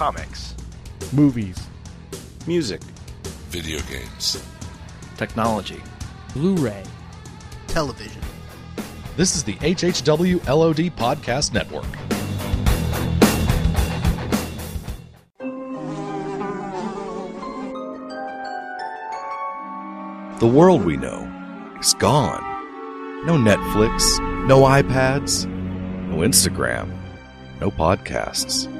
Comics. Movies. Music. Video games. Technology. Blu-ray. television. This is the HHW LOD Podcast Network. The world we know is gone. No Netflix, no iPads, no Instagram, no podcasts.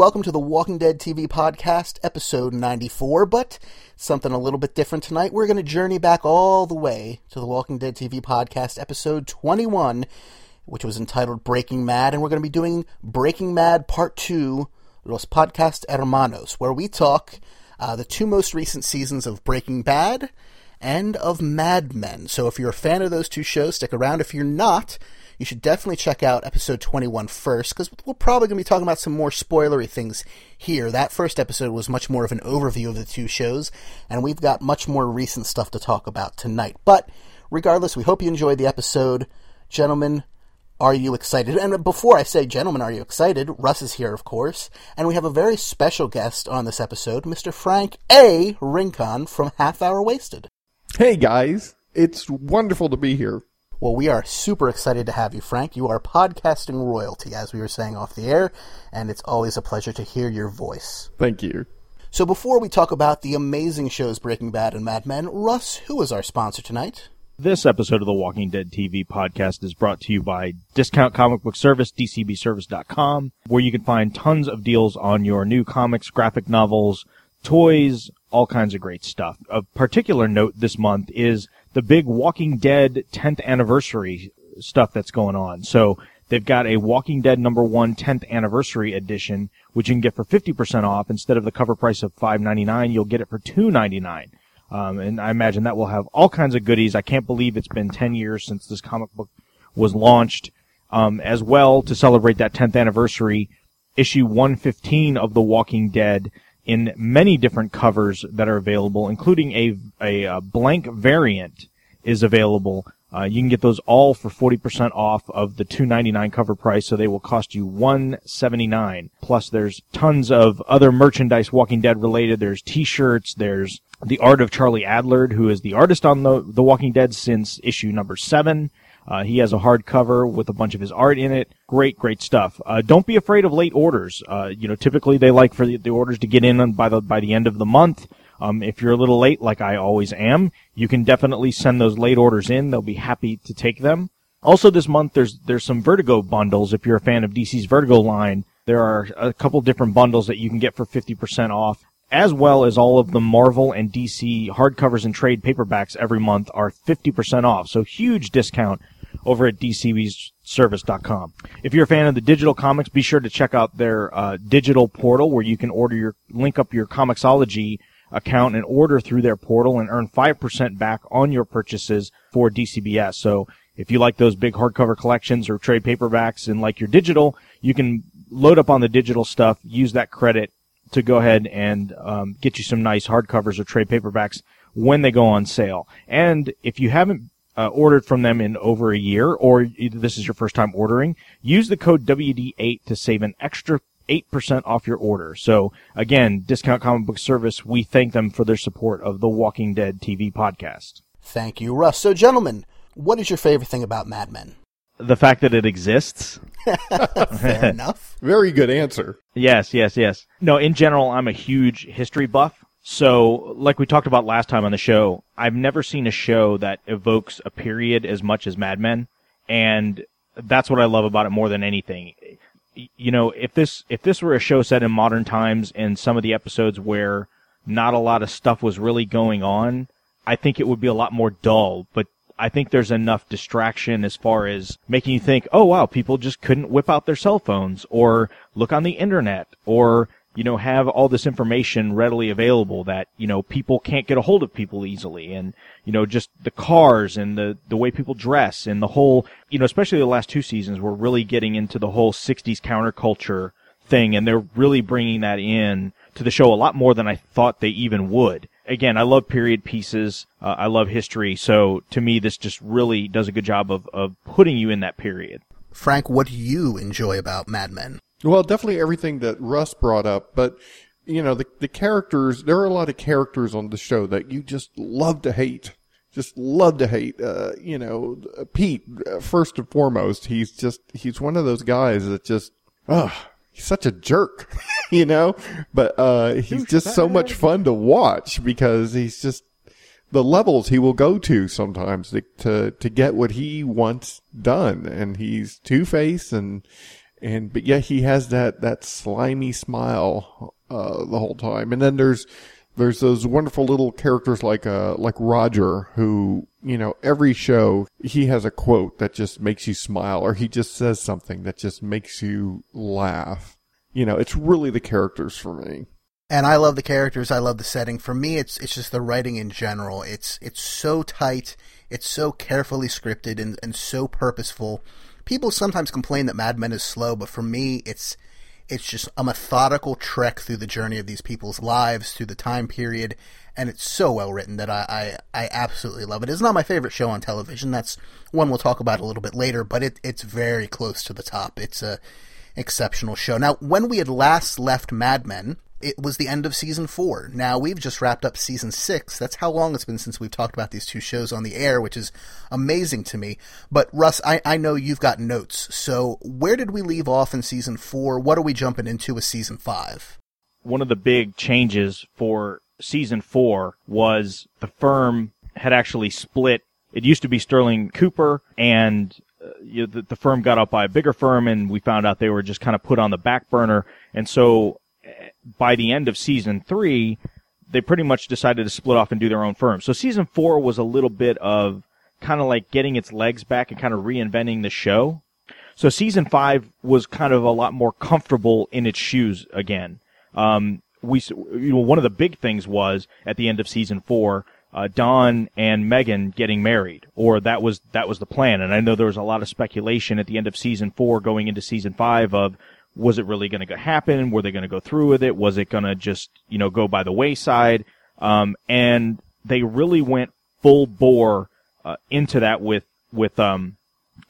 Welcome to the Walking Dead TV podcast, episode 94. But something a little bit different tonight. We're going to journey back all the way to the Walking Dead TV podcast, episode 21, which was entitled Breaking Mad. And we're going to be doing Breaking Mad Part 2, Los Podcast Hermanos, where we talk uh, the two most recent seasons of Breaking Bad and of Mad Men. So if you're a fan of those two shows, stick around. If you're not, you should definitely check out episode 21 first, because we're probably going to be talking about some more spoilery things here. That first episode was much more of an overview of the two shows, and we've got much more recent stuff to talk about tonight. But regardless, we hope you enjoyed the episode. Gentlemen, are you excited? And before I say, gentlemen, are you excited? Russ is here, of course, and we have a very special guest on this episode, Mr. Frank A. Rincon from Half Hour Wasted. Hey guys, it's wonderful to be here. Well, we are super excited to have you, Frank. You are podcasting royalty, as we were saying off the air, and it's always a pleasure to hear your voice. Thank you. So, before we talk about the amazing shows Breaking Bad and Mad Men, Russ, who is our sponsor tonight? This episode of the Walking Dead TV podcast is brought to you by Discount Comic Book Service, DCBService.com, where you can find tons of deals on your new comics, graphic novels, toys, all kinds of great stuff. Of particular note this month is the big Walking Dead 10th anniversary stuff that's going on. So they've got a Walking Dead number one 10th anniversary edition, which you can get for 50% off instead of the cover price of $5.99. You'll get it for $2.99. Um, and I imagine that will have all kinds of goodies. I can't believe it's been 10 years since this comic book was launched. Um, as well, to celebrate that 10th anniversary, issue 115 of The Walking Dead in many different covers that are available, including a, a, uh blank variant is available. Uh, you can get those all for 40% off of the 299 cover price, so they will cost you 179. Plus there's tons of other merchandise Walking Dead related. There's t-shirts, there's the art of Charlie Adlard, who is the artist on the, the Walking Dead since issue number seven. Uh, he has a hardcover with a bunch of his art in it. Great, great stuff. Uh, don't be afraid of late orders. Uh, you know, typically they like for the, the orders to get in by the by the end of the month. Um, if you're a little late, like I always am, you can definitely send those late orders in. They'll be happy to take them. Also, this month there's there's some Vertigo bundles. If you're a fan of DC's Vertigo line, there are a couple different bundles that you can get for 50% off, as well as all of the Marvel and DC hardcovers and trade paperbacks every month are 50% off. So huge discount over at dcbservice.com. If you're a fan of the digital comics, be sure to check out their uh, digital portal where you can order your link up your Comixology account and order through their portal and earn 5% back on your purchases for DCBS. So if you like those big hardcover collections or trade paperbacks and like your digital, you can load up on the digital stuff, use that credit to go ahead and um, get you some nice hardcovers or trade paperbacks when they go on sale. And if you haven't uh, ordered from them in over a year, or this is your first time ordering, use the code WD8 to save an extra 8% off your order. So again, Discount Comic Book Service, we thank them for their support of the Walking Dead TV podcast. Thank you, Russ. So, gentlemen, what is your favorite thing about Mad Men? The fact that it exists. Fair enough. Very good answer. Yes, yes, yes. No, in general, I'm a huge history buff. So, like we talked about last time on the show, I've never seen a show that evokes a period as much as Mad Men. And that's what I love about it more than anything. you know, if this if this were a show set in modern times and some of the episodes where not a lot of stuff was really going on, I think it would be a lot more dull. But I think there's enough distraction as far as making you think, oh wow, people just couldn't whip out their cell phones or look on the internet or you know, have all this information readily available that, you know, people can't get a hold of people easily and, you know, just the cars and the, the way people dress and the whole, you know, especially the last two seasons, we're really getting into the whole 60s counterculture thing and they're really bringing that in to the show a lot more than I thought they even would. Again, I love period pieces. Uh, I love history. So to me, this just really does a good job of, of putting you in that period. Frank, what do you enjoy about Mad Men? Well, definitely everything that Russ brought up, but you know, the the characters, there are a lot of characters on the show that you just love to hate. Just love to hate. Uh, you know, Pete, uh, first and foremost, he's just, he's one of those guys that just, ugh, he's such a jerk, you know, but, uh, he's just so much fun to watch because he's just, the levels he will go to sometimes to, to, to get what he wants done. And he's two faced and, and but yet he has that that slimy smile uh, the whole time. And then there's there's those wonderful little characters like uh like Roger who you know every show he has a quote that just makes you smile or he just says something that just makes you laugh. You know, it's really the characters for me. And I love the characters. I love the setting. For me, it's it's just the writing in general. It's it's so tight. It's so carefully scripted and, and so purposeful people sometimes complain that Mad Men is slow, but for me, it's it's just a methodical trek through the journey of these people's lives through the time period, and it's so well written that I, I, I absolutely love it. It's not my favorite show on television. That's one we'll talk about a little bit later, but it, it's very close to the top. It's a exceptional show. Now, when we had last left Mad Men, it was the end of season four. Now we've just wrapped up season six. That's how long it's been since we've talked about these two shows on the air, which is amazing to me. But Russ, I, I know you've got notes. So where did we leave off in season four? What are we jumping into with season five? One of the big changes for season four was the firm had actually split. It used to be Sterling Cooper and uh, you know, the, the firm got up by a bigger firm and we found out they were just kind of put on the back burner. And so by the end of season three, they pretty much decided to split off and do their own firm. So season four was a little bit of kind of like getting its legs back and kind of reinventing the show. So season five was kind of a lot more comfortable in its shoes again. Um, we, you know, one of the big things was at the end of season four, uh, Don and Megan getting married, or that was that was the plan. And I know there was a lot of speculation at the end of season four going into season five of was it really going to happen? Were they going to go through with it? Was it going to just, you know, go by the wayside? Um, and they really went full bore uh, into that with with um,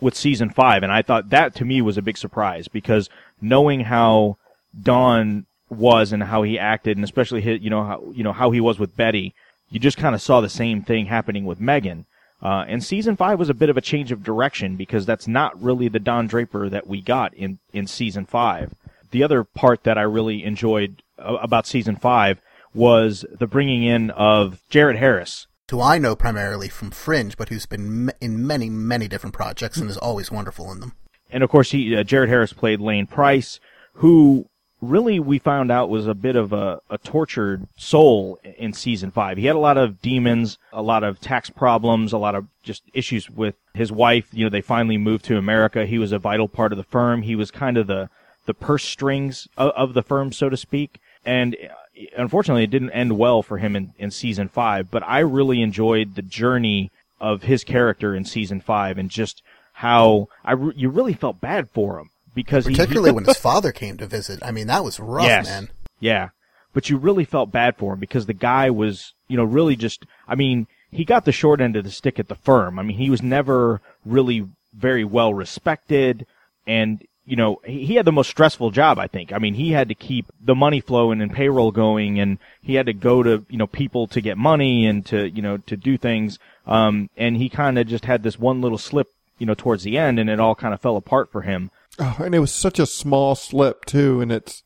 with season five, and I thought that to me was a big surprise because knowing how Don was and how he acted, and especially his, you know how you know how he was with Betty, you just kind of saw the same thing happening with Megan. Uh, and season five was a bit of a change of direction because that's not really the Don Draper that we got in, in season five. The other part that I really enjoyed uh, about season five was the bringing in of Jared Harris. Who I know primarily from Fringe, but who's been in many, many different projects and is always wonderful in them. And of course, he, uh, Jared Harris played Lane Price, who really we found out was a bit of a, a tortured soul in season five. He had a lot of demons, a lot of tax problems, a lot of just issues with his wife. You know, they finally moved to America. He was a vital part of the firm. He was kind of the, the purse strings of, of the firm, so to speak. And uh, unfortunately, it didn't end well for him in, in season five, but I really enjoyed the journey of his character in season five and just how I you really felt bad for him because particularly he, when his father came to visit. I mean, that was rough, yes, man. Yeah, but you really felt bad for him because the guy was, you know, really just. I mean, he got the short end of the stick at the firm. I mean, he was never really very well respected, and you know, he had the most stressful job, I think. I mean, he had to keep the money flowing and payroll going, and he had to go to, you know, people to get money and to, you know, to do things. Um, and he kind of just had this one little slip, you know, towards the end, and it all kind of fell apart for him. Oh, and it was such a small slip too, and it's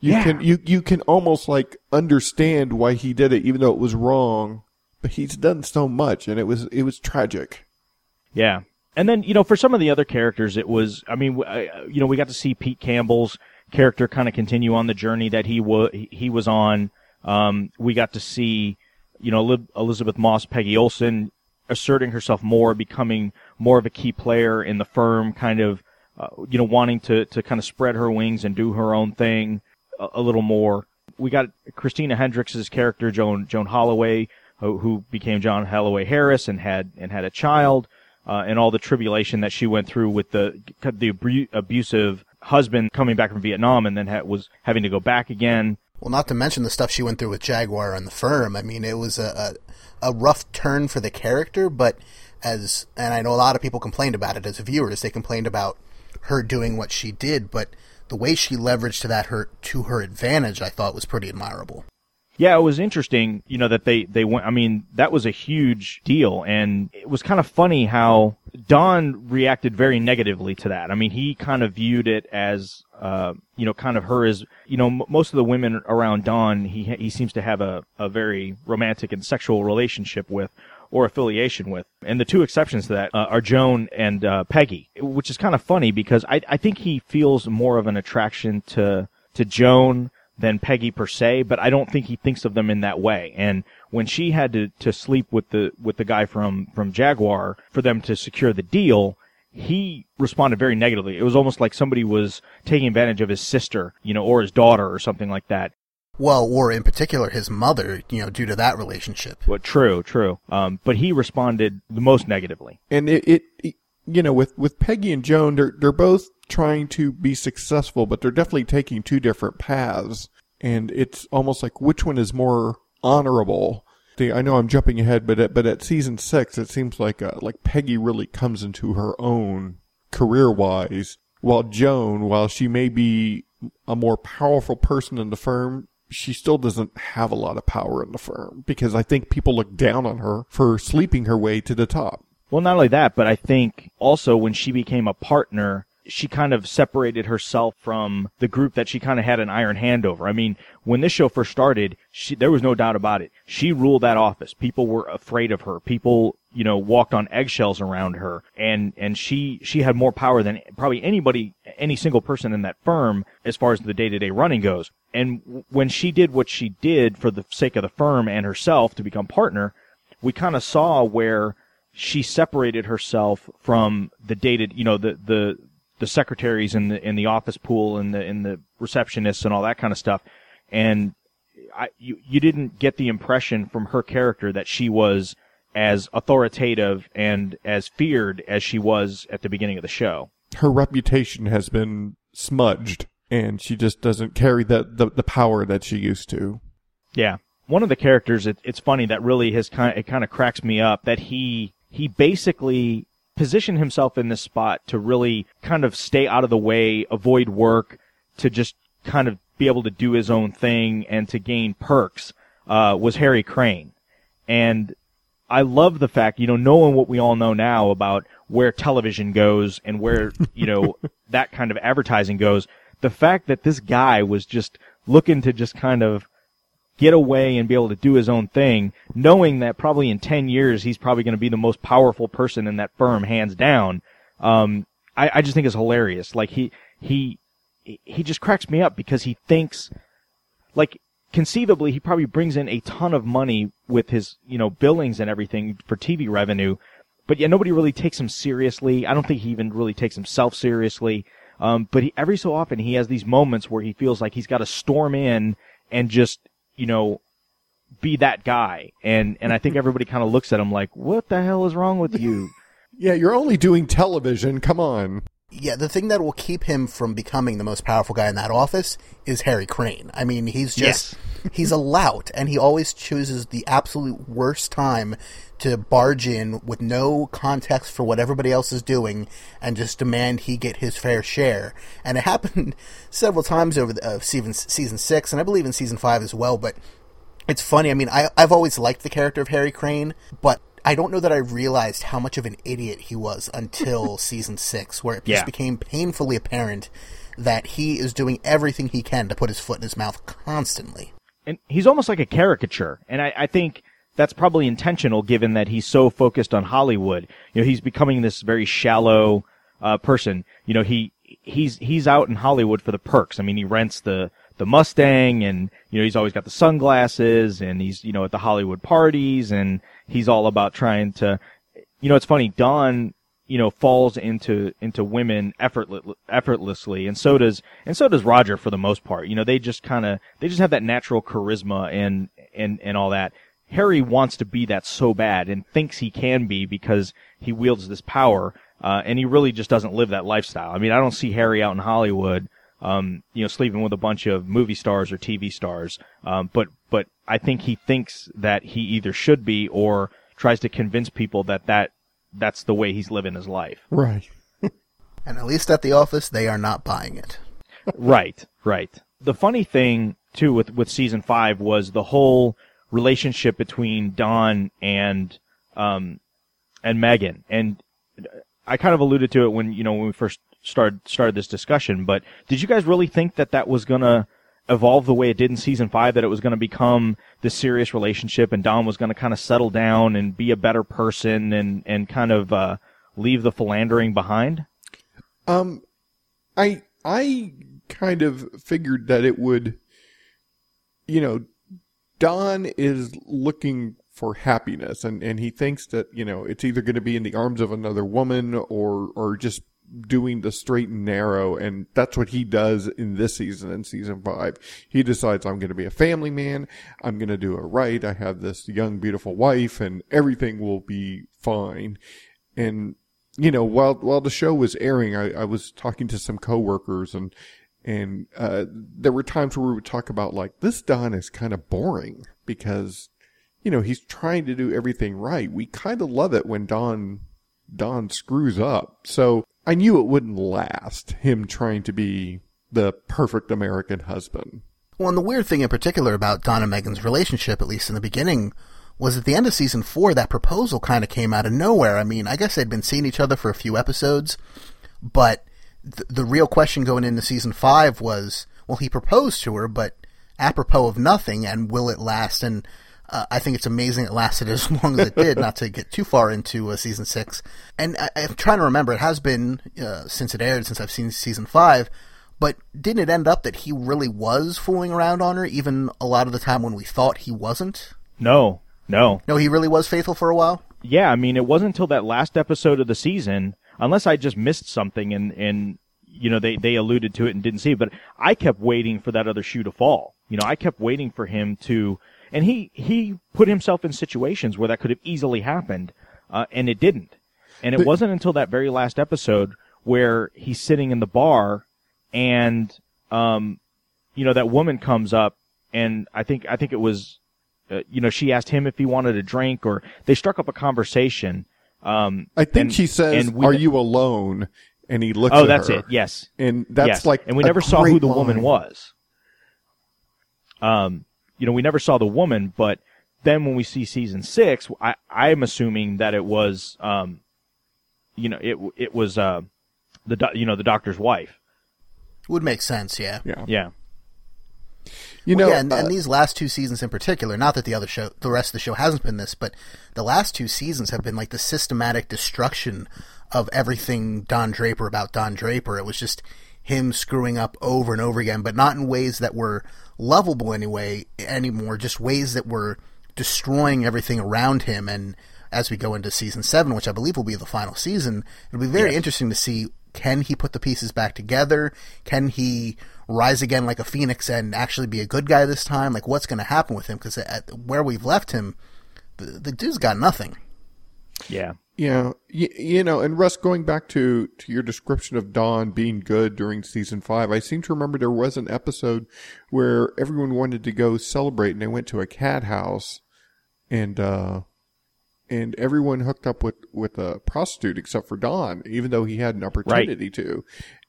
you yeah. can you you can almost like understand why he did it, even though it was wrong. But he's done so much, and it was it was tragic. Yeah, And then, you know, for some of the other characters, it was, I mean, you know, we got to see Pete Campbell's character kind of continue on the journey that he was, he was on. Um, we got to see, you know, Elisabeth Moss, Peggy Olson asserting herself more, becoming more of a key player in the firm, kind of, uh, you know, wanting to, to kind of spread her wings and do her own thing a, a little more. We got Christina Hendricks' character, Joan, Joan Holloway, who, who became Joan Holloway Harris and had, and had a child uh, and all the tribulation that she went through with the the abu- abusive husband coming back from Vietnam and then ha- was having to go back again. Well, not to mention the stuff she went through with Jaguar and the firm. I mean, it was a, a, a rough turn for the character, but as, and I know a lot of people complained about it as viewers, they complained about her doing what she did, but the way she leveraged to that her, to her advantage, I thought was pretty admirable. Yeah, it was interesting, you know, that they, they went, I mean, that was a huge deal. And it was kind of funny how Don reacted very negatively to that. I mean, he kind of viewed it as, uh, you know, kind of her as, you know, m- most of the women around Don, he, he seems to have a, a very romantic and sexual relationship with or affiliation with. And the two exceptions to that uh, are Joan and uh, Peggy, which is kind of funny because I, I think he feels more of an attraction to, to Joan than Peggy per se, but I don't think he thinks of them in that way. And when she had to, to sleep with the with the guy from from Jaguar for them to secure the deal, he responded very negatively. It was almost like somebody was taking advantage of his sister, you know, or his daughter or something like that. Well, or in particular his mother, you know, due to that relationship. But true, true. Um, but he responded the most negatively. and it, it, it you know with with Peggy and Joan they're they're both trying to be successful but they're definitely taking two different paths and it's almost like which one is more honorable the, I know I'm jumping ahead but at, but at season 6 it seems like uh, like Peggy really comes into her own career wise while Joan while she may be a more powerful person in the firm she still doesn't have a lot of power in the firm because I think people look down on her for sleeping her way to the top Well, not only that, but I think also when she became a partner, she kind of separated herself from the group that she kind of had an iron hand over. I mean, when this show first started, she, there was no doubt about it. She ruled that office. People were afraid of her. People, you know, walked on eggshells around her and, and she, she had more power than probably anybody, any single person in that firm as far as the day to day running goes. And when she did what she did for the sake of the firm and herself to become partner, we kind of saw where she separated herself from the dated, you know, the, the, the secretaries in the, in the office pool and the, and the receptionists and all that kind of stuff. And I, you, you didn't get the impression from her character that she was as authoritative and as feared as she was at the beginning of the show. her reputation has been smudged and she just doesn't carry the, the, the power that she used to. Yeah. One of the characters, it, it's funny that really has kind it kind of cracks me up that he he basically positioned himself in this spot to really kind of stay out of the way, avoid work, to just kind of be able to do his own thing and to gain perks. Uh, was Harry Crane, and I love the fact, you know, knowing what we all know now about where television goes and where, you know, that kind of advertising goes, the fact that this guy was just looking to just kind of get away and be able to do his own thing, knowing that probably in 10 years he's probably going to be the most powerful person in that firm, hands down. Um, I, I just think is hilarious. Like he, he, he just cracks me up because he thinks, like, conceivably he probably brings in a ton of money with his, you know, billings and everything for TV revenue, but yet nobody really takes him seriously. I don't think he even really takes himself seriously. Um, but he, every so often he has these moments where he feels like he's got to storm in and just, you know, be that guy. And, and I think everybody kind of looks at him like, what the hell is wrong with you? Yeah, you're only doing television. Come on. Yeah, the thing that will keep him from becoming the most powerful guy in that office is Harry Crane. I mean, he's just he's a lout and he always chooses the absolute worst time to barge in with no context for what everybody else is doing and just demand he get his fair share. And it happened several times over the uh, season season 6 and I believe in season 5 as well, but it's funny. I mean, I, I've always liked the character of Harry Crane, but I don't know that I realized how much of an idiot he was until season six, where it Yeah. just became painfully apparent that he is doing everything he can to put his foot in his mouth constantly. and he's almost like a caricature. And I, I think that's probably intentional given that he's so focused on Hollywood. You know, he's becoming this very shallow uh, person. You know, he he's he's out in Hollywood for the perks. I mean, he rents the the Mustang and you know, he's always got the sunglasses and he's, you know, at the Hollywood parties and he's all about trying to you know, it's funny, Don you know falls into into women effortless, effortlessly and so does and so does Roger for the most part. You know they just kind of they just have that natural charisma and and and all that. Harry wants to be that so bad and thinks he can be because he wields this power uh, and he really just doesn't live that lifestyle. I mean I don't see Harry out in Hollywood um, you know sleeping with a bunch of movie stars or TV stars um, but but I think he thinks that he either should be or tries to convince people that that that's the way he's living his life. Right. And at least at the office, they are not buying it. right, right. The funny thing too with with season five was the whole relationship between Don and um and Megan, and I kind of alluded to it when you know when we first started started this discussion. But did you guys really think that that was gonna evolve the way it did in season five, that it was going to become this serious relationship and Don was to kind of settle down and be a better person and, and kind of, uh, leave the philandering behind? Um, I, I kind of figured that it would, you know, Don is looking for happiness and, and he thinks that, you know, it's either going to be in the arms of another woman or, or just doing the straight and narrow, and that's what he does in this season, in season five. He decides, I'm going to be a family man, I'm going to do it right, I have this young, beautiful wife, and everything will be fine. And, you know, while, while the show was airing, I, I was talking to some coworkers and, and, uh, there were times where we would talk about like, this Don is kind of boring because, you know, he's trying to do everything right. We kind of love it when Don Don screws up. So I knew it wouldn't last, him trying to be the perfect American husband. Well, and the weird thing in particular about Don and Megan's relationship, at least in the beginning, was at the end of season four, that proposal kind of came out of nowhere. I mean, I guess they'd been seeing each other for a few episodes, but th- the real question going into season five was, well, he proposed to her, but apropos of nothing, and will it last? And uh, I think it's amazing it lasted as long as it did, not to get too far into uh, season six. And I, am trying to remember, it has been uh, since it aired, since I've seen season five. But didn't it end up that he really was fooling around on her, even a lot of the time when we thought he wasn't? No, no. No, he really was faithful for a while? Yeah, I mean, it wasn't until that last episode of the season, unless I just missed something and, and you know, they, they alluded to it and didn't see it, but I kept waiting for that other shoe to fall. You know, I kept waiting for him to and he he put himself in situations where that could have easily happened, uh, and it didn't. And it but, wasn't until that very last episode where he's sitting in the bar, and um, you know that woman comes up, and I think I think it was, uh, you know, she asked him if he wanted a drink, or they struck up a conversation. Um, I think and, she says, we, "Are you alone?" And he looks. Oh, that's her. it. Yes, and that's yes. like, and we never saw who the line. woman was. Um, you know, we never saw the woman, but then when we see season six, I, I'm assuming that it was, um, you know, it, it was, uh, the, do- you know, the doctor's wife. Would make sense, yeah. Yeah. Yeah. You well, know, yeah, and, uh, and, these last two seasons in particular, not that the other show, the rest of the show hasn't been this, but the last two seasons have been like the systematic destruction of everything Don Draper about Don Draper. It was just him screwing up over and over again, but not in ways that were lovable anyway anymore, just ways that were destroying everything around him. And as we go into season seven, which I believe will be the final season, it'll be very yes. interesting to see can he put the pieces back together? Can he rise again like a phoenix and actually be a good guy this time? Like, what's going to happen with him? Because where we've left him, the, the dude's got nothing. Yeah. Yeah, you, you know, and Russ, going back to, to your description of Don being good during season five, I seem to remember there was an episode where everyone wanted to go celebrate and they went to a cat house and, uh, and everyone hooked up with, with a prostitute except for Don, even though he had an opportunity right. to.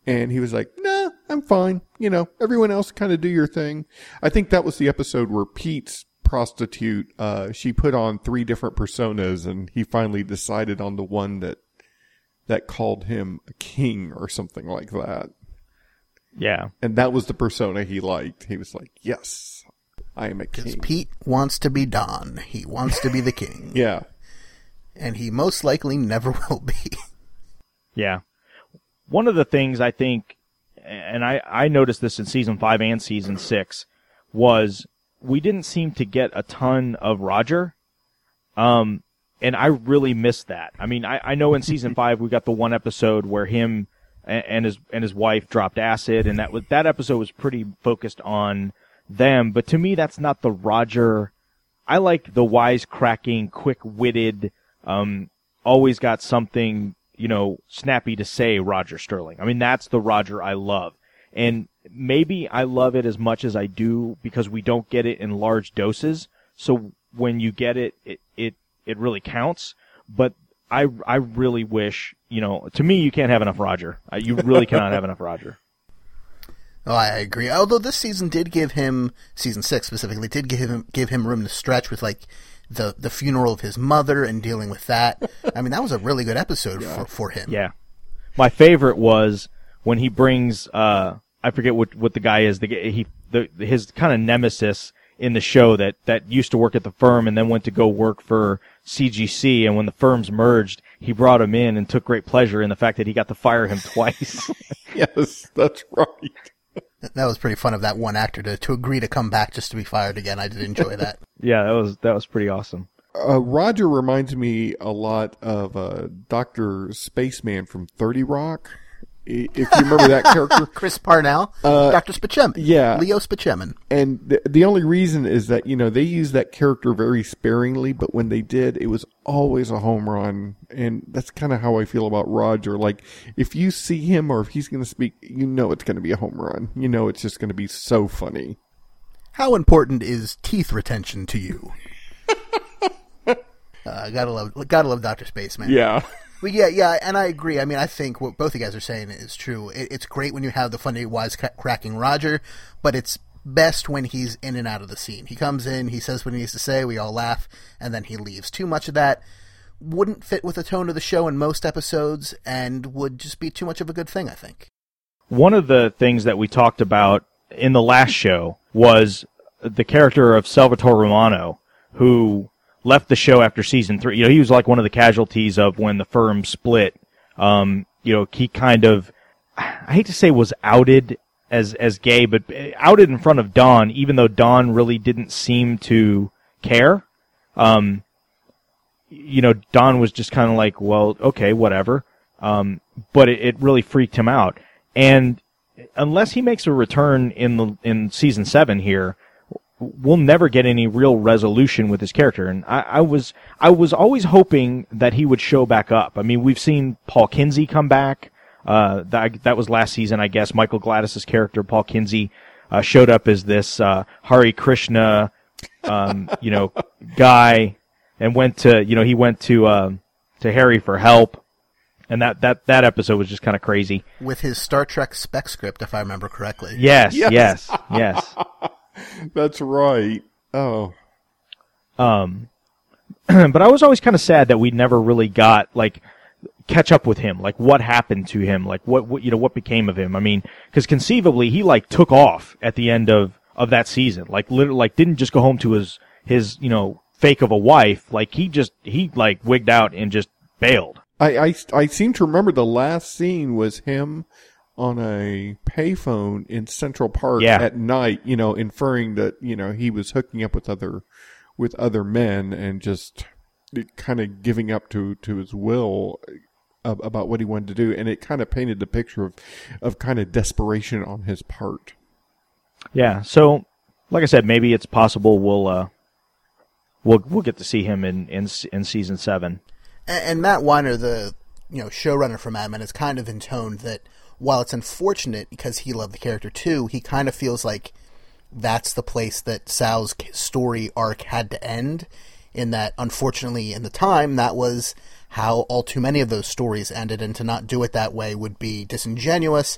And he was like, nah, I'm fine. You know, everyone else kind of do your thing. I think that was the episode where Pete's prostitute, uh, she put on three different personas and he finally decided on the one that, that called him a king or something like that. Yeah. And that was the persona he liked. He was like, yes. I am a king. Because Pete wants to be Don. He wants to be the king. Yeah. And he most likely never will be. Yeah. One of the things I think, and I, I noticed this in season five and season six, was we didn't seem to get a ton of Roger. Um, and I really missed that. I mean, I, I know in season five we got the one episode where him and, and his and his wife dropped acid, and that was that episode was pretty focused on them. But to me, that's not the Roger. I like the wisecracking, quick-witted, um, always got something you know snappy to say. Roger Sterling. I mean, that's the Roger I love, and maybe I love it as much as I do because we don't get it in large doses. So when you get it, it it it really counts. But I I really wish you know to me you can't have enough Roger. You really cannot have enough Roger. Oh, I agree. Although this season did give him season six specifically did give him give him room to stretch with like the the funeral of his mother and dealing with that. I mean, that was a really good episode for for him. Yeah. My favorite was when he brings uh I forget what what the guy is the he the his kind of nemesis in the show that that used to work at the firm and then went to go work for CGC and when the firms merged he brought him in and took great pleasure in the fact that he got to fire him twice. Yes, that's right. That was pretty fun of that one actor to to agree to come back just to be fired again. I did enjoy that. yeah, that was that was pretty awesome. Uh, Roger reminds me a lot of uh, Doctor Spaceman from Thirty Rock. If you remember that character, Chris Parnell, Doctor Spaceman, yeah. Leo Spaceman. and the, the only reason is that you know they used that character very sparingly, but when they did, it was always a home run, and that's kind of how I feel about Roger. Like if you see him or if he's going to speak, you know it's going to be a home run. You know it's just going to be so funny. How important is teeth retention to you? uh, gotta love, gotta love Doctor Spaceman. Yeah, Well, yeah, yeah, and I agree. I mean, I think what both of you guys are saying is true. It, it's great when you have the funny, wise cracking Roger, but it's best when he's in and out of the scene. He comes in, he says what he needs to say, we all laugh, and then he leaves. Too much of that wouldn't fit with the tone of the show in most episodes, and would just be too much of a good thing. I think. One of the things that we talked about in the last show was the character of Salvatore Romano, who left the show after season three. You know, he was like one of the casualties of when the firm split. Um, you know, he kind of, I hate to say was outed as, as gay, but outed in front of Don, even though Don really didn't seem to care. Um, you know, Don was just kind of like, well, okay, whatever. Um, but it, it really freaked him out. And unless he makes a return in the in season seven here, we'll never get any real resolution with his character. And I, I was I was always hoping that he would show back up. I mean, we've seen Paul Kinsey come back. Uh, that that was last season, I guess. Michael Gladis's character, Paul Kinsey, uh, showed up as this uh, Hare Krishna, um, you know, guy, and went to you know he went to um, to Harry for help. And that, that, that episode was just kind of crazy. With his Star Trek spec script, if I remember correctly. Yes, Yes. yes, yes. that's right. Oh, Um, but I was always kind of sad that we never really got like catch up with him. Like what happened to him? Like what, what you know what became of him? I mean, because conceivably he like took off at the end of of that season. Like literally, like didn't just go home to his his you know fake of a wife. Like he just he like wigged out and just bailed. I, I, I seem to remember the last scene was him on a payphone in Central Park Yeah. at night, you know, inferring that, you know, he was hooking up with other, with other men and just kind of giving up to, to his will about what he wanted to do. And it kind of painted the picture of, of kind of desperation on his part. Yeah. So, like I said, maybe it's possible we'll uh we'll we'll get to see him in in in season seven. And, and Matt Weiner, the you know showrunner for Mad Men, has kind of intoned that while it's unfortunate because he loved the character too, he kind of feels like that's the place that Sal's story arc had to end. In that, unfortunately, in the time, that was how all too many of those stories ended, and to not do it that way would be disingenuous,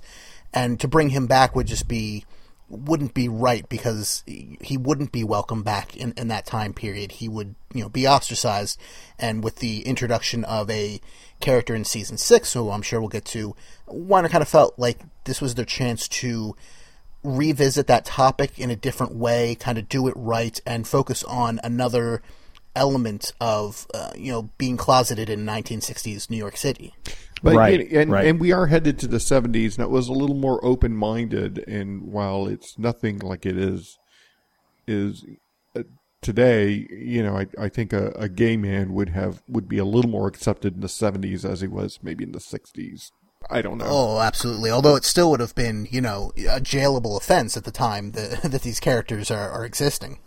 and to bring him back would just be wouldn't be right because he wouldn't be welcome back in, in that time period. He would, you know, be ostracized. And with the introduction of a character in season six, who I'm sure we'll get to, Warner kind of felt like this was their chance to revisit that topic in a different way, kind of do it right, and focus on another element of uh, you know being closeted in 1960s New York City. But Right, and, right. and we are headed to the 70s, and it was a little more open minded. And while it's nothing like it is is uh, today, you know, I, I think a, a gay man would have would be a little more accepted in the 70s as he was maybe in the 60s. I don't know. Oh, absolutely. Although it still would have been, you know, a jailable offense at the time that, that these characters are, are existing.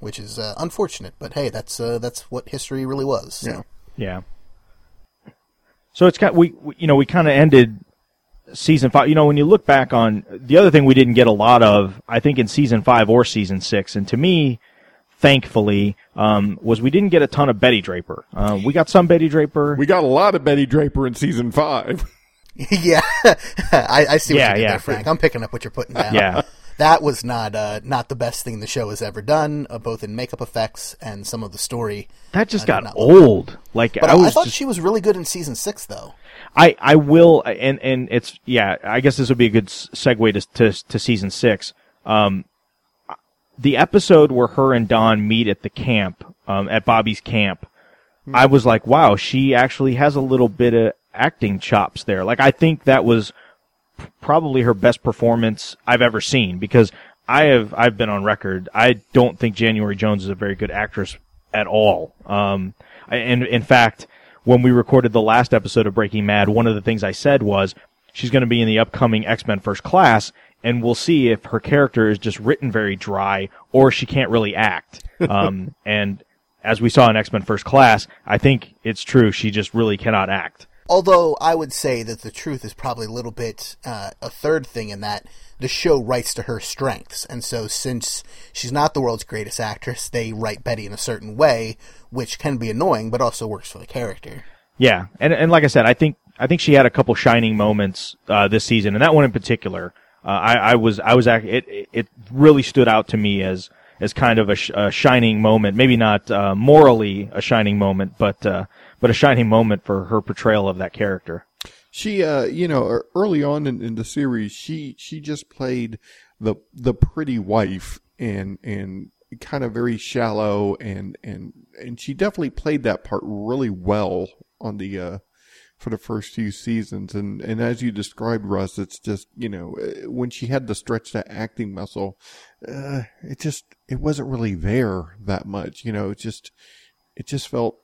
Which is uh, unfortunate, but hey, that's uh, that's what history really was. so. Yeah. Yeah. So it's got we, we you know we kind of ended season five. You know when you look back on the other thing we didn't get a lot of, I think in season five or season six, and to me, thankfully, um, was we didn't get a ton of Betty Draper. Uh, we got some Betty Draper. We got a lot of Betty Draper in season five. yeah, I, I see what Yeah, you did yeah. there, Frank. I'm picking up what you're putting down. Yeah. That was not uh, not the best thing the show has ever done, uh, both in makeup effects and some of the story. that just I got old. Like But I I, thought just, she was really good in season six, though. I, I will, and, and it's, yeah, I guess this would be a good segue to, to, to season six. Um, the episode where her and Don meet at the camp, um, at Bobby's camp, I was like, wow, she actually has a little bit of acting chops there. Like, I think that was probably her best performance I've ever seen because I have, I've been on record. I don't think January Jones is a very good actress at all. Um, I- and in fact, when we recorded the last episode of Breaking Mad, one of the things I said was she's going to be in the upcoming X-Men First Class, and we'll see if her character is just written very dry or she can't really act. Um, and as we saw in X-Men First Class, I think it's true. She just really cannot act. Although I would say that the truth is probably a little bit uh, a third thing in that the show writes to her strengths, and so since she's not the world's greatest actress, they write Betty in a certain way, which can be annoying, but also works for the character. Yeah, and and like I said, I think I think she had a couple shining moments uh, this season, and that one in particular, uh, I, I was I was act- it it really stood out to me as as kind of a, sh- a shining moment. Maybe not uh, morally a shining moment, but uh, but a shining moment for her portrayal of that character. She, uh, you know, er- early on in, in the series, she she just played the the pretty wife and and kind of very shallow and and and she definitely played that part really well on the uh for the first few seasons and and as you described Russ it's just you know uh, when she had to stretch that acting muscle uh it just it wasn't really there that much you know it just it just felt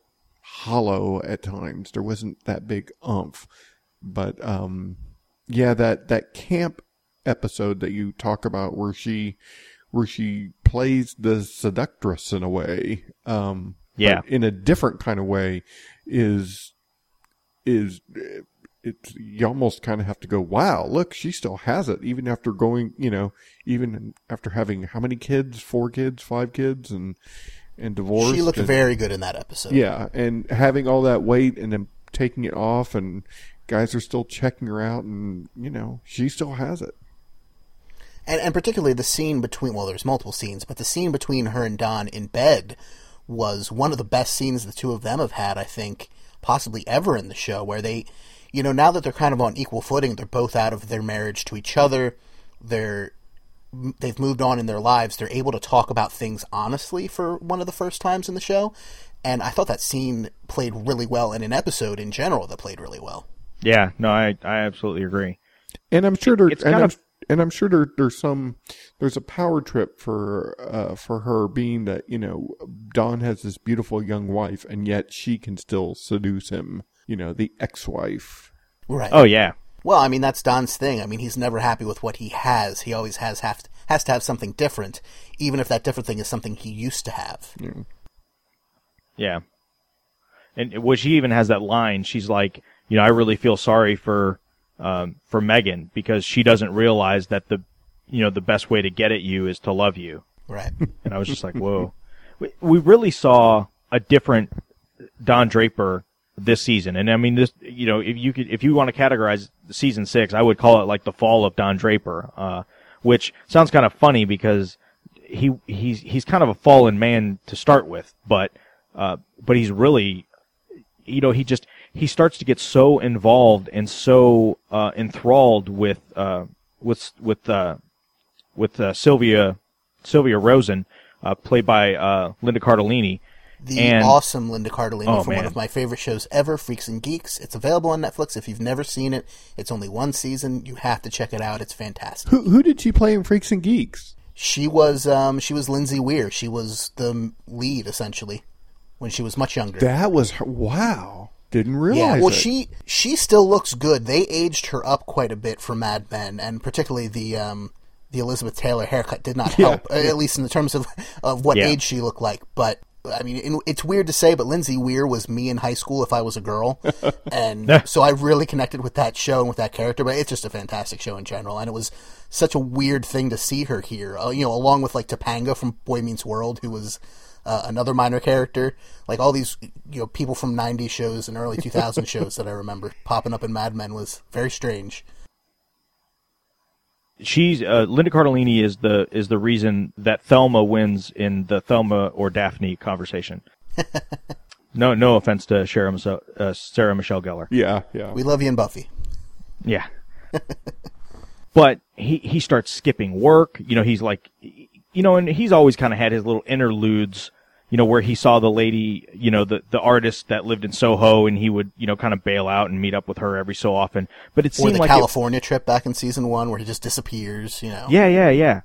hollow at times. There wasn't that big umph. But um yeah that that camp episode that you talk about where she where she plays the seductress in a way um Yeah. in a different kind of way is is it's you almost kind of have to go wow look she still has it even after going you know even after having how many kids? Four kids? Five kids? And and divorced She looked and- very good in that episode. yeah, and having all that weight and then taking it off, and guys are still checking her out, and you know she still has it. and and particularly the scene between well, there's multiple scenes, but the scene between her and Don in bed was one of the best scenes the two of them have had, I think, possibly ever in the show. Where they, you know, now that they're kind of on equal footing, they're both out of their marriage to each other. They're they've moved on in their lives. They're able to talk about things honestly for one of the first times in the show. And I thought that scene played really well in an episode in general that played really well. Yeah, no, I I absolutely agree. And I'm sure there, It's and kind I'm, of- and I'm sure there, there's some, there's a power trip for, uh, for her being that you know Don has this beautiful young wife, and yet she can still seduce him. You know, the ex-wife. Right. Oh yeah, Well, I mean that's Don's thing. I mean he's never happy with what he has. He always has have has to have something different, even if that different thing is something he used to have. Yeah. And well, she even has that line. She's like, you know, I really feel sorry for, um, for Megan because she doesn't realize that the, you know, the best way to get at you is to love you. Right. And I was just like, whoa. We, we really saw a different Don Draper this season. And I mean, this, you know, if you could, if you want to categorize season six, I would call it like the fall of Don Draper, uh, which sounds kind of funny because he, he's, he's kind of a fallen man to start with, but, uh, but he's really, you know, he just, he starts to get so involved and so, uh, enthralled with, uh, with with uh, with uh, Sylvia Sylvia Rosen, uh, played by uh, Linda Cardellini. The And- awesome Linda Cardellini Oh, from one of my favorite shows ever, Freaks and Geeks. It's available on Netflix. If you've never seen it, it's only one season. You have to check it out. It's fantastic. Who who did she play in Freaks and Geeks? She was um, she was Lindsay Weir. She was the lead essentially when she was much younger. That was her. Wow, didn't realize. Yeah, well, it. she she still looks good. They aged her up quite a bit for Mad Men, and particularly the um, the Elizabeth Taylor haircut did not help, uh, at least in the terms of of what Yeah. age she looked like. But I mean, it's weird to say, but Lindsay Weir was me in high school if I was a girl, and so I really connected with that show and with that character. But it's just a fantastic show in general, and it was such a weird thing to see her here. Uh, you know, along with like Topanga from Boy Meets World, who was uh, another minor character. Like all these, you know, people from '90s shows and early 2000 shows that I remember popping up in Mad Men was very strange. She's uh, Linda Cardellini is the is the reason that Velma wins in the Velma or Daphne conversation. no, no offense to Sarah, Michelle- uh, Sarah Michelle Gellar. yeah, yeah. We love you and Buffy. Yeah. but he he starts skipping work. You know, he's like, you know, and he's always kind of had his little interludes. You know, where he saw the lady, you know, the the artist that lived in Soho, and he would, you know, kind of bail out and meet up with her every so often. But it Or seemed the like it- California trip back in season one where he just disappears, you know. Yeah, yeah, yeah.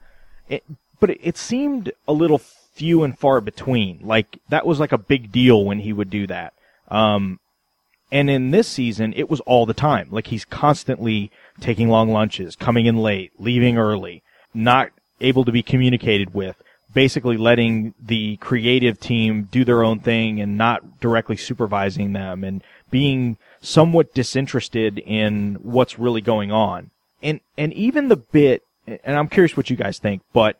It, but it, it seemed a little few and far between. Like that was like a big deal when he would do that. Um, and in this season, it was all the time. Like he's constantly taking long lunches, coming in late, leaving early, not able to be communicated with, basically letting the creative team do their own thing and not directly supervising them and being somewhat disinterested in what's really going on. And, and even the bit, and I'm curious what you guys think, but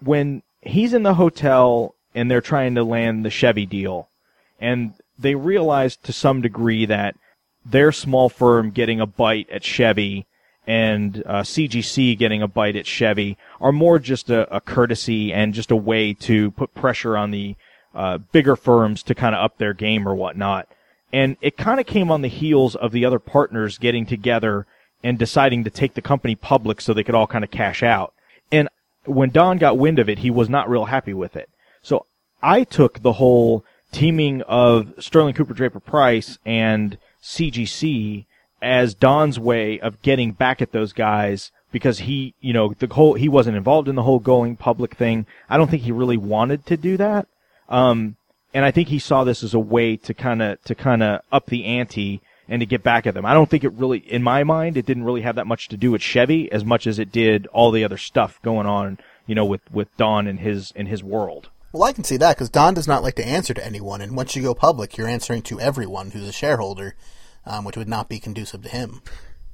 when he's in the hotel and they're trying to land the Chevy deal, and they realize to some degree that their small firm getting a bite at Chevy and uh, CGC getting a bite at Chevy are more just a, a courtesy and just a way to put pressure on the uh, bigger firms to kind of up their game or whatnot. And it kind of came on the heels of the other partners getting together and deciding to take the company public so they could all kind of cash out. And when Don got wind of it, he was not real happy with it. So I took the whole teaming of Sterling Cooper Draper Pryce and CGC as Don's way of getting back at those guys because he, you know, the whole, he wasn't involved in the whole going public thing. I don't think he really wanted to do that. Um, and I think he saw this as a way to kind of, to kind of up the ante and to get back at them. I don't think it really, in my mind, it didn't really have that much to do with Chevy as much as it did all the other stuff going on, you know, with, with Don and his, in his world. Well, I can see that because Don does not like to answer to anyone, and once you go public, you're answering to everyone who's a shareholder, um, which would not be conducive to him.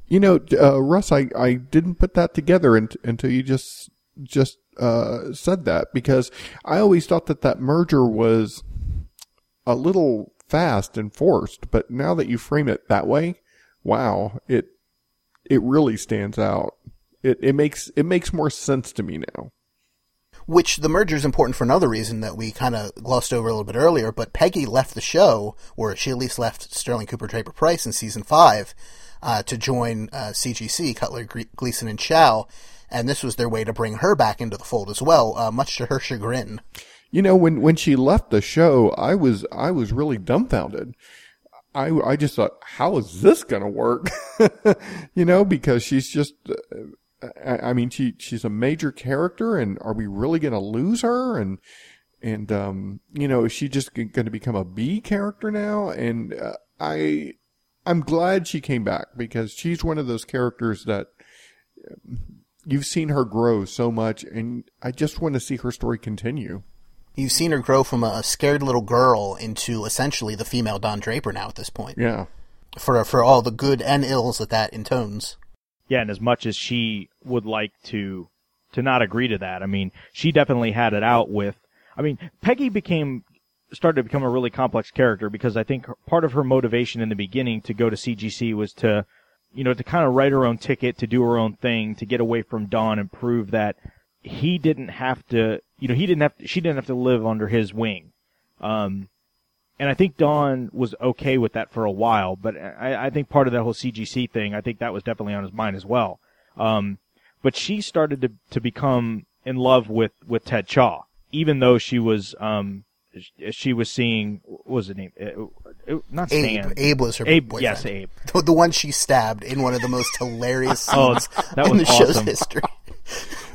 You know, uh, Russ, I, I didn't put that together unt- until you just just uh, said that because I always thought that that merger was a little fast and forced, but now that you frame it that way, wow, it it really stands out. It it makes it makes more sense to me now. Which the merger is important for another reason that we kind of glossed over a little bit earlier. But Peggy left the show, or she at least left Sterling Cooper Draper Pryce in season five uh, to join uh, CGC, Cutler, Gleason, and Chaough. And this was their way to bring her back into the fold as well, uh, much to her chagrin. You know, when when she left the show, I was I was really dumbfounded. I I just thought, how is this going to work? you know, because she's just. I, I mean, she she's a major character, and are we really going to lose her? And and um, you know, is she just going to become a B character now? And uh, I I'm glad she came back because she's one of those characters that you've seen her grow so much, and I just want to see her story continue. You've seen her grow from a scared little girl into essentially the female Don Draper now at this point, Yeah. for for all the good and ills that that intones. Yeah, and as much as she would like to to not agree to that, I mean, she definitely had it out with. I mean, Peggy became started to become a really complex character because I think part of her motivation in the beginning to go to CGC was to, you know, to kind of write her own ticket, to do her own thing, to get away from Don and prove that he didn't have to, you know, he didn't have, to, she didn't have to live under his wing. Um, and I think Don was okay with that for a while, but I, I think part of that whole CGC thing, I think that was definitely on his mind as well. Um, but she started to to become in love with with Ted Chaough, even though she was um she was seeing what was the name Uh, uh, not Abe. Stan Abe was her Abe boyfriend. yes Abe The, the one she stabbed in one of the most hilarious Oh, scenes that in was the show's history.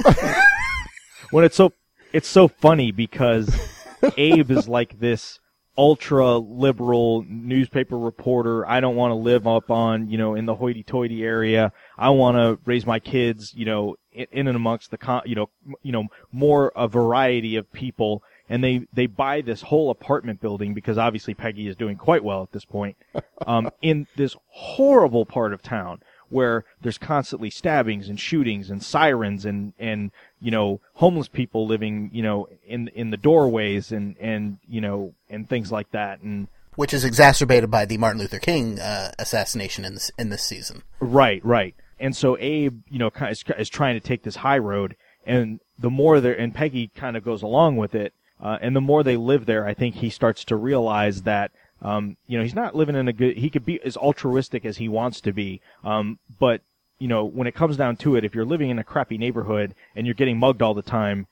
when it's so it's so funny because Abe is like this ultra liberal newspaper reporter. I don't want to live up on, you know, in the hoity-toity area. I want to raise my kids, you know, in, in and amongst the, con- you know, you know, more a variety of people. And they, they buy this whole apartment building because obviously Peggy is doing quite well at this point, um, in this horrible part of town where there's constantly stabbings and shootings and sirens and, and, you know, homeless people living, you know, in, in the doorways and, and, you know, and things like that. And, which is exacerbated by the Martin Luther King uh, assassination in this in this season. Right, right. And so Abe, you know, is, is trying to take this high road, and the more there, and Peggy kind of goes along with it, uh, and the more they live there, I think he starts to realize that, um, you know, he's not living in a good. He could be as altruistic as he wants to be, um, but you know, when it comes down to it, if you're living in a crappy neighborhood and you're getting mugged all the time,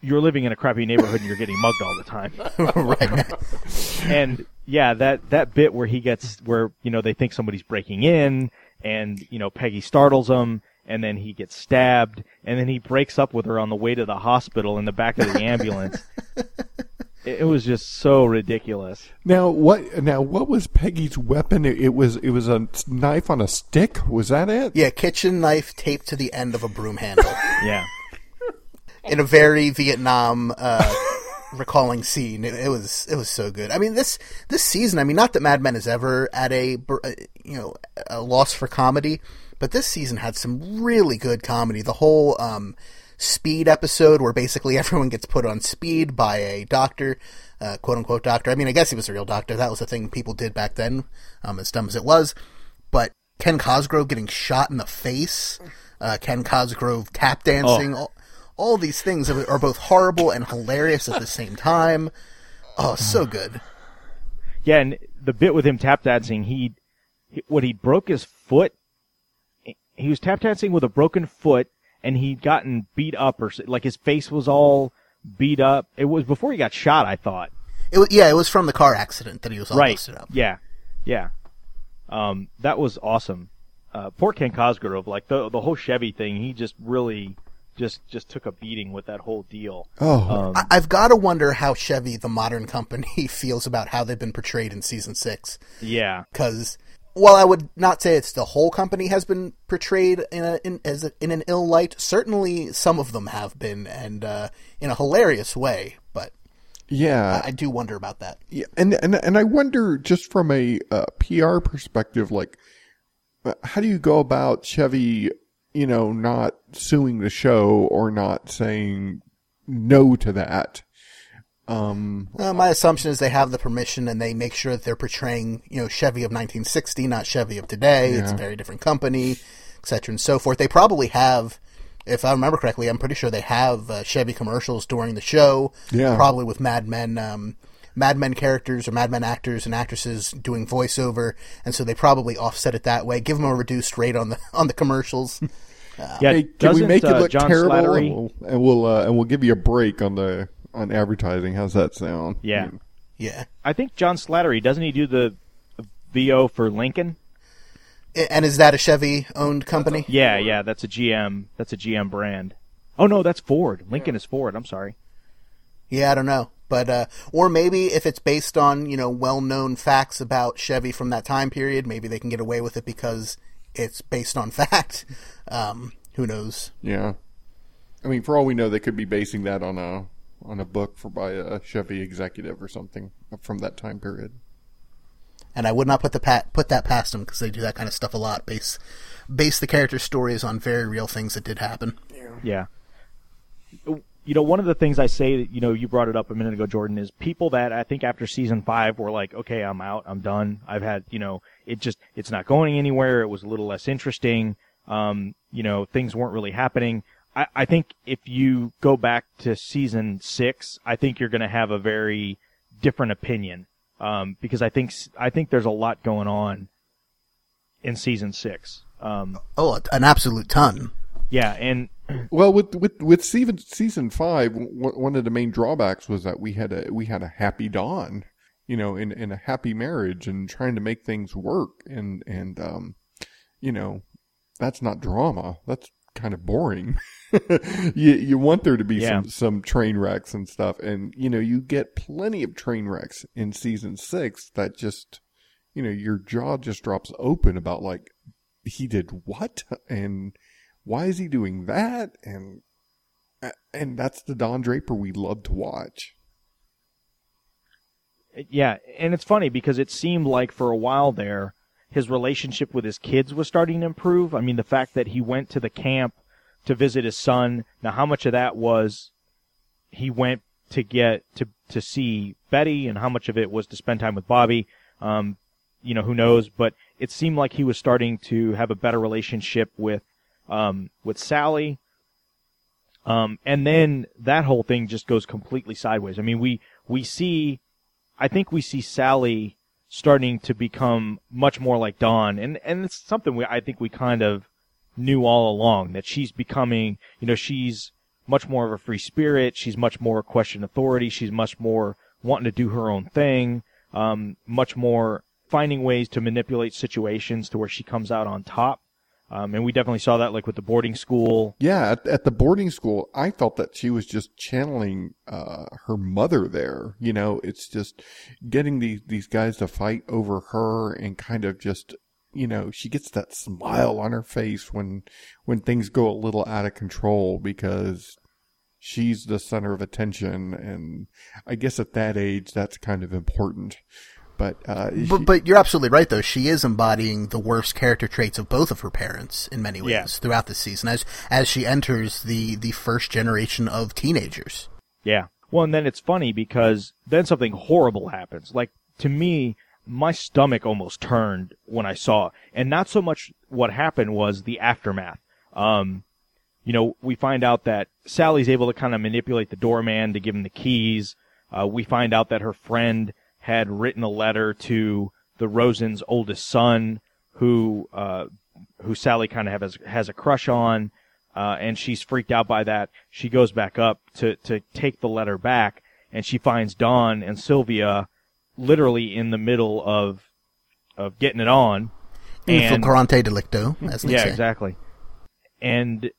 you're living in a crappy neighborhood and you're getting mugged all the time. right. and yeah, that that bit where he gets where you know they think somebody's breaking in, and you know Peggy startles him, and then he gets stabbed, and then he breaks up with her on the way to the hospital in the back of the ambulance. it, it was just so ridiculous. Now what? Now what was Peggy's weapon? It, it was it was a knife on a stick. Was that it? Yeah, kitchen knife taped to the end of a broom handle Yeah, in a very Vietnam uh, recalling scene. It, it was it was so good. I mean this this season. I mean, not that Mad Men is ever at a uh, you know a loss for comedy, but this season had some really good comedy. The whole um, speed episode where basically everyone gets put on speed by a doctor. Uh, quote unquote doctor. I mean, I guess he was a real doctor. That was a thing people did back then, um, as dumb as it was. But Ken Cosgrove getting shot in the face, uh, Ken Cosgrove tap dancing, all, all these things are are both horrible and hilarious at the same time. Oh, so good. yeah, and the bit with him tap dancing, he, he what he broke his foot. He was tap dancing with a broken foot, and he'd gotten beat up, or like his face was all beat up. It was before he got shot, I thought. It was, yeah, it was from the car accident that he was all right. busted up. Yeah, yeah. Um, that was awesome. Uh, poor Ken Cosgrove, like the the whole Chevy thing, he just really just just took a beating with that whole deal. Oh, Um, I- I've got to wonder how Chevy, the modern company, feels about how they've been portrayed in season six. yeah, Because while I would not say it's the whole company has been portrayed in a in, as a, in an ill light, certainly some of them have been, and uh, in a hilarious way. But yeah. I, I do wonder about that. Yeah, and and and I wonder just from a uh, PR perspective, like uh, how do you go about Chevy, you know, not suing the show or not saying no to that? Um, Uh, my assumption is they have the permission and they make sure that they're portraying, you know, Chevy of 1960, not Chevy of today. It's a very different company, et cetera, and so forth. They probably have, if I remember correctly, I'm pretty sure they have uh, Chevy commercials during the show. Yeah. Probably with Mad Men, um, Mad Men characters or Mad Men actors and actresses doing voiceover, and so they probably offset it that way. Give them a reduced rate on the on the commercials. yeah. hey, can we make it uh, look John terrible? And we'll, and we'll uh, and we'll give you a break on the on advertising. How's that sound? Yeah, yeah. I think John Slattery doesn't he do the VO for Lincoln? And is that a Chevy owned company? Yeah, yeah, that's a GM. That's a GM brand. Oh no, that's Ford. Lincoln is Ford. I'm sorry. Yeah, I don't know. But uh or maybe if it's based on, you know, well-known facts about Chevy from that time period, maybe they can get away with it because it's based on fact. Um who knows. Yeah. I mean, for all we know, they could be basing that on a on a book for by a Chevy executive or something from that time period. And I would not put the pat put that past them because they do that kind of stuff a lot. Base base the character stories on very real things that did happen. Yeah. You know, one of the things I say, that you know, you brought it up a minute ago, Jordan, is people that I think after season five were like, okay, I'm out, I'm done. I've had, you know, it just, it's not going anywhere. It was a little less interesting. Um, you know, things weren't really happening. I, I think if you go back to season six, I think you're going to have a very different opinion. Um, because I think, s- I think there's a lot going on in season six. Um, Oh, an absolute ton. Yeah, and Well, with with with season season five, w- one of the main drawbacks was that we had a we had a happy Don, you know, in in a happy marriage and trying to make things work, and and um, you know, that's not drama. That's kind of boring. you you want there to be Yeah. some some train wrecks and stuff, and you know, you get plenty of train wrecks in season six that just, you know, your jaw just drops open about like he did what and why is he doing that? And and that's the Don Draper we love to watch. Yeah, and it's funny because it seemed like for a while there, his relationship with his kids was starting to improve. I mean, the fact that he went to the camp to visit his son. Now, how much of that was he went to get to to see Betty, and how much of it was to spend time with Bobby? Um, you know, who knows? But it seemed like he was starting to have a better relationship with um, with Sally. Um, and then that whole thing just goes completely sideways. I mean, we we see I think we see Sally starting to become much more like Don, and and it's something we I think we kind of knew all along that she's becoming, you know, she's much more of a free spirit. She's much more question authority. She's much more wanting to do her own thing. Um, much more finding ways to manipulate situations to where she comes out on top. Um, and we definitely saw that like with the boarding school. Yeah, at, at the boarding school, I felt that she was just channeling uh, her mother there. You know, it's just getting these these guys to fight over her and kind of just you know she gets that smile on her face when when things go a little out of control because she's the center of attention and I guess at that age that's kind of important. But uh, But, she- but you're absolutely right, though. She is embodying the worst character traits of both of her parents in many ways Yeah. throughout the season, as as she enters the the first generation of teenagers. Yeah. Well, and then it's funny because then something horrible happens. Like to me, my stomach almost turned when I saw, and not so much what happened was the aftermath. Um, you know, we find out that Sally's able to kind of manipulate the doorman to give him the keys. Uh, we find out that her friend had written a letter to the Rosen's oldest son, who uh, who Sally kind of has has a crush on, uh, and she's freaked out by that. She goes back up to to take the letter back, and she finds Don and Sylvia literally in the middle of of getting it on. In And- delicto, as they yeah, say. exactly. And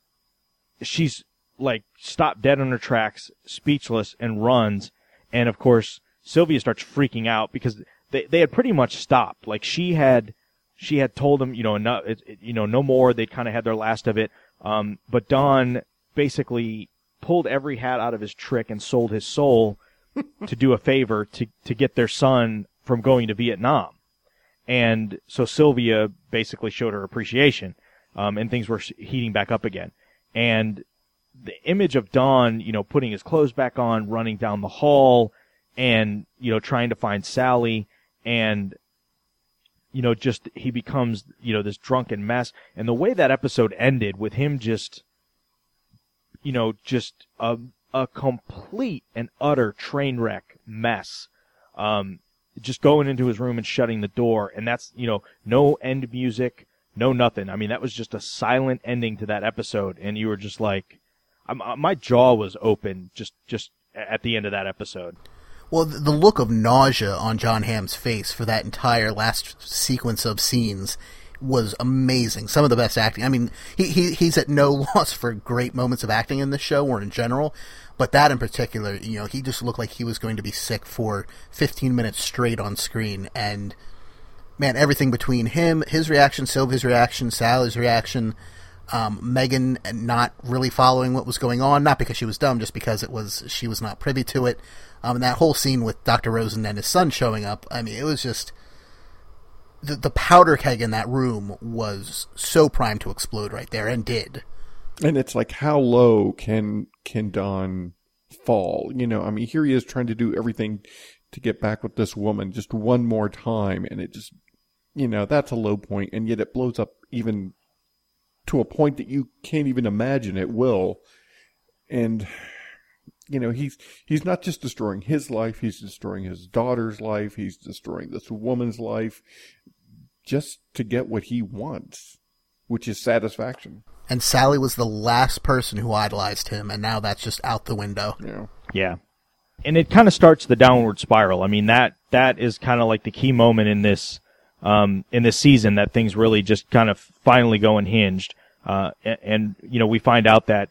she's like stopped dead on her tracks, speechless, and runs. And of course, Sylvia starts freaking out because they they had pretty much stopped. Like she had she had told them, you know, no, it, it- you know, no more. They'd kind of had their last of it. Um, but Don basically pulled every hat out of his trick and sold his soul to do a favor to to get their son from going to Vietnam. And so Sylvia basically showed her appreciation, um, and things were heating back up again. And the image of Don, you know, putting his clothes back on, running down the hall, and you know, trying to find Sally, and you know, just he becomes you know this drunken mess. And the way that episode ended with him just, you know, just a a complete and utter train wreck mess. Um, just going into his room and shutting the door, and that's you know no end music, no nothing. I mean that was just a silent ending to that episode, and you were just like, I'm, uh, my jaw was open just just at the end of that episode. Well, the look of nausea on Jon Hamm's face for that entire last sequence of scenes was amazing. Some of the best acting. I mean, he, he he's at no loss for great moments of acting in this show or in general, but that in particular, you know, he just looked like he was going to be sick for 15 minutes straight on screen and man, everything between him, his reaction, Sylvia's reaction, Sally's reaction, um, Megan not really following what was going on, not because she was dumb, just because it was she was not privy to it. Um, and that whole scene with Dr. Rosen and his son showing up, I mean, it was just the the powder keg in that room was so primed to explode right there, and did. and it's like how low can can Don fall? You know, I mean, here he is trying to do everything to get back with this woman just one more time, and it just, you know, that's a low point, and yet it blows up even to a point that you can't even imagine it will. And you know, he's he's not just destroying his life; he's destroying his daughter's life. He's destroying this woman's life, just to get what he wants. which is satisfaction. And Sally was the last person who idolized him, and now that's just out the window. You know. Yeah. And it kind of starts the downward spiral. I mean, that, that is kind of like the key moment in this, um, in this season that things really just kind of finally go unhinged. Uh, and, and, you know, we find out that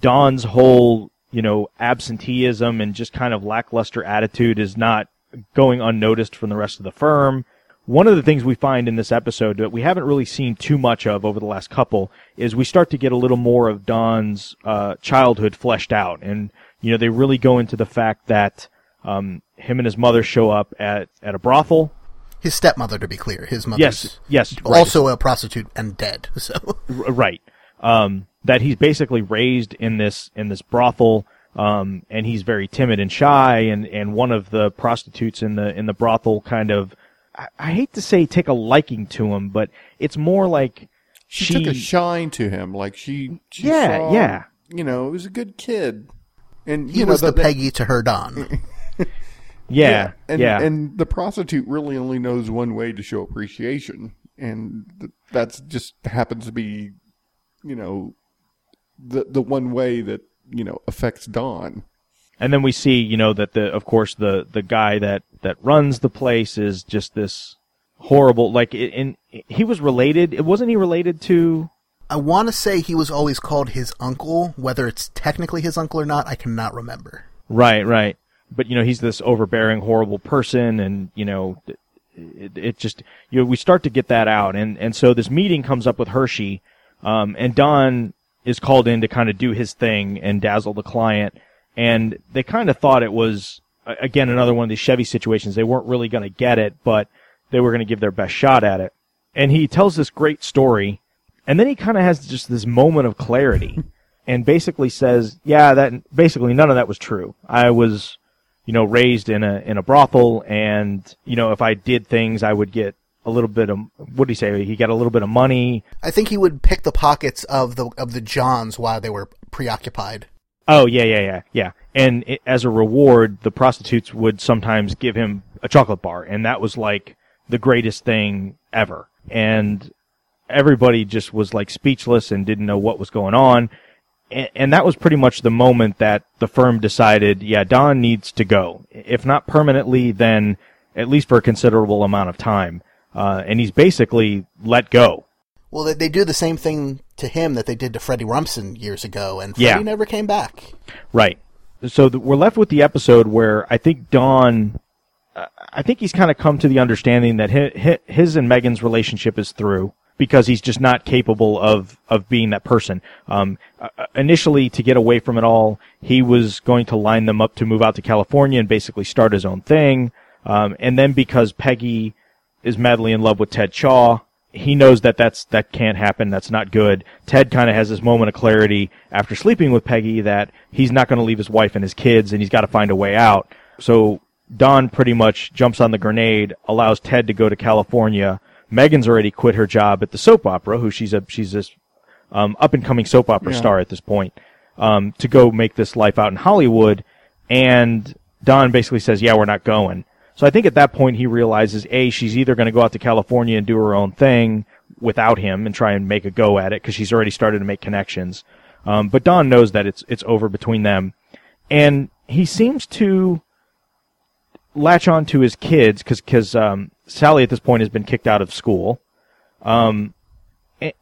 Don's whole, you know, absenteeism and just kind of lackluster attitude is not going unnoticed from the rest of the firm. One of the things we find in this episode that we haven't really seen too much of over the last couple is we start to get a little more of Don's uh, childhood fleshed out, and you know they really go into the fact that um, him and his mother show up at at a brothel. His stepmother, to be clear, his mother. Yes, yes, right. also a prostitute and dead. So R- right. Um, that he's basically raised in this in this brothel, um, and he's very timid and shy, and, and one of the prostitutes in the in the brothel kind of, I, I hate to say take a liking to him, but it's more like She, took a shine to him, like she. she Yeah, saw, yeah. You know, he was a good kid, and he you know, was the, the- Peggy to her Don. yeah, and yeah, and the prostitute really only knows one way to show appreciation, and th- that's just happens to be, you know, the the one way that you know affects Don. and then we see you know that the of course the the guy that that runs the place is just this horrible like in he was related it wasn't he related to I want to say he was always called his uncle. Whether it's technically his uncle or not, I cannot remember. Right, right. But you know, he's this overbearing, horrible person, and you know, it, it just you know we start to get that out, and and so this meeting comes up with Hershey, um, and Don is called in to kind of do his thing and dazzle the client, and they kind of thought it was again another one of these Chevy situations. They weren't really going to get it, but they were going to give their best shot at it. And he tells this great story, and then he kind of has just this moment of clarity and basically says, yeah, that basically none of that was true. I was, you know, raised in a, in a brothel and, you know, if I did things, I would get a little bit of, what did he say? He got a little bit of money. I think he would pick the pockets of the of the Johns while they were preoccupied. Oh, yeah, yeah, yeah, yeah. And it, as a reward, the prostitutes would sometimes give him a chocolate bar. And that was like the greatest thing ever. And everybody just was like speechless and didn't know what was going on. And, and that was pretty much the moment that the firm decided, yeah, Don needs to go. If not permanently, then at least for a considerable amount of time. Uh, and he's basically let go. Well, they, they do the same thing to him that they did to Freddy Rumsen years ago, and Freddy Yeah. never came back. Right. So th- we're left with the episode where I think Don, uh, I think he's kind of come to the understanding that his, his and Megan's relationship is through because he's just not capable of of being that person. Um, uh, uh, initially, to get away from it all, he was going to line them up to move out to California and basically start his own thing. Um, and then because Peggy is madly in love with Ted Chaough. He knows that that's that can't happen. That's not good. Ted kind of has this moment of clarity after sleeping with Peggy that he's not going to leave his wife and his kids, and he's got to find a way out. So Don pretty much jumps on the grenade, allows Ted to go to California. Megan's already quit her job at the soap opera, who she's a she's this um, up and coming soap opera Yeah. star at this point, um, to go make this life out in Hollywood. And Don basically says, "Yeah, we're not going." So I think at that point he realizes a she's either going to go out to California and do her own thing without him and try and make a go at it because she's already started to make connections. Um, but Don knows that it's it's over between them, and he seems to latch on to his kids because because um, Sally at this point has been kicked out of school, um,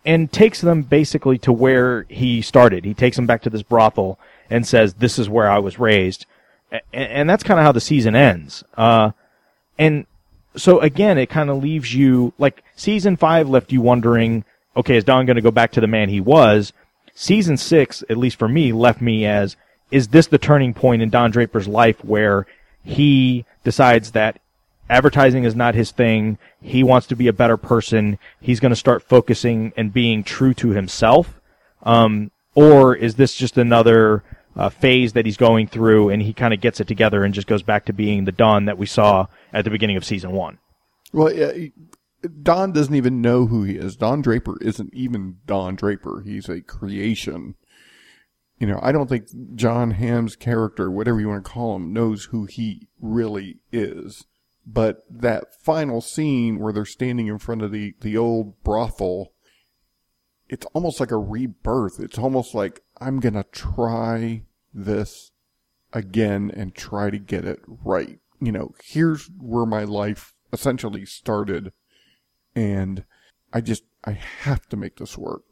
and, takes them basically to where he started. He takes them back to this brothel and says, "This is where I was raised," and, and that's kind of how the season ends. Uh, and so again, it kind of leaves you like season five left you wondering, okay, is Don going to go back to the man he was? Season six, at least for me, left me as, is this the turning point in Don Draper's life where he decides that advertising is not his thing. He wants to be a better person. He's going to start focusing and being true to himself. Um, or is this just another uh, phase that he's going through and he kind of gets it together and just goes back to being the Don that we saw at the beginning of season one? Well, yeah, Don doesn't even know who he is. Don Draper isn't even Don Draper. He's a creation. You know, I don't think Jon Hamm's character, whatever you want to call him, knows who he really is. But that final scene where they're standing in front of the, the old brothel it's almost like a rebirth. It's almost like I'm going to try this again and try to get it right. You know, here's where my life essentially started and I just, I have to make this work.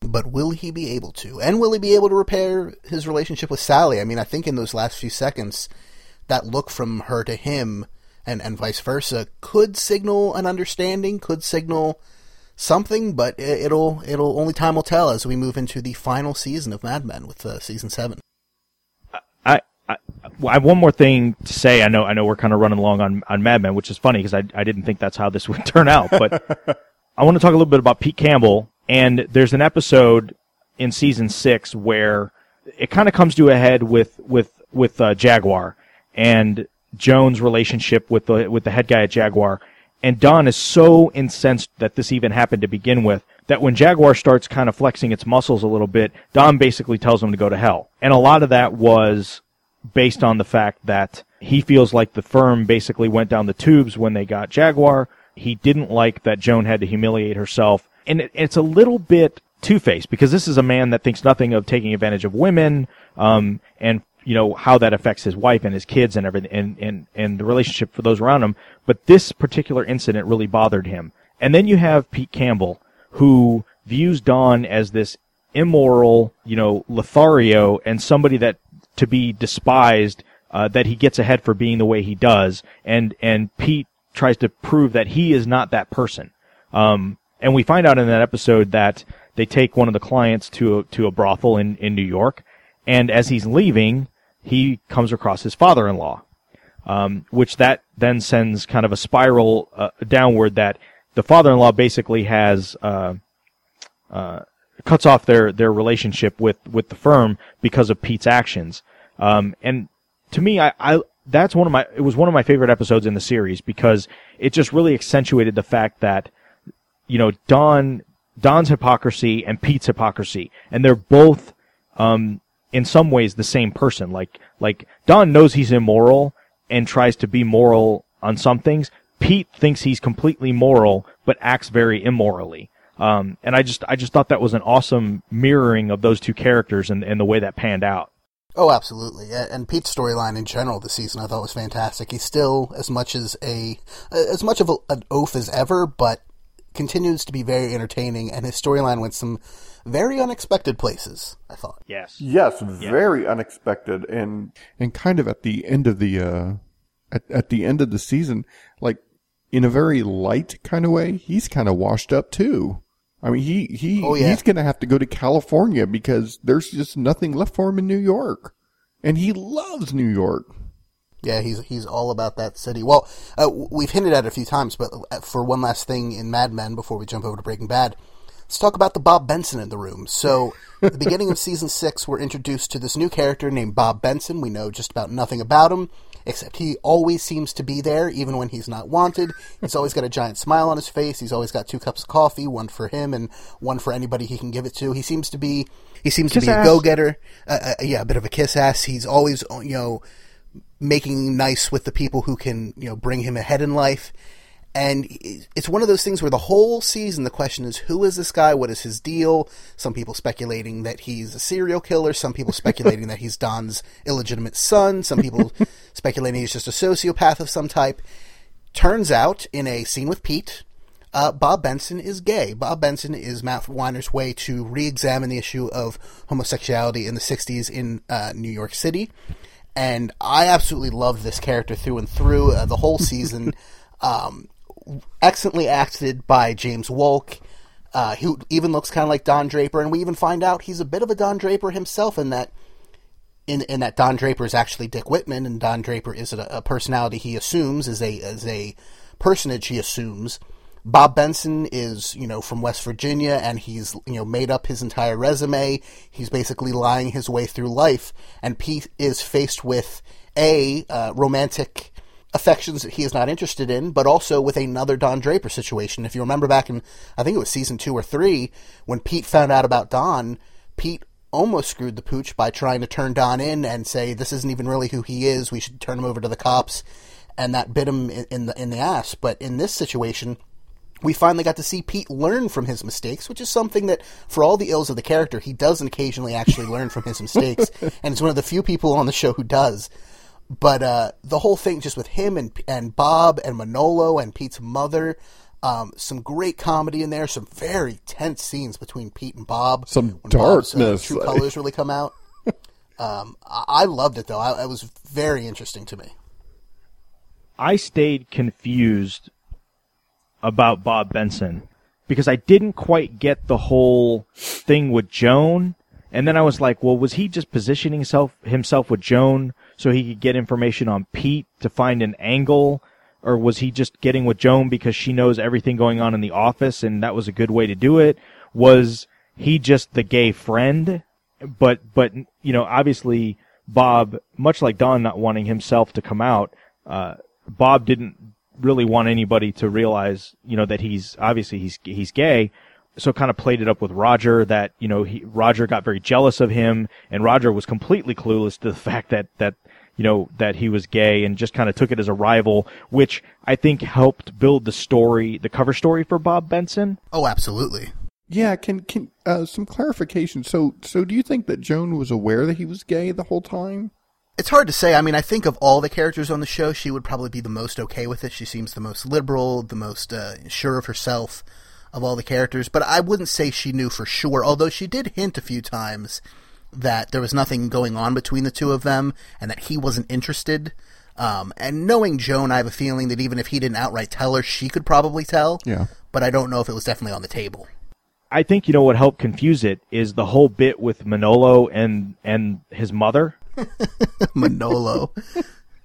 But will he be able to? And will he be able to repair his relationship with Sally? I mean, I think in those last few seconds, that look from her to him and, and vice versa could signal an understanding, could signal something, but it'll it'll only time will tell as we move into the final season of Mad Men with uh, season seven. I, I, I have one more thing to say. I know I know we're kind of running along on on Mad Men, which is funny because I I didn't think that's how this would turn out, but I want to talk a little bit about Pete Campbell. And there's an episode in season six where it kind of comes to a head with with with uh, Jaguar and Joan's relationship with the with the head guy at Jaguar and Don is so incensed that this even happened to begin with that when Jaguar starts kind of flexing its muscles a little bit, Don basically tells him to go to hell. And a lot of that was based on the fact that he feels like the firm basically went down the tubes when they got Jaguar. He didn't like that Joan had to humiliate herself. And it, it's a little bit two-faced because this is a man that thinks nothing of taking advantage of women, um, and you know, how that affects his wife and his kids and everything and, and, and the relationship for those around him. But this particular incident really bothered him. And then you have Pete Campbell, who views Don as this immoral, you know, Lothario and somebody that to be despised, uh, that he gets ahead for being the way he does. And, and Pete tries to prove that he is not that person. Um, and we find out in that episode that they take one of the clients to a, to a brothel in, in New York. And as he's leaving, he comes across his father-in-law, um, which that then sends kind of a spiral uh, downward that the father-in-law basically has uh, uh, cuts off their their relationship with with the firm because of Pete's actions. Um, and to me, I, I that's one of my it was one of my favorite episodes in the series because it just really accentuated the fact that you know Don Don's hypocrisy and Pete's hypocrisy, and they're both um, in some ways the same person. Like like Don knows he's immoral and tries to be moral on some things. Pete thinks he's completely moral but acts very immorally. Um, and I just I just thought that was an awesome mirroring of those two characters and, and the way that panned out. Oh, absolutely. And Pete's storyline in general this season I thought was fantastic. He's still as much as a as much of a, an oaf as ever, but continues to be very entertaining and his storyline went some very unexpected places, I thought. Yes. Yes, very unexpected and and kind of at the end of the uh at at the end of the season, like in a very light kind of way, he's kind of washed up too. I mean, he he Oh, yeah. he's going to have to go to California because there's just nothing left for him in New York. And he loves New York. Yeah, he's he's all about that city. Well, uh, we've hinted at it a few times, but uh, for one last thing in Mad Men before we jump over to Breaking Bad, let's talk about the Bob Benson in the room. So, at the beginning of season six, we're introduced to this new character named Bob Benson. We know just about nothing about him, except he always seems to be there, even when he's not wanted. He's always got a giant smile on his face. He's always got two cups of coffee, one for him and one for anybody he can give it to. He seems to be he seems to Kiss be a go getter. Uh, uh, yeah, a bit of a kiss ass. He's always you know making nice with the people who can, you know, bring him ahead in life. And it's one of those things where the whole season the question is who is this guy? What is his deal? Some people speculating that he's a serial killer. Some people speculating that he's Don's illegitimate son. Some people speculating he's just a sociopath of some type. Turns out, in a scene with Pete, uh, Bob Benson is gay. Bob Benson is Matt Weiner's way to re-examine the issue of homosexuality in the '60s in uh, New York City, and I absolutely loved this character through and through. Uh, the whole season, um, excellently acted by James Wolk, uh, who even looks kind of like Don Draper, and we even find out he's a bit of a Don Draper himself in that. In, in that Don Draper is actually Dick Whitman, and Don Draper is a, a personality he assumes is a as a personage he assumes. Bob Benson is, you know, from West Virginia and he's, you know, made up his entire resume. He's basically lying his way through life. And Pete is faced with A, uh, romantic affections that he is not interested in, but also with another Don Draper situation. If you remember back in, I think it was season two or three, when Pete found out about Don, Pete almost screwed the pooch by trying to turn Don in and say, this isn't even really who he is. We should turn him over to the cops. And that bit him in, the, in the ass. But in this situation, we finally got to see Pete learn from his mistakes, which is something that, for all the ills of the character, he does occasionally actually learn from his mistakes, and it's one of the few people on the show who does. But uh, the whole thing, just with him and and Bob and Manolo and Pete's mother, um, some great comedy in there, some very tense scenes between Pete and Bob. Some when Bob's, uh, darkness. true colors really come out. Um, I, I loved it though. I, it was very interesting to me. I stayed confused about Bob Benson because I didn't quite get the whole thing with Joan. And then I was like, well, was he just positioning himself, himself with Joan so he could get information on Pete to find an angle? Or was he just getting with Joan because she knows everything going on in the office and that was a good way to do it? Was he just the gay friend? But, but, you know, obviously Bob, much like Don not wanting himself to come out, uh, Bob didn't really want anybody to realize, you know, that he's obviously he's he's gay. So kind of played it up with Roger that you know he Roger got very jealous of him, and Roger was completely clueless to the fact that that you know that he was gay and just kind of took it as a rival, which I think helped build the story, the cover story for Bob Benson. Oh, absolutely. Yeah, can can uh, some clarification? So so do you think that Joan was aware that he was gay the whole time? It's hard to say. I mean, I think of all the characters on the show, she would probably be the most okay with it. She seems the most liberal, the most uh, sure of herself of all the characters. But I wouldn't say she knew for sure, although she did hint a few times that there was nothing going on between the two of them and that he wasn't interested. Um, and knowing Joan, I have a feeling that even if he didn't outright tell her, she could probably tell. Yeah. But I don't know if it was definitely on the table. I think you know what helped confuse it is the whole bit with Manolo and and his mother. Manolo.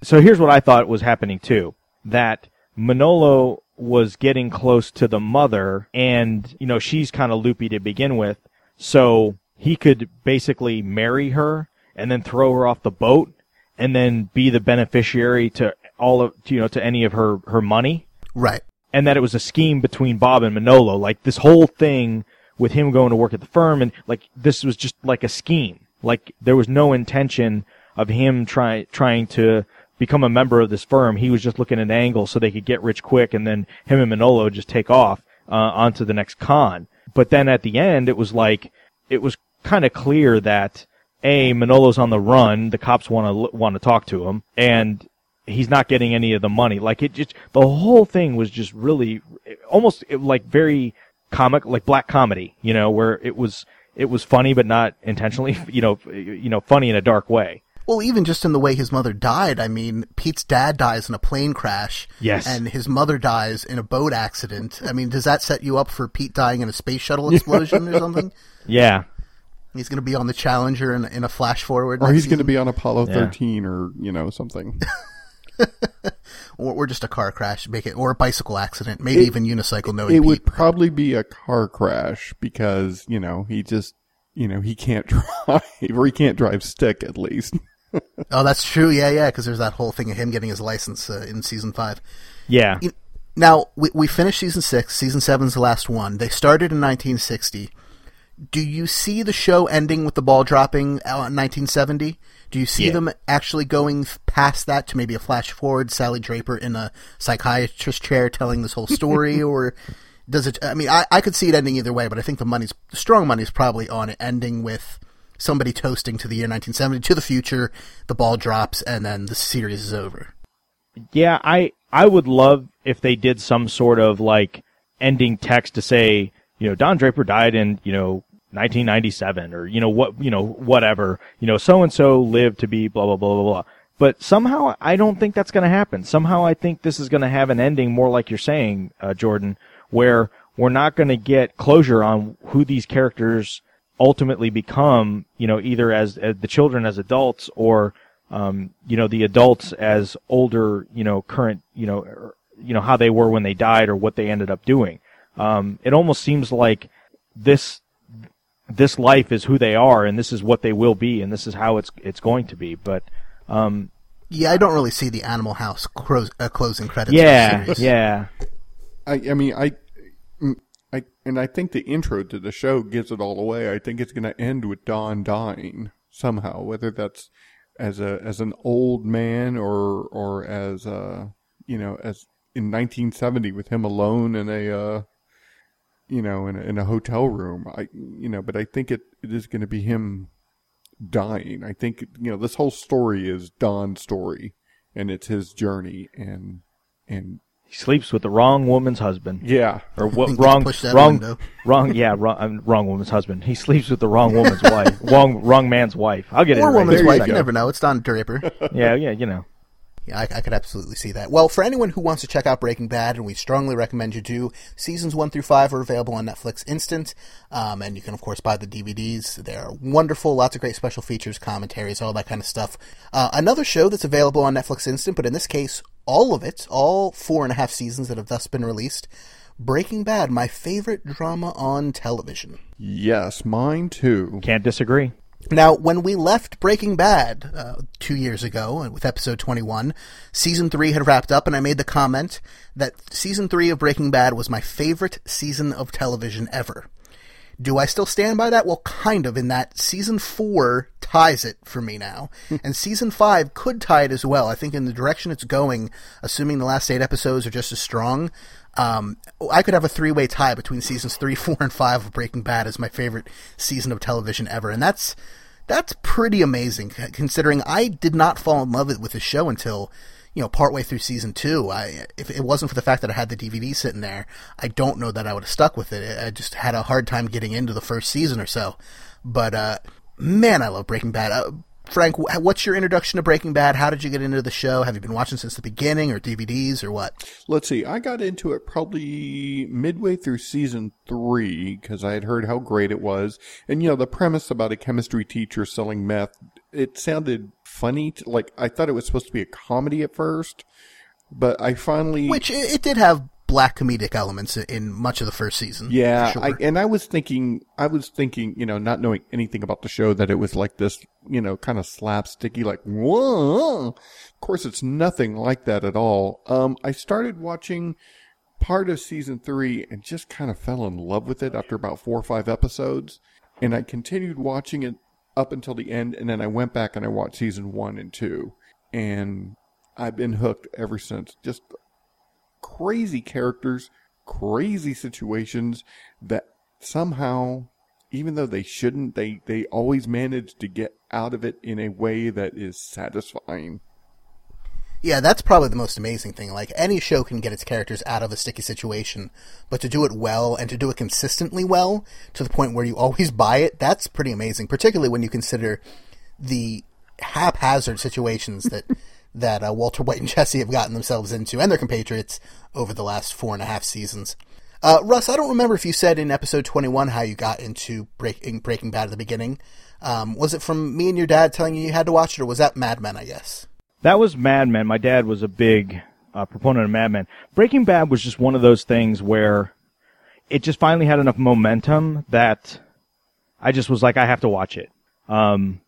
so here's what I thought was happening too. That Manolo was getting close to the mother and, you know, she's kind of loopy to begin with. So he could basically marry her and then throw her off the boat and then be the beneficiary to all of, you know, to any of her, her money. right. And that it was a scheme between Bob and Manolo. Like this whole thing with him going to work at the firm and like this was just like a scheme. Like there was no intention of him try, trying to become a member of this firm. He was just looking at an angle so they could get rich quick and then him and Manolo just take off, uh, onto the next con. But then at the end, it was like, it was kind of clear that A, Manolo's on the run, the cops want to, want to talk to him, and he's not getting any of the money. Like it just, the whole thing was just really, almost like very comic, like black comedy, you know, where it was, it was funny, but not intentionally, you know, you know, funny in a dark way. Well, even just in the way his mother died, I mean, Pete's dad dies in a plane crash. Yes. And his mother dies in a boat accident. I mean, does that set you up for Pete dying in a space shuttle explosion or something? Yeah. He's going to be on the Challenger in, in a flash forward. Or next he's going to be on Apollo Yeah. 13 or, you know, something. or, or just a car crash, make it, or a bicycle accident, maybe It- even unicycle No, it Pete. would probably be a car crash because, you know, he just, you know, he can't drive or he can't drive stick at least. Oh, that's true. Yeah, yeah, because there's that whole thing of him getting his license uh, in season five. Yeah. You- Now, we, we finished season six. Season seven's the last one. They started in 1960. Do you see the show ending with the ball dropping in 1970? Do you see Yeah. them actually going past that to maybe a flash forward, Sally Draper in a psychiatrist chair telling this whole story, or does it? I mean, I, I could see it ending either way, but I think the money's the strong money's probably on it ending with somebody toasting to the year 1970 to the future. The ball drops, and then the series is over. Yeah, I I would love if they did some sort of like ending text to say, you know, Don Draper died in, you know, 1997 or you know what, you know, whatever. You know, so and so lived to be blah blah blah blah blah. But somehow I don't think that's going to happen. Somehow I think this is going to have an ending more like you're saying, uh, Jordan, where we're not going to get closure on who these characters ultimately become, you know, either as, as the children as adults or, um, you know, the adults as older, you know, current, you know, or, you know, how they were when they died or what they ended up doing. Um, it almost seems like this, this life is who they are and this is what they will be and this is how it's, it's going to be. But, um, Yeah, I don't really see the Animal House cro- uh, closing credits. yeah, yeah. I, I mean, I, mm, I, and I think the intro to the show gives it all away. I think it's going to end with Don dying somehow, whether that's as a as an old man or or as a you know as in 1970 with him alone in a, uh, you know, in a, in a hotel room. I, you know, but I think it, it is going to be him dying. I think, you know, this whole story is Don's story and it's his journey and, and He sleeps with the wrong woman's husband. yeah, Or what? Wrong, push that wrong, window. wrong. Yeah, wrong, um, wrong woman's husband. He sleeps with the wrong woman's wife. Wrong, wrong man's wife. I'll get it. Or right woman's in wife. You second. never know. It's Don Draper. Yeah, yeah, you know. Yeah, I, I could absolutely see that. Well, for anyone who wants to check out Breaking Bad, and we strongly recommend you do, seasons one through five are available on Netflix Instant, um, and you can of course buy the DVDs. They're wonderful, lots of great special features, commentaries, all that kind of stuff. Uh, another show that's available on Netflix Instant, but in this case, all of it, all four and a half seasons that have thus been released. Breaking Bad, my favorite drama on television. yes, mine too. Can't disagree. Now, when we left Breaking Bad uh, two years ago uh, with episode 21, season three had wrapped up, and I made the comment that season three of Breaking Bad was my favorite season of television ever. Do I still stand by that? Well, kind of, in that season four ties it for me now. and season five could tie it as well. I think in the direction it's going, assuming the last eight episodes are just as strong, um, I could have a three way tie between seasons three, four, and five of Breaking Bad as my favorite season of television ever. And that's, that's pretty amazing considering I did not fall in love with the show until, you know, partway through season two. I, if it wasn't for the fact that I had the DVD sitting there, I don't know that I would have stuck with it. I just had a hard time getting into the first season or so. But, uh, man, I love Breaking Bad. Uh, Frank, what's your introduction to Breaking Bad? How did you get into the show? Have you been watching since the beginning or DVDs or what? Let's see. I got into it probably midway through season three because I had heard how great it was. And, you know, the premise about a chemistry teacher selling meth, it sounded funny. To, like, I thought it was supposed to be a comedy at first, but I finally. Which it, it did have black comedic elements in- much of the first season. Yeah, for I, and I was thinking, I was thinking, you know, not knowing anything about the show, that it was like this, you know, kind of slapsticky, like, whoa. Of course, it's nothing like that at all. Um, I started watching part of season three and just kind of fell in love with it after about four or five episodes. And I continued watching it up until the end, and then I went back and I watched season one and two. And I've been hooked ever since. Just crazy characters, crazy situations that somehow, even though they shouldn't, they, they always manage to get out of it in a way that is satisfying. Yeah, that's probably the most amazing thing. Like any show can get its characters out of a sticky situation, but to do it well and to do it consistently well to the point where you always buy it, that's pretty amazing. Particularly when you consider the haphazard situations that that uh, Walter White and Jesse have gotten themselves into and their compatriots over the last four and a half seasons. Uh, Russ, I don't remember if you said in episode 21 how you got into Breaking, Breaking Bad at the beginning. Um, was it from me and your dad telling you you had to watch it, or was that Mad Men, I guess? That was Mad Men. My dad was a big uh, proponent of Mad Men. Breaking Bad was just one of those things where it just finally had enough momentum that I just was like, I have to watch it. Um,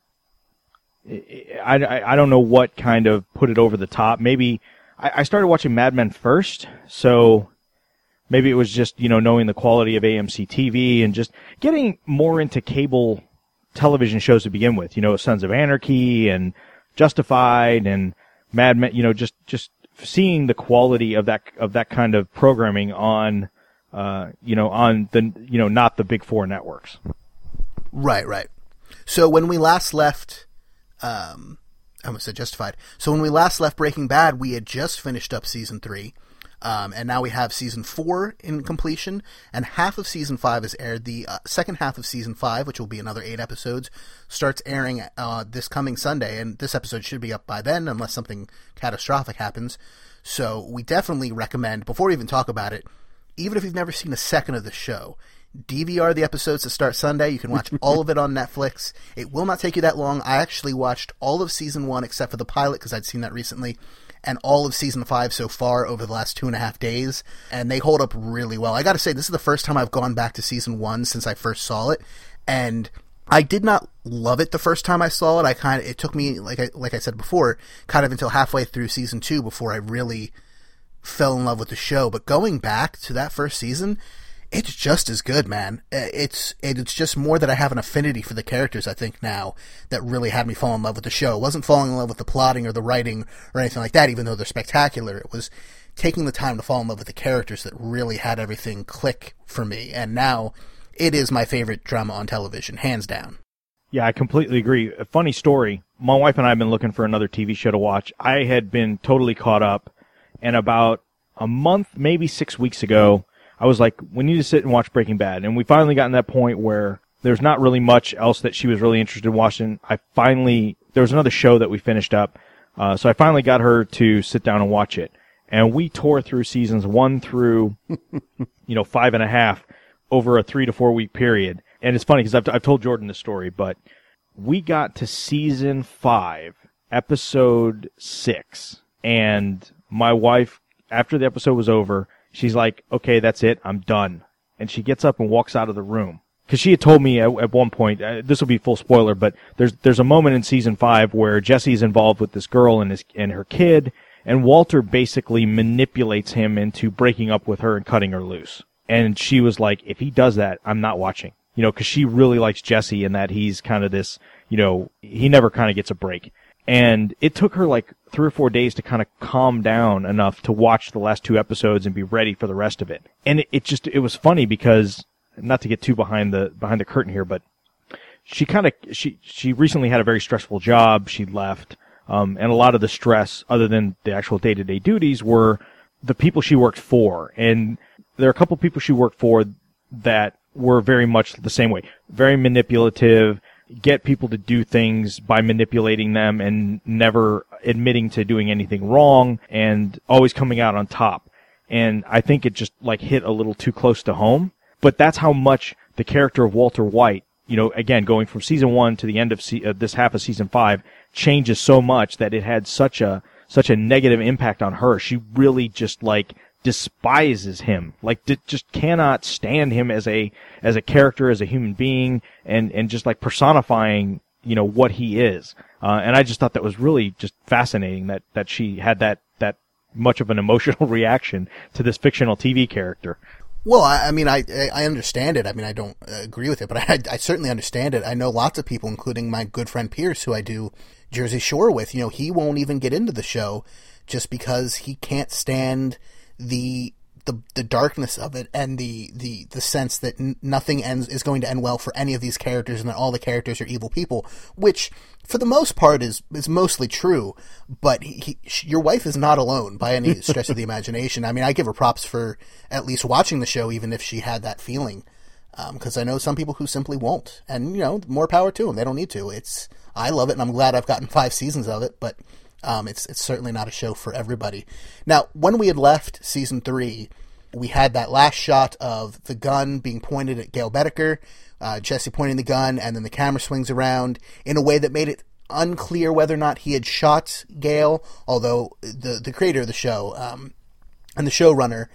I, I, I don't know what kind of put it over the top. Maybe I, I started watching Mad Men first, so maybe it was just you know knowing the quality of AMC TV and just getting more into cable television shows to begin with. You know, Sons of Anarchy and Justified and Mad Men. You know, just just seeing the quality of that of that kind of programming on, uh, you know, on the you know not the big four networks. Right, right. So when we last left, um, I almost said Justified. So when we last left Breaking Bad, we had just finished up season three, um, and now we have season four in completion, and half of season five is aired. The uh, second half of season five, which will be another eight episodes, starts airing uh, this coming Sunday, and this episode should be up by then, unless something catastrophic happens. So we definitely recommend, before we even talk about it, even if you've never seen a second of the show, DVR the episodes to start Sunday. You can watch all of it on Netflix. It will not take you that long. I actually watched all of season one except for the pilot because I'd seen that recently, and all of season five so far over the last two and a half days, and they hold up really well. I got to say, this is the first time I've gone back to season one since I first saw it, and I did not love it the first time I saw it. I kind of it took me like I like I said before, kind of until halfway through season two before I really fell in love with the show. But going back to that first season, It's just as good, man. Uh, It's it's just more that I have an affinity for the characters. I think now that really had me fall in love with the show. It wasn't falling in love with the plotting or the writing or anything like that. Even though they're spectacular, it was taking the time to fall in love with the characters that really had everything click for me. And now it is my favorite drama on television, hands down. Yeah, I completely agree. A funny story. My wife and I have been looking for another TV show to watch. I had been totally caught up, and about a month, maybe six weeks ago, I was like, we need to sit and watch Breaking Bad. And we finally gotten that point where there's not really much else that she was really interested in watching. I finally, there was another show that we finished up. Uh, so I finally got her to sit down and watch it. And we tore through seasons one through, you know, five and a half over a three to four week period. And it's funny because I've, I've told Jordan this story, but we got to season five, episode six, and my wife, after the episode was over, she's like, okay, that's it. I'm done. And she gets up and walks out of the room. Cause she had told me at, at one point, uh, this will be full spoiler, but there's, there's a moment in season five where Jesse's involved with this girl and his, and her kid, and Walter basically manipulates him into breaking up with her and cutting her loose. And she was like, if he does that, I'm not watching. You know, cause she really likes Jesse and that he's kind of this, you know, he never kind of gets a break. And it took her like three or four days to kind of calm down enough to watch the last two episodes and be ready for the rest of it. And it, it just, it was funny because, not to get too behind the, behind the curtain here, but she kind of, she, she recently had a very stressful job. She left. Um, and a lot of the stress, other than the actual day to day duties, were the people she worked for. And there are a couple people she worked for that were very much the same way. Very manipulative, get people to do things by manipulating them and never admitting to doing anything wrong and always coming out on top. And I think it just like hit a little too close to home. But that's how much the character of Walter White, you know, again, going from season one to the end of se- uh, this half of season five changes so much that it had such a, such a negative impact on her. She really just like despises him, like d- just cannot stand him as a as a character, as a human being, and and just like personifying, you know, what he is. Uh, and I just thought that was really just fascinating that that she had that that much of an emotional reaction to this fictional TV character. Well, I, I mean, I I understand it. I mean, I don't uh, agree with it, but I, I certainly understand it. I know lots of people, including my good friend Pierce, who I do Jersey Shore with. You know, he won't even get into the show just because he can't stand the the the darkness of it and the the the sense that n- nothing ends is going to end well for any of these characters and that all the characters are evil people, which for the most part is is mostly true. But he, he, your wife is not alone by any stretch of the imagination. I mean, I give her props for at least watching the show, even if she had that feeling, um, because I know some people who simply won't, and you know, more power to them. They don't need to. It's I love it, and I'm glad I've gotten five seasons of it, but. Um, it's it's certainly not a show for everybody. Now, when we had left season three, we had that last shot of the gun being pointed at Gale Boetticher, uh, Jesse pointing the gun, and then the camera swings around in a way that made it unclear whether or not he had shot Gale. Although the the creator of the show um, and the showrunner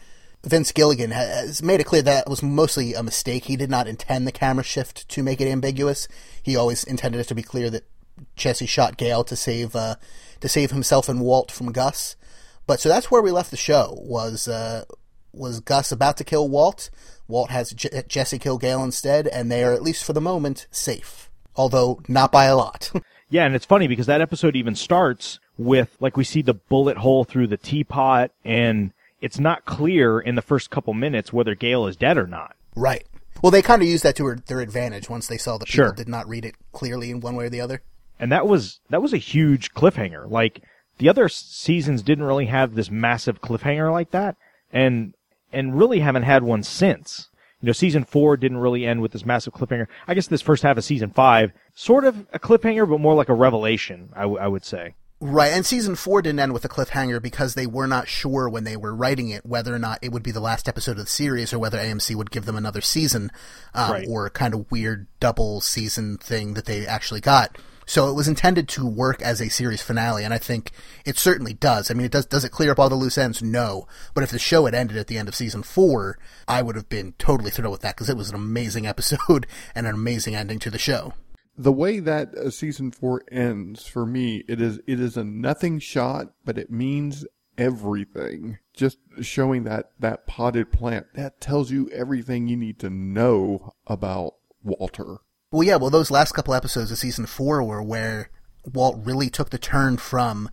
Vince Gilligan has made it clear that was mostly a mistake. He did not intend the camera shift to make it ambiguous. He always intended it to be clear that Jesse shot Gale to save uh, to save himself and Walt from Gus. But so that's where we left the show. Was uh, was Gus about to kill Walt? Walt has J- Jesse kill Gale instead, and they are at least for the moment safe, although not by a lot. Yeah, and it's funny because that episode even starts with like we see the bullet hole through the teapot, and it's not clear in the first couple minutes whether Gale is dead or not. right. Well, they kind of used that to her, their advantage once they saw the people Sure. did not read it clearly in one way or the other. And that was that was a huge cliffhanger. Like the other seasons didn't really have this massive cliffhanger like that, and and really haven't had one since. You know, season four didn't really end with this massive cliffhanger. I guess this first half of season five, sort of a cliffhanger, but more like a revelation. I, w- I would say. Right, and season four didn't end with a cliffhanger because they were not sure when they were writing it whether or not it would be the last episode of the series or whether AMC would give them another season um, Right. or kind of weird double season thing that they actually got. So it was intended to work as a series finale, and I think it certainly does. I mean, it does. Does it clear up all the loose ends? No. But if the show had ended at the end of season four, I would have been totally thrilled with that because it was an amazing episode and an amazing ending to the show. the way that uh, season four ends for me, it is it is a nothing shot, but it means everything. Just showing that, that potted plant, that tells you everything you need to know about Walter. Well, yeah, well, those last couple episodes of season four were where Walt really took the turn from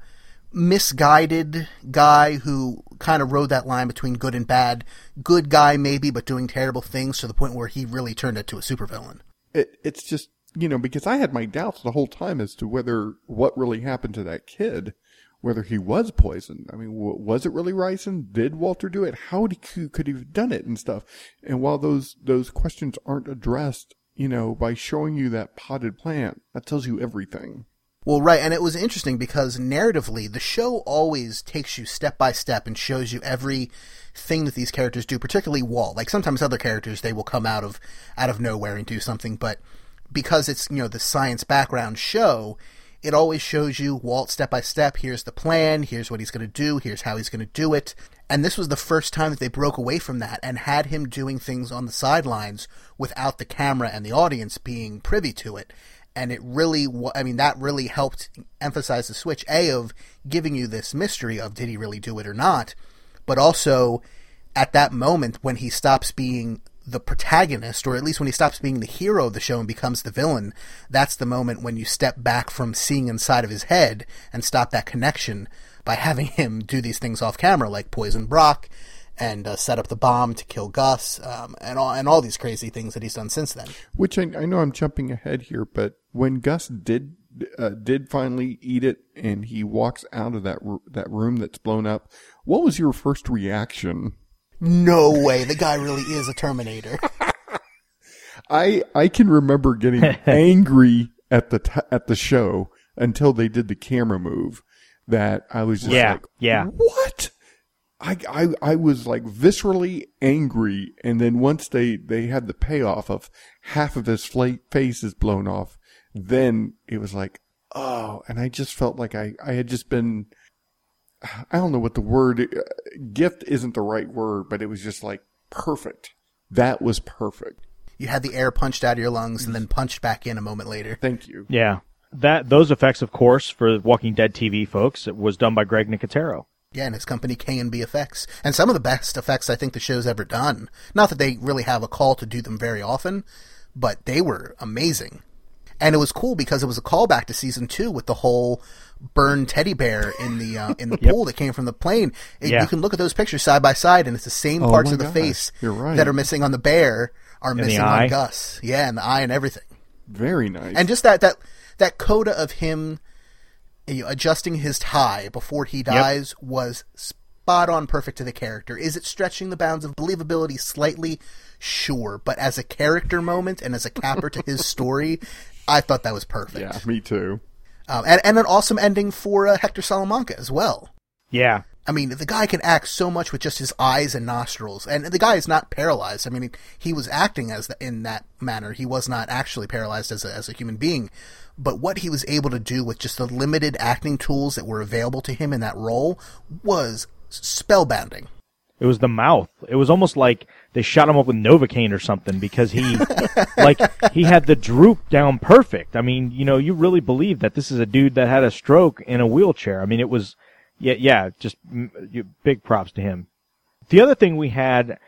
misguided guy who kind of rode that line between good and bad, good guy maybe, but doing terrible things to the point where he really turned into a supervillain. It, it's just, you know, because I had my doubts the whole time as to whether what really happened to that kid, whether he was poisoned. I mean, w- was it really ricin? Did Walter do it? How he, could he have done it and stuff? And while those, those questions aren't addressed, you know, by showing you that potted plant, that tells you everything. Well, right, and it was interesting because narratively, the show always takes you step by step and shows you every thing that these characters do, particularly Walt. Like sometimes other characters, they will come out of out of nowhere and do something, but because it's you know the science background show, it always shows you Walt step by step. Here's the plan. Here's what he's going to do. Here's how he's going to do it. And this was the first time that they broke away from that and had him doing things on the sidelines without the camera and the audience being privy to it and it really i mean that really helped emphasize the switch a of giving you this mystery of did he really do it or not but also at that moment when he stops being the protagonist or at least when he stops being the hero of the show and becomes the villain that's the moment when you step back from seeing inside of his head and stop that connection by having him do these things off camera like poison brock and uh, set up the bomb to kill Gus, um, and all and all these crazy things that he's done since then. Which I, I know I'm jumping ahead here, but when Gus did uh, did finally eat it, and he walks out of that that room that's blown up, what was your first reaction? No way, the guy really is a Terminator. I I can remember getting angry at the t- at the show until they did the camera move. That I was just yeah, like, yeah, what? I, I, I was like viscerally angry. And then once they, they had the payoff of half of his face is blown off, then it was like, oh, and I just felt like I, I had just been, I don't know what the word, uh, gift isn't the right word, but it was just like perfect. That was perfect. You had the air punched out of your lungs and then punched back in a moment later. Thank you. Yeah. That, those effects, of course, for Walking Dead TV folks, it was done by Greg Nicotero. Yeah, and his company K and B Effects, and some of the best effects I think the show's ever done. Not that they really have a call to do them very often, but they were amazing. And it was cool because it was a callback to season two with the whole burned teddy bear in the uh, in the yep. pool that came from the plane. It, yeah. You can look at those pictures side by side, and it's the same oh parts of the gosh, face right. that are missing on the bear are and missing on Gus. Yeah, and the eye and everything. Very nice. And just that that that coda of him adjusting his tie before he dies yep. was spot on perfect to the character. Is it stretching the bounds of believability slightly? Sure, but as a character moment and as a capper to his story, I thought that was perfect. Yeah, me too. Um, and, and an awesome ending for uh, Hector Salamanca as well. Yeah. I mean, the guy can act so much with just his eyes and nostrils, and the guy is not paralyzed. I mean, he was acting as the, in that manner. He was not actually paralyzed as a, as a human being, but what he was able to do with just the limited acting tools that were available to him in that role was spellbinding. It was the mouth. It was almost like they shot him up with Novocaine or something because he, like, he had the droop down perfect. I mean, you know, you really believe that this is a dude that had a stroke in a wheelchair. I mean, it was, yeah, yeah, just big props to him. The other thing we had,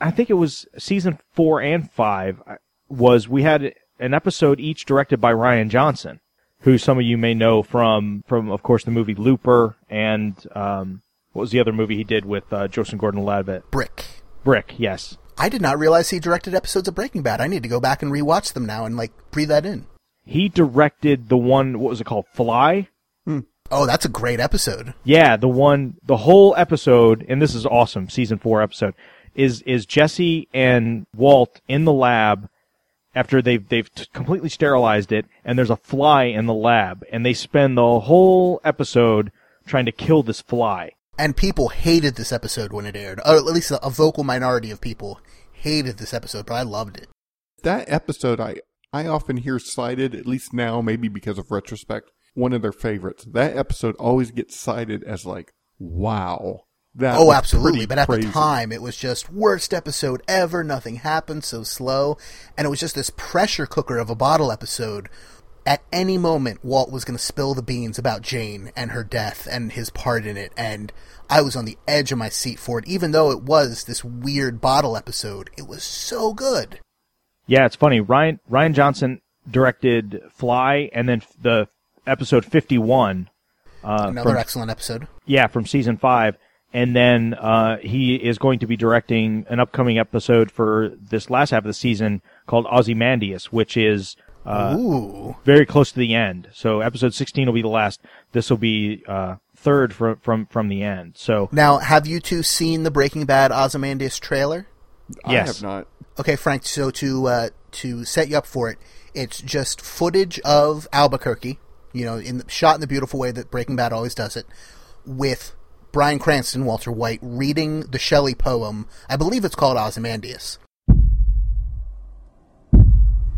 I think it was season four and five, was we had an episode each directed by Rian Johnson, who some of you may know from from of course the movie Looper and um, what was the other movie he did with uh, Joseph Gordon-Levitt? Brick. Brick, yes. I did not realize he directed episodes of Breaking Bad. I need to go back and rewatch them now and like breathe that in. He directed the one. What was it called? Fly. Hmm. Oh, that's a great episode. Yeah, the one, the whole episode, and this is awesome. Season four episode is is Jesse and Walt in the lab after they've they've t- completely sterilized it, and there's a fly in the lab, and they spend the whole episode trying to kill this fly. And people hated this episode when it aired, or at least a, a vocal minority of people hated this episode, but I loved it. That episode, I I often hear cited, at least now, maybe because of retrospect, one of their favorites. That episode always gets cited as like, wow, that oh, absolutely. But at crazy. the time, it was just worst episode ever. Nothing happened, so slow, and it was just this pressure cooker of a bottle episode. At any moment Walt was going to spill the beans about Jane and her death and his part in it and I was on the edge of my seat for it even though it was this weird bottle episode it was so good Yeah, it's funny. Ryan Rian Johnson directed Fly, and then f- the episode fifty one. Uh, another from, excellent episode yeah, from season five, and then uh, he is going to be directing an upcoming episode for this last half of the season called Ozymandias, which is uh, ooh very close to the end. So episode sixteen will be the last. This will be uh, third from from from the end. So now have you two seen the Breaking Bad Ozymandias trailer I Yes. have not. Okay, Frank. So to uh, to set you up for it, it's just footage of Albuquerque. You know, in the, shot in the beautiful way that Breaking Bad always does it, with Bryan Cranston, Walter White, reading the Shelley poem. I believe it's called Ozymandias.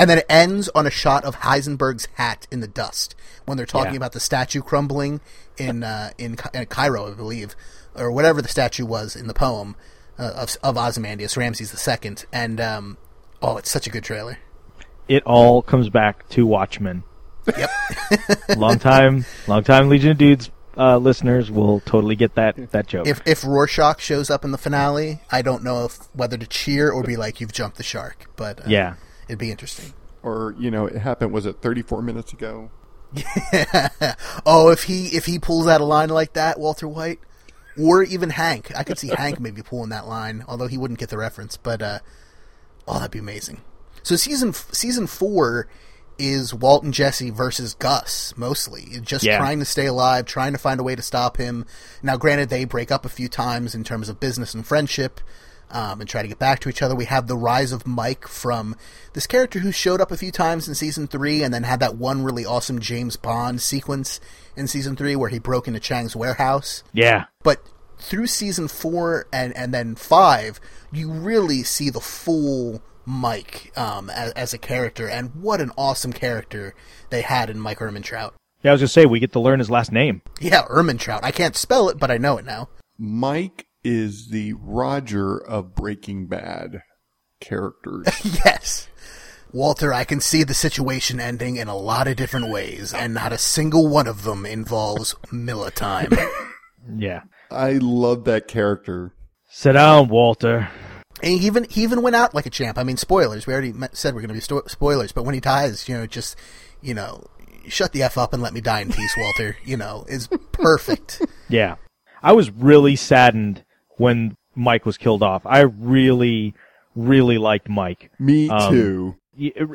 And then it ends on a shot of Heisenberg's hat in the dust when they're talking Yeah. about the statue crumbling in uh, in, in Cairo, I believe, or whatever the statue was in the poem uh, of of Ozymandias, Ramses II. And um, oh, it's such a good trailer. it all comes back to Watchmen. Yep. long time, long time Legion of Dudes uh, listeners will totally get that that joke. if if Rorschach shows up in the finale, I don't know if whether to cheer or be like you've jumped the shark, but uh, yeah, it'd be interesting. Or you know, it happened. Was it 34 minutes ago? oh, if he if he pulls out a line like that, Walter White, or even Hank, I could see Hank maybe pulling that line, although he wouldn't get the reference. But uh, oh, that'd be amazing. So season season four is Walt and Jesse versus Gus mostly, just Yeah. trying to stay alive, trying to find a way to stop him. Now, granted, they break up a few times in terms of business and friendship. Um, and try to get back to each other. We have the rise of Mike from this character who showed up a few times in season three, and then had that one really awesome James Bond sequence in season three where he broke into Chang's warehouse. yeah, But through season four and and then five, you really see the full Mike um, as, as a character, and what an awesome character they had in Mike Ehrmantraut. yeah. I was gonna say we get to learn his last name. Yeah, Ehrmantraut. I can't spell it, but I know it now. Mike is the Roger of Breaking Bad characters. yes. Walter, I can see the situation ending in a lot of different ways, and not a single one of them involves Miller time. Yeah, I love that character. sit down, Walter. And he even he even went out like a champ. I mean, spoilers. We already met, said we're going to be sto- spoilers, but when he dies, you know, just you know, shut the f up and let me die in peace, Walter. You know, is perfect. Yeah, I was really saddened when Mike was killed off. I really, really liked Mike. Me Um, too.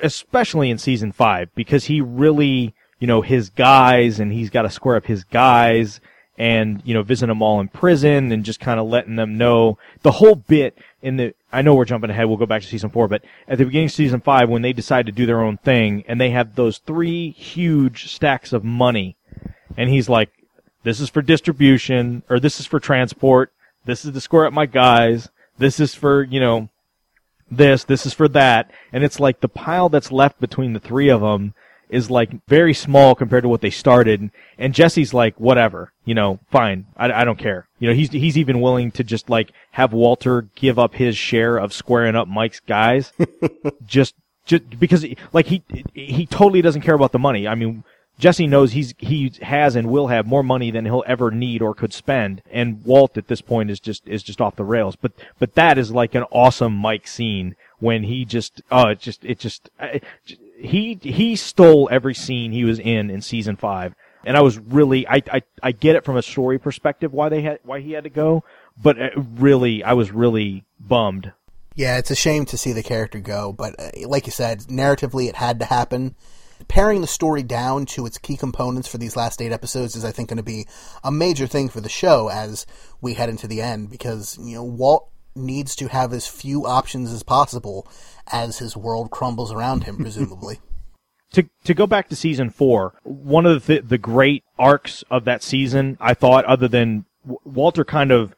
especially in season five, because he really, you know, his guys, and he's got to square up his guys, and you know, visit them all in prison, and just kind of letting them know the whole bit. In the, I know we're jumping ahead. We'll go back to season four, but at the beginning of season five, when they decide to do their own thing, and they have those three huge stacks of money, and he's like, "This is for distribution, or this is for transport. This is to square up my guys. This is for you know." this, this is for that, and it's like the pile that's left between the three of them is like very small compared to what they started. And Jesse's like, whatever, you know, fine, I, I don't care. You know, he's he's even willing to just like have Walter give up his share of squaring up Mike's guys, just just because he- like he he totally doesn't care about the money. I mean. Jesse knows he's he has and will have more money than he'll ever need or could spend, and Walt at this point is just is just off the rails. But but that is like an awesome Mike scene when he just oh it just it just he he stole every scene he was in in season five, and I was really I I, I get it from a story perspective why they had why he had to go, but uh, really I was really bummed. Yeah, it's a shame to see the character go, but uh, like you said, narratively it had to happen. Paring the story down to its key components for these last eight episodes is, I think, going to be a major thing for the show as we head into the end because, you know, Walt needs to have as few options as possible as his world crumbles around him, presumably. to to go back to season four, one of the the great arcs of that season, I thought, other than W- Walter kind of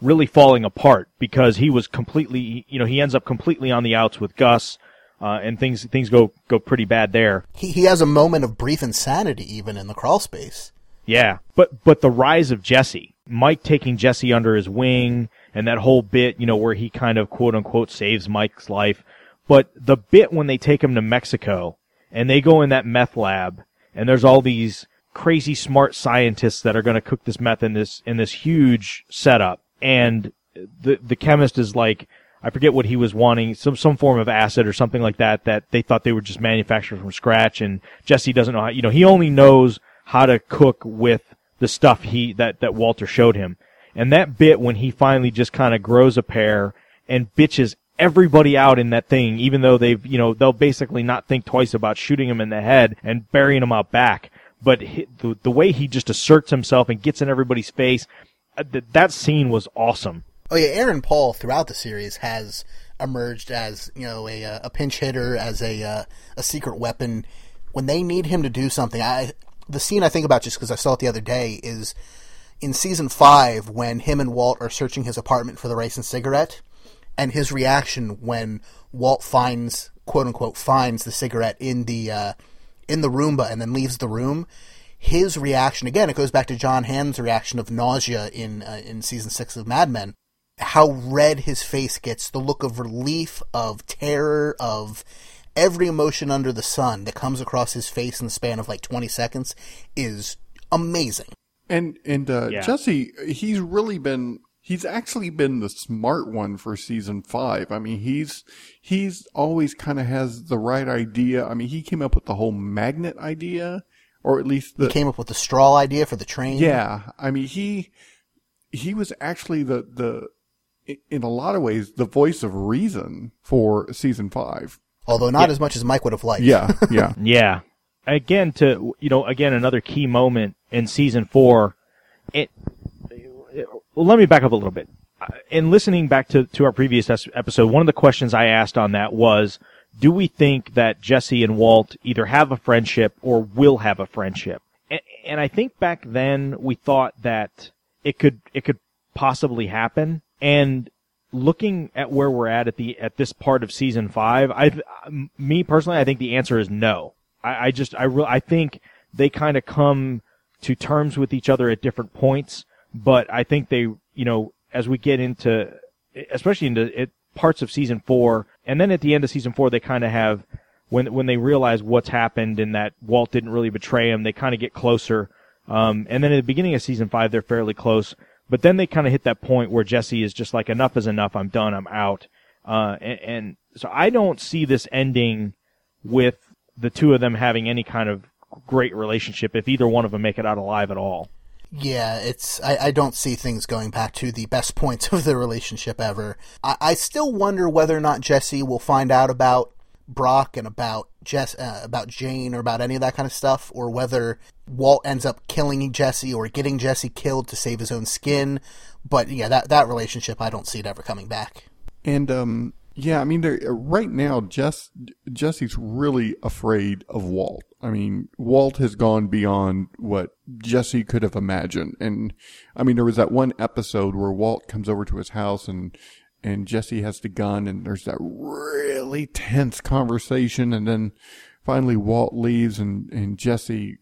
really falling apart because he was completely, you know, he ends up completely on the outs with Gus, uh, and things things go go pretty bad there. He, he has a moment of brief insanity even in the crawl space. Yeah, but but the rise of Jesse, Mike taking Jesse under his wing, and that whole bit, you know, where he kind of quote unquote saves Mike's life. But the bit when they take him to Mexico and they go in that meth lab, and there's all these crazy smart scientists that are going to cook this meth in this in this huge setup, and the the chemist is like. I forget what he was wanting, some some form of acid or something like that that they thought they were just manufacture from scratch. And Jesse doesn't know how, you know, he only knows how to cook with the stuff he that that Walter showed him. And that bit when he finally just kind of grows a pair and bitches everybody out in that thing, even though they've, you know, they'll basically not think twice about shooting him in the head and burying him out back. But he, the, the way he just asserts himself and gets in everybody's face, uh, th- that scene was awesome. Oh yeah, Aaron Paul throughout the series has emerged as you know a a pinch hitter, as a uh, a secret weapon. When they need him to do something, I the scene I think about just because I saw it the other day is in season five when him and Walt are searching his apartment for the ricin cigarette, and his reaction when Walt finds quote unquote finds the cigarette in the uh, in the Roomba and then leaves the room. His reaction again, it goes back to Jon Hamm's reaction of nausea in uh, in season six of Mad Men. How red his face gets, the look of relief, of terror, of every emotion under the sun that comes across his face in the span of like 20 seconds is amazing. And and uh, Yeah. Jesse, he's really been he's actually been the smart one for season five. I mean, he's he's always kind of has the right idea. I mean, he came up with the whole magnet idea, or at least the He came up with the straw idea for the train. yeah. I mean, he he was actually the the in a lot of ways the voice of reason for season five. Although not as much as Mike would have liked. Yeah, yeah. Yeah. Again, to you know, again another key moment in season four. It. Well, let me back up a little bit. Uh, In listening back to to our previous episode, one of the questions I asked on that was, do we think that Jesse and Walt either have a friendship or will have a friendship? And, and I think back then we thought that it could it could possibly happen. And looking at where we're at at the at this part of season five, I me personally, I think the answer is no. I, I just I re- I think they kind of come to terms with each other at different points, but I think they you know as we get into especially into it, parts of season four, and then at the end of season four, they kind of have when when they realize what's happened and that Walt didn't really betray him, they kind of get closer. Um, and then at the beginning of season five, they're fairly close. But then they kind of hit that point where Jesse is just like, enough is enough. I'm done. I'm out. Uh, and, and so I don't see this ending with the two of them having any kind of great relationship if either one of them make it out alive at all. Yeah, it's. I, I don't see things going back to the best points of the relationship ever. I, I still wonder whether or not Jesse will find out about Brock and about Jess, uh, about Jane, or about any of that kind of stuff, or whether Walt ends up killing Jesse or getting Jesse killed to save his own skin. But yeah, that that relationship, I don't see it ever coming back. And um, yeah, I mean, right now, Jess Jesse's really afraid of Walt. I mean, Walt has gone beyond what Jesse could have imagined. And I mean, there was that one episode where Walt comes over to his house and and Jesse has the gun, and there's that really tense conversation, and then finally Walt leaves, and and Jesse.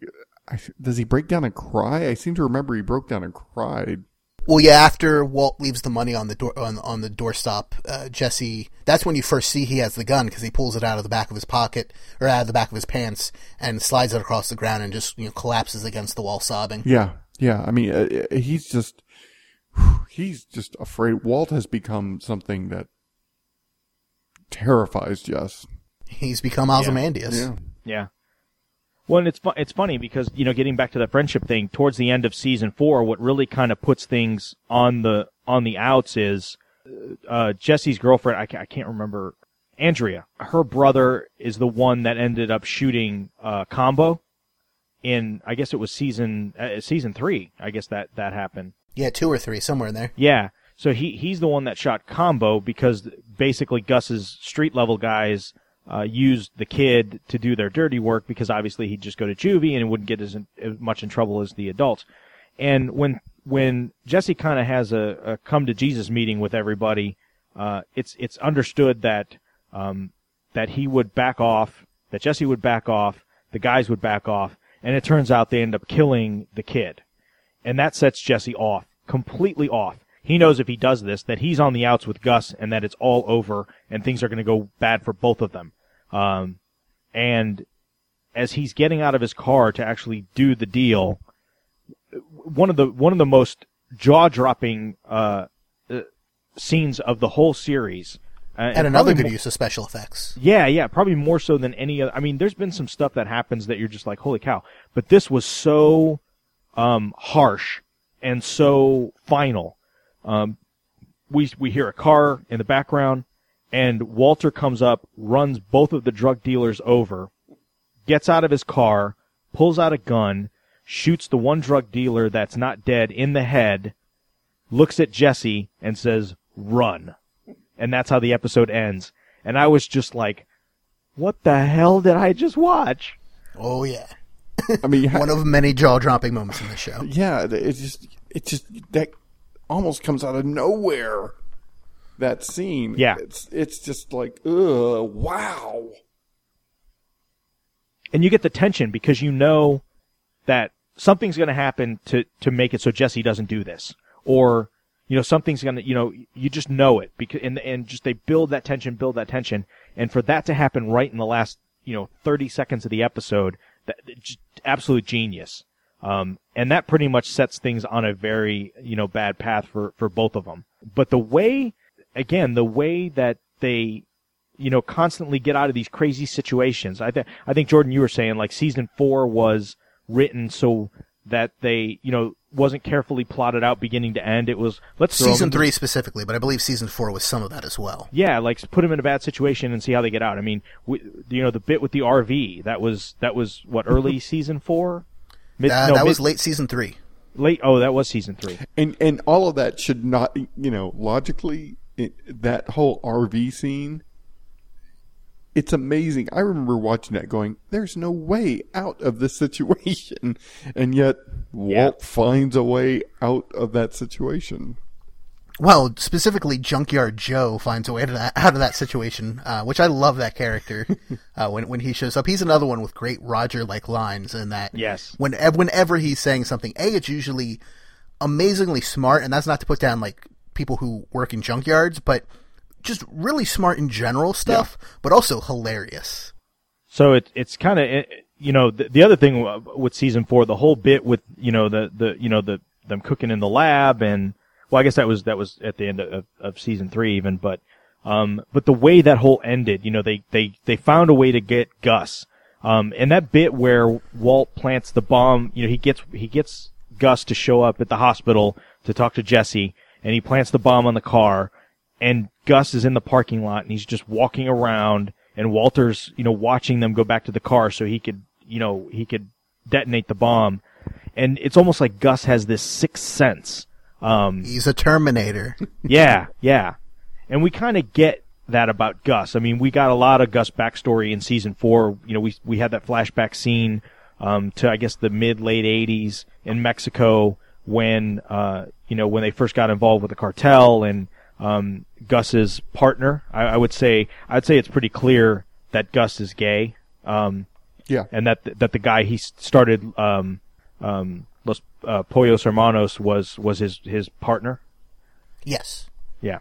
I, does he break down and cry? I seem to remember he broke down and cried. Well, yeah, after Walt leaves the money on the door on, on the doorstop, uh, Jesse. That's when you first see he has the gun because he pulls it out of the back of his pocket or out of the back of his pants and slides it across the ground and just you know collapses against the wall sobbing. Yeah, yeah. I mean, uh, uh, he's just he's just afraid. Walt has become something that terrifies Jess. He's become Ozymandias. Yeah. Yeah. Well, and it's fu- it's funny because you know, getting back to that friendship thing, towards the end of season four, what really kind of puts things on the on the outs is uh, Jesse's girlfriend. I, ca- I can't remember Andrea. Her brother is the one that ended up shooting uh, Combo in. I guess it was season uh, season three. I guess that that happened. Yeah, two or three, somewhere in there. Yeah. So he he's the one that shot Combo because basically Gus's street level guys uh, used the kid to do their dirty work because obviously he'd just go to juvie and wouldn't get as, as much in trouble as the adults. And when when Jesse kind of has a, a come to Jesus meeting with everybody, uh, it's it's understood that um, that he would back off, that Jesse would back off, the guys would back off, and it turns out they end up killing the kid and that sets Jesse off, completely off. He knows if he does this that he's on the outs with Gus and that it's all over and things are going to go bad for both of them. Um, and as he's getting out of his car to actually do the deal, one of the one of the most jaw-dropping uh, uh, scenes of the whole series. Uh, And another good use of special effects. yeah, yeah, probably more so than any other. I mean, there's been some stuff that happens that you're just like, holy cow. But this was so um, harsh and so final. Um, we we hear a car in the background, and Walter comes up, runs both of the drug dealers over, gets out of his car, pulls out a gun, shoots the one drug dealer that's not dead in the head, looks at Jesse and says, "Run." And that's how the episode ends. And I was just like, "What the hell did I just watch?" Oh yeah, I mean, ha- one of many jaw-dropping moments in the show. yeah, it just it just that almost comes out of nowhere. That scene, Yeah. it's it's just like, ugh, wow. and you get the tension because you know that something's going to happen to to make it so Jesse doesn't do this, or you know something's going to you know you just know it because and and just they build that tension, build that tension, and for that to happen right in the last you know 30 seconds of the episode, that just absolute genius. Um, and that pretty much sets things on a very you know bad path for for both of them. But the way, again, the way that they you know, constantly get out of these crazy situations. I think I think Jordan, you were saying like season four was written so that they, you know, wasn't carefully plotted out beginning to end. It was let's throw 'em Season into- three specifically, but I believe season four was some of that as well. Yeah, like put them in a bad situation and see how they get out. I mean, we, you know, the bit with the RV that was that was what early season four. Mid, Uh, no, that mid- was late season three. late. Oh, that was season three. And and all of that should not, you know, logically, it, that whole RV scene. It's amazing. I remember watching that, going, "There's no way out of this situation," and yet Walt finds a way out of that situation. Well, specifically, Junkyard Joe finds a way to that, out of that situation, uh, which I love that character uh, when when he shows up. He's another one with great Roger like lines, in that Yes. when whenever he's saying something, a it's usually amazingly smart, and that's not to put down like people who work in junkyards, but just really smart in general stuff, but also hilarious. So it, it's kind of you know the, the other thing with season four, the whole bit with you know the the you know the them cooking in the lab and well, I guess that was that was at the end of, of season three even, but um, but the way that whole ended, you know, they they they found a way to get Gus, um, and that bit where Walt plants the bomb, you know, he gets he gets Gus to show up at the hospital to talk to Jesse, and he plants the bomb on the car, and Gus is in the parking lot and he's just walking around and Walter's, you know, watching them go back to the car so he could, you know, he could detonate the bomb. And it's almost like Gus has this sixth sense. Um, He's a Terminator. yeah, yeah. And we kind of get that about Gus. I mean, we got a lot of Gus backstory in season four. You know, we we had that flashback scene um, to I guess the mid late '80s in Mexico when uh, you know when they first got involved with the cartel and um, Gus's partner. I, I would say I'd say it's pretty clear that Gus is gay. Um, Yeah. and that that the guy he started um, um, Los uh, Pollos Hermanos was was his his partner. yes. Yeah.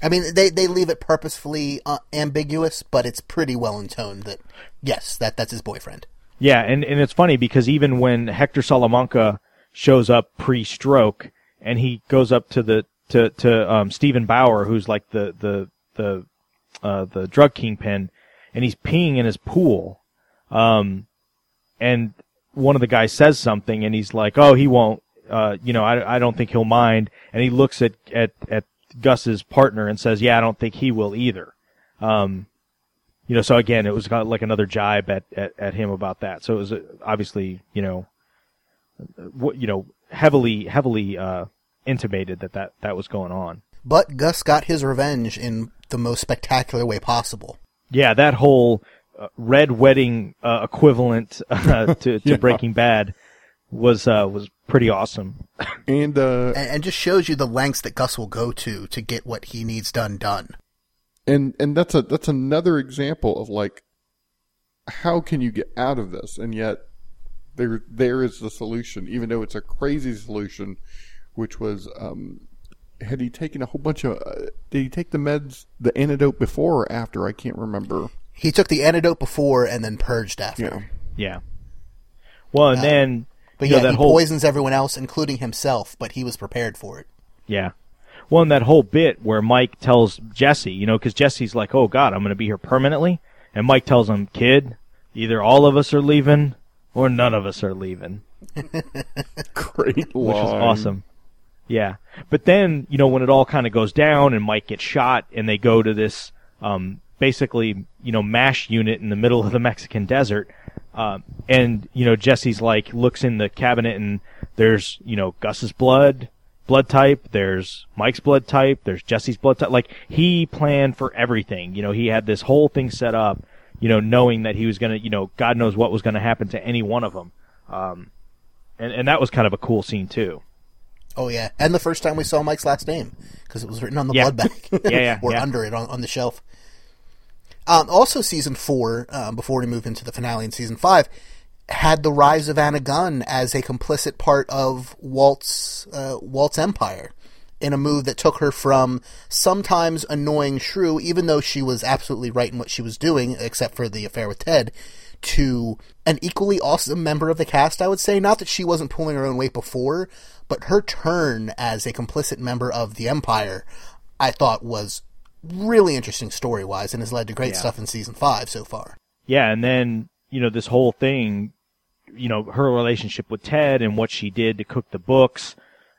I mean, they, they leave it purposefully uh, ambiguous, but it's pretty well intoned that, yes, that that's his boyfriend. Yeah, and, and it's funny because even when Hector Salamanca shows up pre-stroke and he goes up to the to to um, Steven Bauer, who's like the the the uh, the drug kingpin, and he's peeing in his pool. Um, and one of the guys says something and he's like, "Oh, he won't. Uh, you know, I, I don't think he'll mind." And he looks at at at Gus's partner and says, "Yeah, I don't think he will either." Um, you know, so again, it was like another jibe at, at, at him about that. So it was uh, obviously, you know, what you know, heavily heavily uh, intimated that, that that was going on. But Gus got his revenge in the most spectacular way possible. Yeah, that whole uh, red wedding uh, equivalent uh, to, to Yeah. Breaking Bad was uh, was pretty awesome. And uh, And, and just shows you the lengths that Gus will go to to get what he needs done done. and and that's a that's another example of like how can you get out of this and yet there there is the solution even though it's a crazy solution which was um had he taken a whole bunch of uh, did he take the meds the antidote before or after i can't remember He took the antidote before and then purged after. yeah Yeah. Well, and then But you know, yeah, that he whole poisons everyone else, including himself, but he was prepared for it. Yeah. Well, and that whole bit where Mike tells Jesse, you know, because Jesse's like, "Oh God, I'm going to be here permanently," and Mike tells him, "Kid, either all of us are leaving or none of us are leaving," great which line. was awesome. Yeah, but then you know when it all kind of goes down and Mike gets shot, and they go to this um, basically you know mash unit in the middle of the Mexican desert, um, and you know Jesse's like looks in the cabinet and there's you know Gus's blood, blood type. There's Mike's blood type. There's Jesse's blood type. Like he planned for everything. You know he had this whole thing set up. You know knowing that he was gonna you know God knows what was gonna happen to any one of them. Um, and and that was kind of a cool scene too. Oh yeah, and the first time we saw Mike's last name because it was written on the Yeah. blood bag, Yeah, yeah, or yeah. under it on, on the shelf. Um, also, season four, um, before we move into the finale in season five, had the rise of Anna Gunn as a complicit part of Walt's uh, Walt's empire in a move that took her from sometimes annoying shrew, even though she was absolutely right in what she was doing, except for the affair with Ted, to an equally awesome member of the cast, I would say. Not that she wasn't pulling her own weight before, but her turn as a complicit member of the Empire, I thought was really interesting story wise and has led to great stuff in season five so far. Yeah, and then you know this whole thing, you know, her relationship with Ted and what she did to cook the books,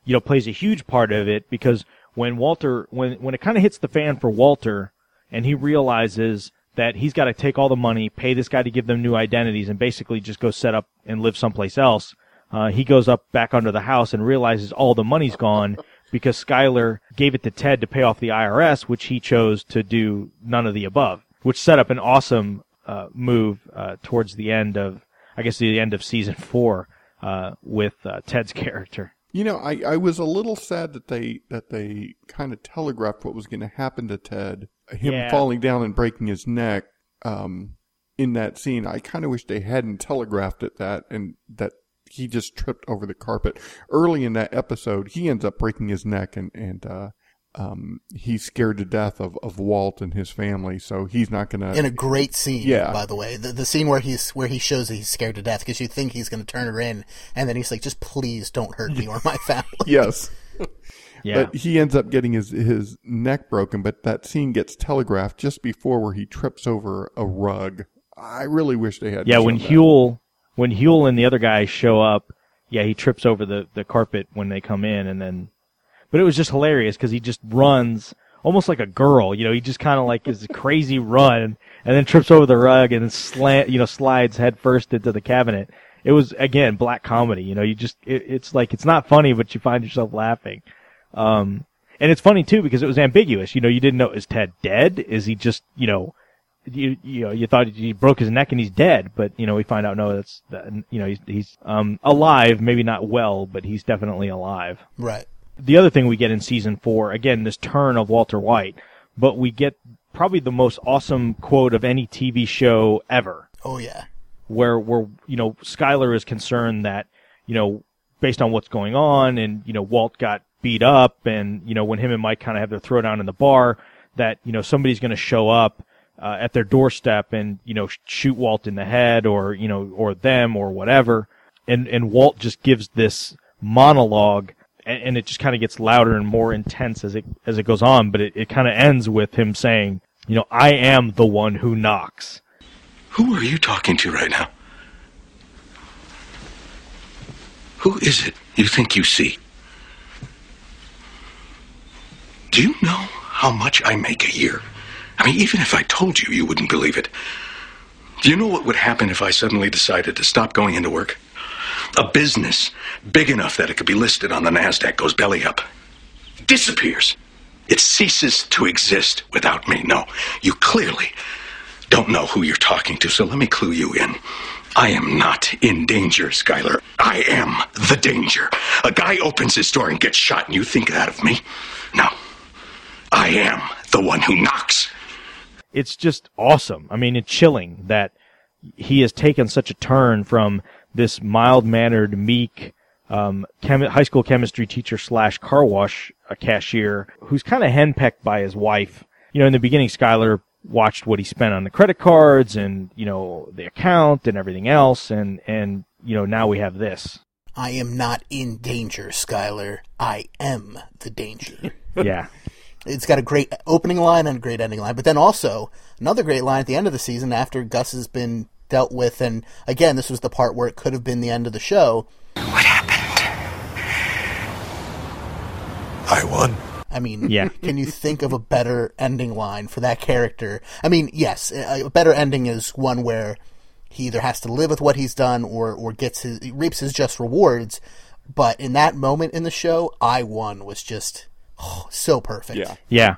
you know, plays a huge part of it because when Walter, when when it kind of hits the fan for Walter, and he realizes that he's got to take all the money, pay this guy to give them new identities, and basically just go set up and live someplace else. Uh, he goes up back under the house and realizes all the money's gone because Skyler gave it to Ted to pay off the IRS, which he chose to do none of the above, which set up an awesome uh, move uh, towards the end of, I guess, the end of season four uh, with uh, Ted's character. You know, I, I was a little sad that they that they kind of telegraphed what was going to happen to Ted, him Yeah. falling down and breaking his neck. Um, in that scene, I kind of wish they hadn't telegraphed it that and that he just tripped over the carpet early in that episode. He ends up breaking his neck and and uh, um, he's scared to death of, of Walt and his family, so he's not going to. In a great scene, Yeah. by the way. The, the scene where he's where he shows that he's scared to death because you think he's going to turn her in, and then he's like, "Just please don't hurt me or my family." Yes. Yeah, But he ends up getting his his neck broken, but that scene gets telegraphed just before where he trips over a rug. I really wish they had. yeah. When. Huell, when Huell and the other guys show up, yeah, he trips over the the carpet when they come in, and then, but it was just hilarious because he just runs almost like a girl. You know, he just kind of like is a crazy run, and then trips over the rug and then slant, you know, slides headfirst into the cabinet. It was again black comedy. You know, you just it, it's like it's not funny, but you find yourself laughing. Um, and it's funny too because it was ambiguous. You know, you didn't know is Ted dead? Is he just you know, you you know you thought he broke his neck and he's dead, but you know we find out no, that's that, you know he's he's um alive, maybe not well, but he's definitely alive. right. The other thing we get in season four, again, this turn of Walter White, but we get probably the most awesome quote of any TV show ever Oh yeah. where where you know Skyler is concerned that you know based on what's going on and you know Walt got beat up and you know when him and Mike kind of have their throwdown in the bar that you know somebody's going to show up uh, at their doorstep and you know shoot Walt in the head or you know or them or whatever and and Walt just gives this monologue and, and it just kind of gets louder and more intense as it as it goes on but it, it kind of ends with him saying you know, I am the one who knocks. Who are you talking to right now? Who is it you think you see? Do you know how much I make a year? I mean, even if I told you, you wouldn't believe it. Do you know what would happen if I suddenly decided to stop going into work? A business big enough that it could be listed on the NASDAQ goes belly up. Disappears. It ceases to exist without me. No, you clearly don't know who you're talking to, so let me clue you in. I am not in danger, Skyler. I am the danger. A guy opens his door and gets shot, and you think that of me? No. I am the one who knocks. It's just awesome. I mean, it's chilling that he has taken such a turn from this mild mannered, meek, um, chem- high school chemistry teacher slash car wash uh, cashier who's kind of henpecked by his wife. You know, in the beginning, Skyler watched what he spent on the credit cards and, you know, the account and everything else. And, and, you know, now we have this. I am not in danger, Skyler. I am the danger. Yeah. It's got a great opening line and a great ending line, but then also another great line at the end of the season after Gus has been dealt with. And again, this was the part where it could have been the end of the show. What happened? I won. I mean, Yeah. can you think of a better ending line for that character? I mean, yes, a a better ending is one where he either has to live with what he's done or or gets his reaps his just rewards. But in that moment in the show, I won was just oh, so perfect. Yeah. Yeah.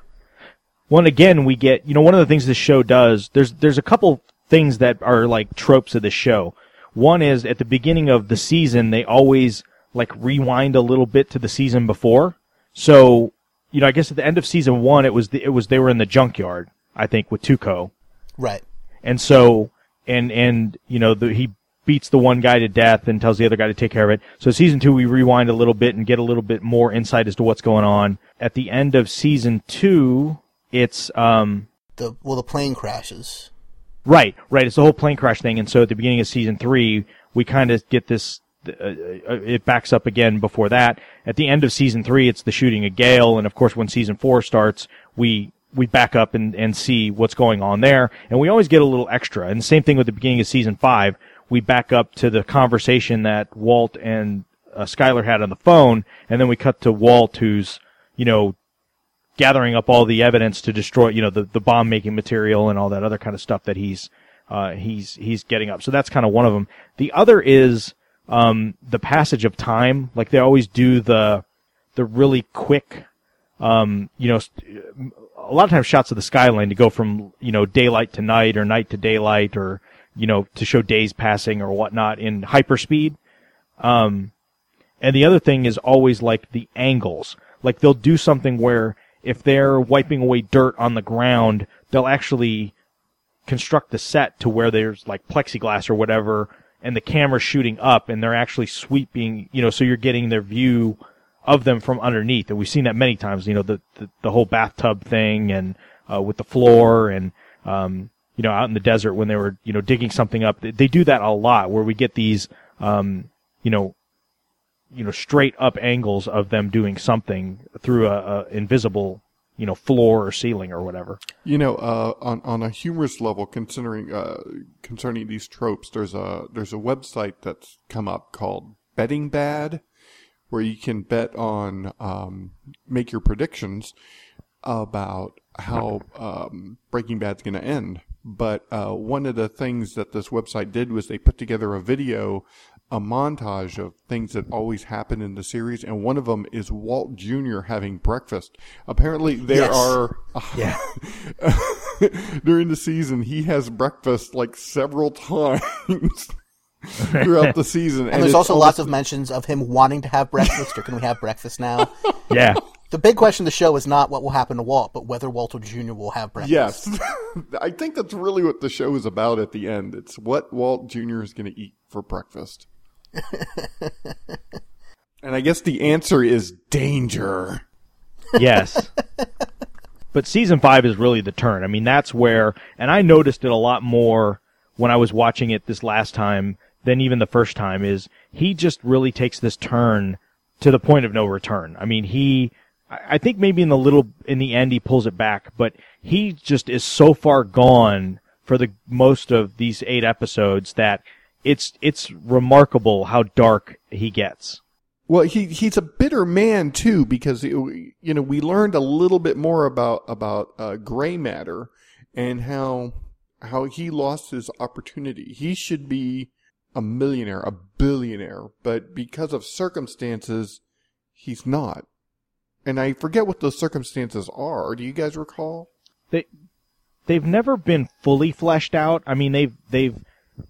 One again, we get you know one of the things this show does. There's there's a couple things that are like tropes of the show. One is at the beginning of the season they always like rewind a little bit to the season before. So you know I guess at the end of season one it was the, it was they were in the junkyard I think with Tuco, Right. and so and and you know the, he beats the one guy to death and tells the other guy to take care of it. So season two we rewind a little bit and get a little bit more insight as to what's going on. At the end of season two, it's um The well, the plane crashes. Right, right. It's the whole plane crash thing, and so at the beginning of season three, we kind of get this. Uh, uh, it backs up again before that. At the end of season three, it's the shooting of Gale, and of course, when season four starts, we we back up and and see what's going on there, and we always get a little extra. And the same thing with the beginning of season five, we back up to the conversation that Walt and uh, Skyler had on the phone, and then we cut to Walt, who's you know gathering up all the evidence to destroy, you know, the, the bomb making material and all that other kind of stuff that he's, uh, he's, he's getting up. So that's kind of one of them. The other is, um, the passage of time. Like they always do the, the really quick, um, you know, a lot of times shots of the skyline to go from, you know, daylight to night or night to daylight or, you know, to show days passing or whatnot in hyperspeed. Um, and the other thing is always like the angles. Like they'll do something where if they're wiping away dirt on the ground, they'll actually construct the set to where there's like plexiglass or whatever and the camera's shooting up and they're actually sweeping, you know, so you're getting their view of them from underneath. And we've seen that many times, you know, the, the, the whole bathtub thing and, uh, with the floor and, um, you know, out in the desert when they were, you know, digging something up. They, do that a lot where we get these, um, you know, you know, straight up angles of them doing something through a, a invisible, you know, floor or ceiling or whatever. You know, uh, on on a humorous level, considering uh, concerning these tropes, there's a there's a website that's come up called Betting Bad, where you can bet on um, make your predictions about how um, Breaking Bad's going to end. But uh, one of the things that this website did was they put together a video, a montage of things that always happen in the series, and one of them is Walt Jr. having breakfast. Apparently, there Yes. are Yeah. during the season he has breakfast like several times throughout the season, And, there's also almost- lots of mentions of him wanting to have breakfast, or can we have breakfast now? Yeah. The big question of the show is not what will happen to Walt, but whether Walter Jr. will have breakfast. Yes. I think that's really what the show is about at the end. It's what Walt Jr. is going to eat for breakfast. and I guess the answer is danger. yes. But season five is really the turn. I mean, that's where, and I noticed it a lot more when I was watching it this last time than even the first time, is he just really takes this turn to the point of no return. I mean, he, I think maybe in the little in the end he pulls it back, but he just is so far gone for the most of these eight episodes that it's it's remarkable how dark he gets. Well, he he's a bitter man too because you know we learned a little bit more about about uh, gray matter and how how he lost his opportunity. He should be a millionaire, a billionaire, but because of circumstances, he's not. And I forget what those circumstances are. Do you guys recall? They they've never been fully fleshed out. I mean, they've they've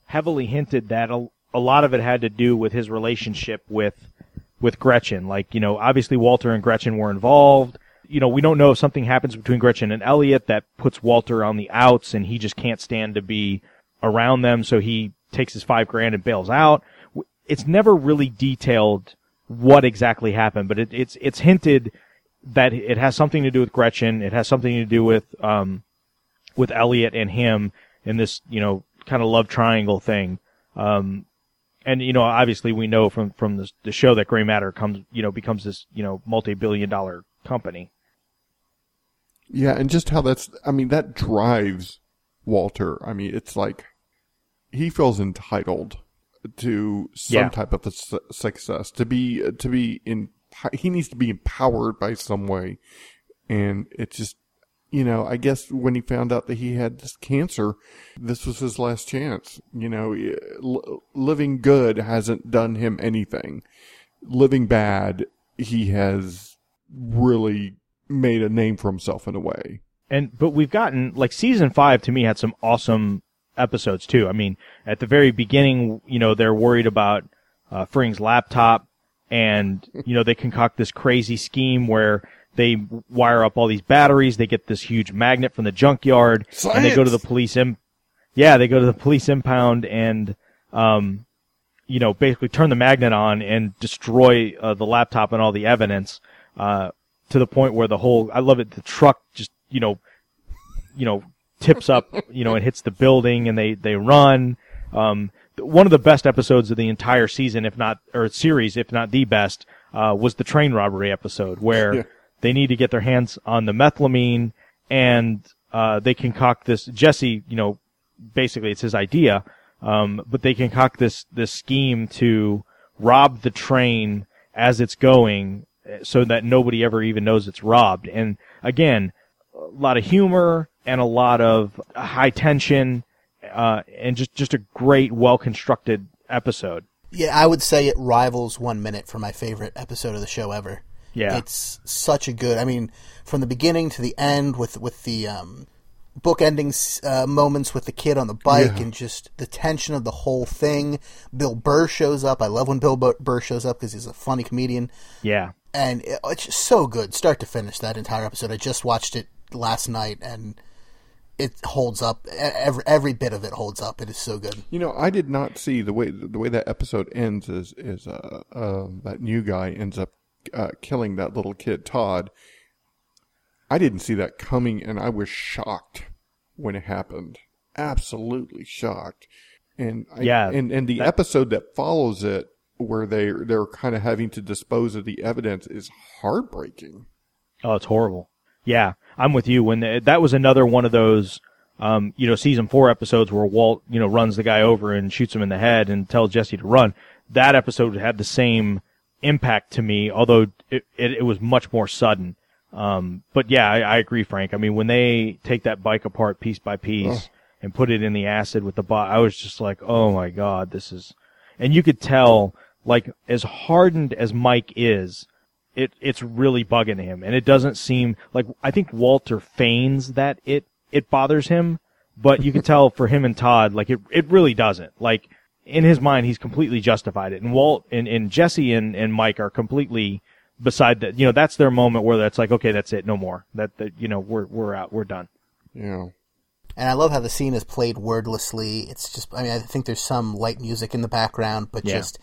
heavily hinted that a, a lot of it had to do with his relationship with with Gretchen. Like, you know, obviously Walter and Gretchen were involved. You know, we don't know if something happens between Gretchen and Elliot that puts Walter on the outs and he just can't stand to be around them, so he takes his five grand and bails out. It's never really detailed what exactly happened, but it, it's it's hinted that it has something to do with Gretchen. It has something to do with um, with Elliot and him in this, you know, kind of love triangle thing. Um, and you know, obviously, we know from from the, the show that Gray Matter comes, you know, becomes this, you know, multi-billion dollar company. Yeah, and just how that's, I mean, that drives Walter. I mean, it's like he feels entitled to some Yeah. type of su- success, to be, to be in, he needs to be empowered by some way. And it's just, you know, I guess when he found out that he had this cancer, this was his last chance. You know, eh, living good hasn't done him anything. Living bad, he has really made a name for himself in a way. and but we've gotten like season five to me had some awesome episodes too. I mean, at the very beginning, you know, they're worried about uh, Fring's laptop, and you know they concoct this crazy scheme where they wire up all these batteries. They get this huge magnet from the junkyard, and they go to the police. Im- yeah, they go to the police impound and um, you know, basically turn the magnet on and destroy uh, the laptop and all the evidence uh, to the point where the whole I love it. The truck just you know, you know, tips up, you know, and hits the building, and they they run. Um, one of the best episodes of the entire season, if not or series, if not the best, uh, was the train robbery episode where Yeah. they need to get their hands on the methylamine, and uh, they concoct this. Jesse, you know, basically it's his idea, um, but they concoct this this scheme to rob the train as it's going, eh, so that nobody ever even knows it's robbed. And again, a lot of humor and a lot of high tension, uh, and just just a great, well constructed episode. Yeah, I would say it rivals one minute for my favorite episode of the show ever. Yeah. it's such a good. I mean, from the beginning to the end, with with the um, book ending uh, moments with the kid on the bike, Yeah. and just the tension of the whole thing. Bill Burr shows up. I love when Bill Burr shows up because he's a funny comedian, Yeah. and it, it's just so good, start to finish. That entire episode. I just watched it last night, and it holds up. Every every bit of it holds up. It is so good. You know, I did not see the way the way that episode ends is is uh, uh that new guy ends up uh, killing that little kid Todd. I didn't see that coming, and I was shocked when it happened. Absolutely shocked. And I, Yeah, and and the that- episode that follows it, where they they're kind of having to dispose of the evidence, is heartbreaking. Oh, it's horrible. Yeah, I'm with you. When the, that was another one of those, um, you know, season four episodes where Walt, you know, runs the guy over and shoots him in the head and tells Jesse to run. That episode had the same impact to me, although it, it, it was much more sudden. Um, but yeah, I, I agree, Frank. I mean, when they take that bike apart piece by piece and put it in the acid with the bot, I was just like, oh my god, this is, and you could tell, like, as hardened as Mike is, it it's really bugging him, and it doesn't seem like I think Walter feigns that it it bothers him, but you can tell for him and Todd, like it it really doesn't. Like in his mind, he's completely justified it, and Walt and, and Jesse and, and Mike are completely beside that. You know, that's their moment where that's like, okay, that's it, no more. That that you know, we're we're out, we're done. Yeah. And I love how the scene is played wordlessly. It's just, I mean, I think there's some light music in the background, but Yeah. just,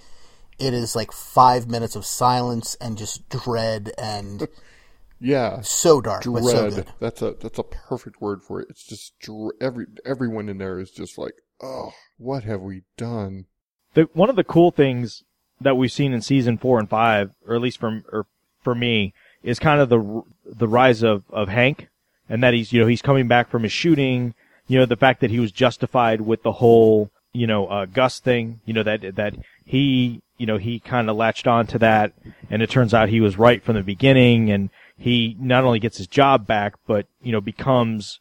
it is like five minutes of silence and just dread and Yeah. so dark, but so dread. good. That's a that's a perfect word for it. It's just dr- every everyone in there is just like, oh, what have we done? the one of the cool things that we've seen in season four and five, or at least from or for me, is kind of the the rise of of Hank, and that he's you know he's coming back from his shooting. You know the fact that he was justified with the whole you know uh, Gus thing. You know that that he you know he kind of latched on to that, and it turns out he was right from the beginning, and he not only gets his job back, but you know becomes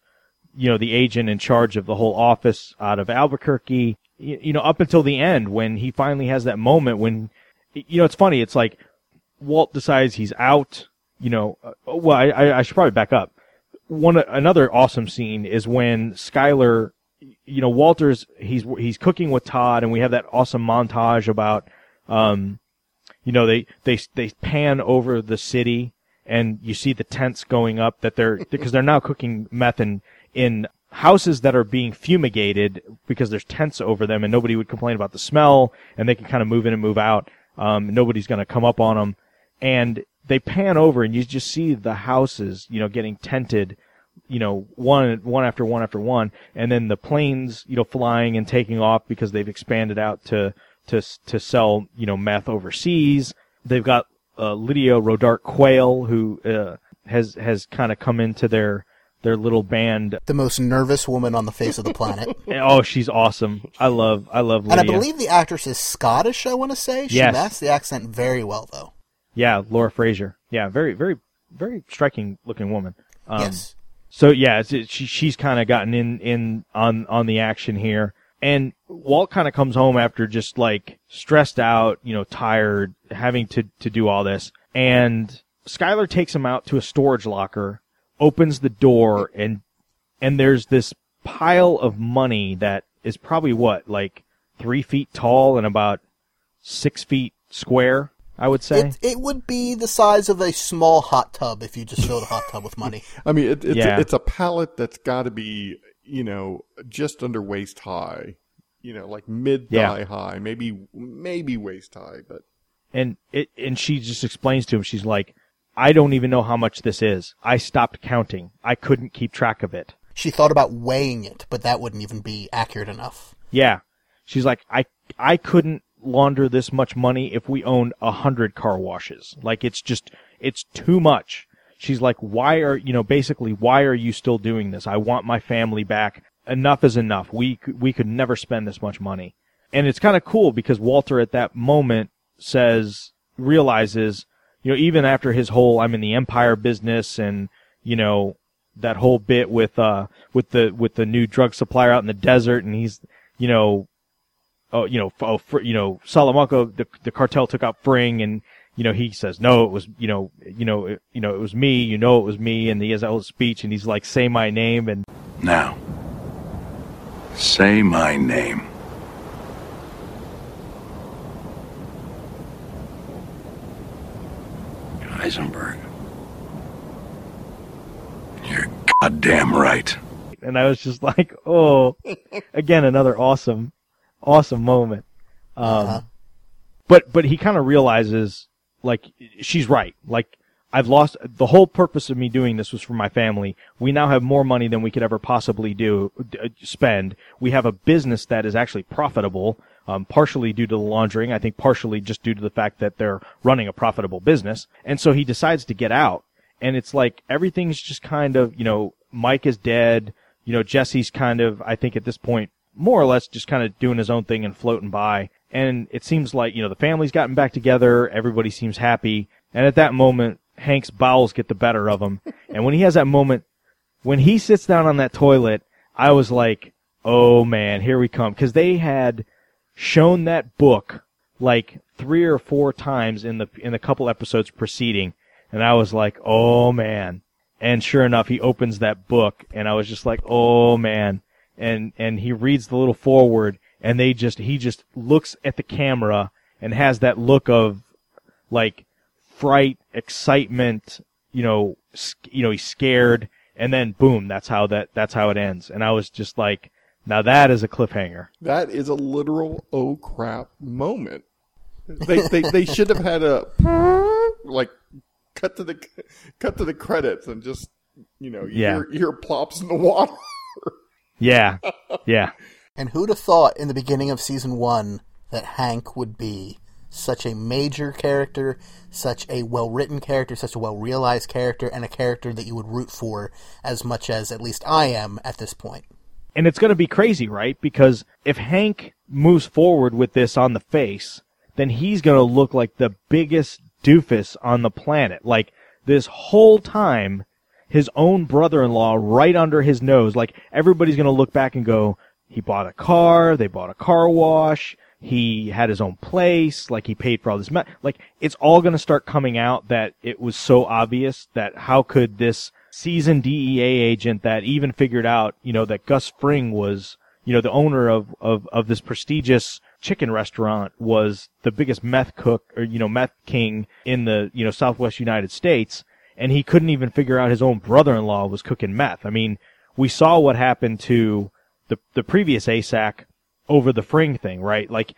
you know the agent in charge of the whole office out of Albuquerque. You, know up until the end when he finally has that moment when you know it's funny. It's like Walt decides he's out. You know, uh, well, I, I, I should probably back up. One another awesome scene is when Skyler, you know, Walter's he's he's cooking with Todd, and we have that awesome montage about, um, you know, they they they pan over the city, and you see the tents going up that they're because they're now cooking meth in in houses that are being fumigated because there's tents over them, and nobody would complain about the smell, and they can kind of move in and move out. Um, nobody's going to come up on them and they pan over and you just see the houses, you know, getting tented, you know, one one after one after one, and then the planes, you know, flying and taking off because they've expanded out to to to sell, you know, meth overseas. They've got uh, Lydia Rodarte Quayle, who uh, has has kind of come into their their little band. The most nervous woman on the face of the planet. oh, she's awesome. I love I love Lydia. And I believe the actress is Scottish. I want to say she Yes. masks the accent very well, though. Yeah, Laura Fraser. Yeah, very very very striking looking woman. Um, yes. So yeah, she she's kind of gotten in in on on the action here, and Walt kind of comes home after just like stressed out, you know, tired, having to to do all this, and Skyler takes him out to a storage locker, opens the door, and and there's this pile of money that is probably what like three feet tall and about six feet square. I would say. It, it would be the size of a small hot tub if you just filled a hot tub with money. I mean, it, it's Yeah. a, it's a pallet that's got to be you know just under waist high, you know, like mid thigh Yeah. high, maybe maybe waist high, but and it and she just explains to him she's like i don't even know how much this is i stopped counting i couldn't keep track of it She thought about weighing it, but that wouldn't even be accurate enough. yeah she's like i i couldn't launder this much money if we owned a hundred car washes. Like it's just it's too much. She's like why are you know basically why are you still doing this? I want my family back. Enough is enough. We we could never spend this much money. And it's kind of cool because Walter at that moment says realizes you know even after his whole I'm in the empire business and you know that whole bit with uh with the with the new drug supplier out in the desert and he's you know oh you know oh fr- you know Salamanca the the cartel took out Fring and you know he says no it was you know you know it, you know it was me you know it was me and he has that whole speech and he's like say my name and Now, say my name. Heisenberg. You're goddamn right. and I was just like, oh, again another awesome, awesome moment. Um, Uh-huh. but but he kind of realizes like she's right. Like I've lost the whole purpose of me doing this was for my family. We now have more money than we could ever possibly do d- uh, spend. We have a business that is actually profitable. Um, partially due to the laundering, I think partially just due to the fact that they're running a profitable business. And so he decides to get out. And it's like everything's just kind of, you know, Mike is dead. You know, Jesse's kind of, I think at this point, more or less just kind of doing his own thing and floating by. And it seems like, you know, the family's gotten back together. Everybody seems happy. And at that moment, Hank's bowels get the better of him. and when he has that moment, when he sits down on that toilet, I was like, oh man, here we come. Cause they had shown that book like three or four times in the, in the couple episodes preceding. And I was like, oh man. And sure enough, he opens that book and I was just like, oh man. And, and he reads the little forward and they just, he just looks at the camera and has that look of like fright, excitement, you know, sc- you know, he's scared and then boom, that's how that, that's how it ends. And I was just like, now that is a cliffhanger. that is a literal oh crap moment. They they they should have had a like cut to the cut to the credits and just you know Yeah. your ear plops in the water. Yeah. Yeah. And who'd have thought in the beginning of season one that Hank would be such a major character, such a well written character, such a well realized character, and a character that you would root for as much as at least I am at this point. And it's going to be crazy, right? Because if Hank moves forward with this on the face, then he's going to look like the biggest doofus on the planet. Like this whole time, his own brother-in-law right under his nose. Like everybody's going to look back and go, he bought a car, they bought a car wash, he had his own place, like he paid for all this. Me- like it's all going to start coming out that it was so obvious that how could this seasoned DEA agent that even figured out, you know, that Gus Fring was, you know, the owner of, of, of this prestigious chicken restaurant was the biggest meth cook or, you know, meth king in the, you know, Southwest United States. And he couldn't even figure out his own brother-in-law was cooking meth. I mean, we saw what happened to the, the previous ASAC over the Fring thing, right? Like,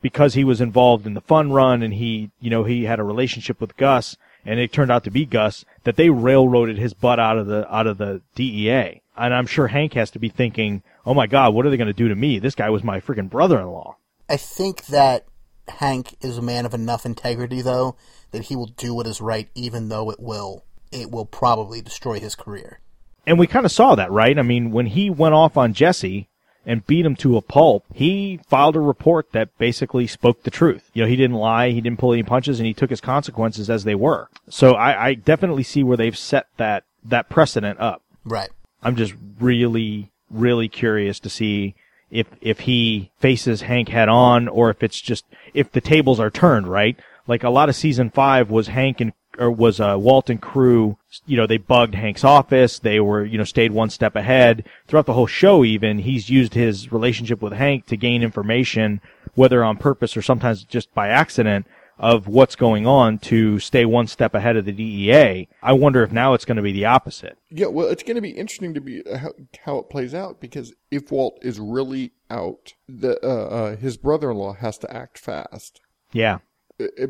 because he was involved in the fun run and he, you know, he had a relationship with Gus and it turned out to be Gus that they railroaded his butt out of the, out of the DEA. And I'm sure Hank has to be thinking, oh my God, what are they going to do to me? This guy was my freaking brother-in-law. I think that Hank is a man of enough integrity, though, that he will do what is right, even though it will it will probably destroy his career. And we kind of saw that, right? I mean, when he went off on Jesse and beat him to a pulp, he filed a report that basically spoke the truth. You know, he didn't lie, he didn't pull any punches, and he took his consequences as they were. So I, I definitely see where they've set that that precedent up. Right. I'm just really, really curious to see if if he faces Hank head on or if it's just if the tables are turned, right? Like a lot of season five was Hank and or was uh, Walt and crew. You know, they bugged Hank's office. They were you know stayed one step ahead throughout the whole show. Even he's used his relationship with Hank to gain information, whether on purpose or sometimes just by accident of what's going on to stay one step ahead of the DEA. I wonder if now it's going to be the opposite. Yeah, well, it's going to be interesting to be uh, how, how it plays out because if Walt is really out, the uh, uh, his brother-in-law has to act fast Yeah.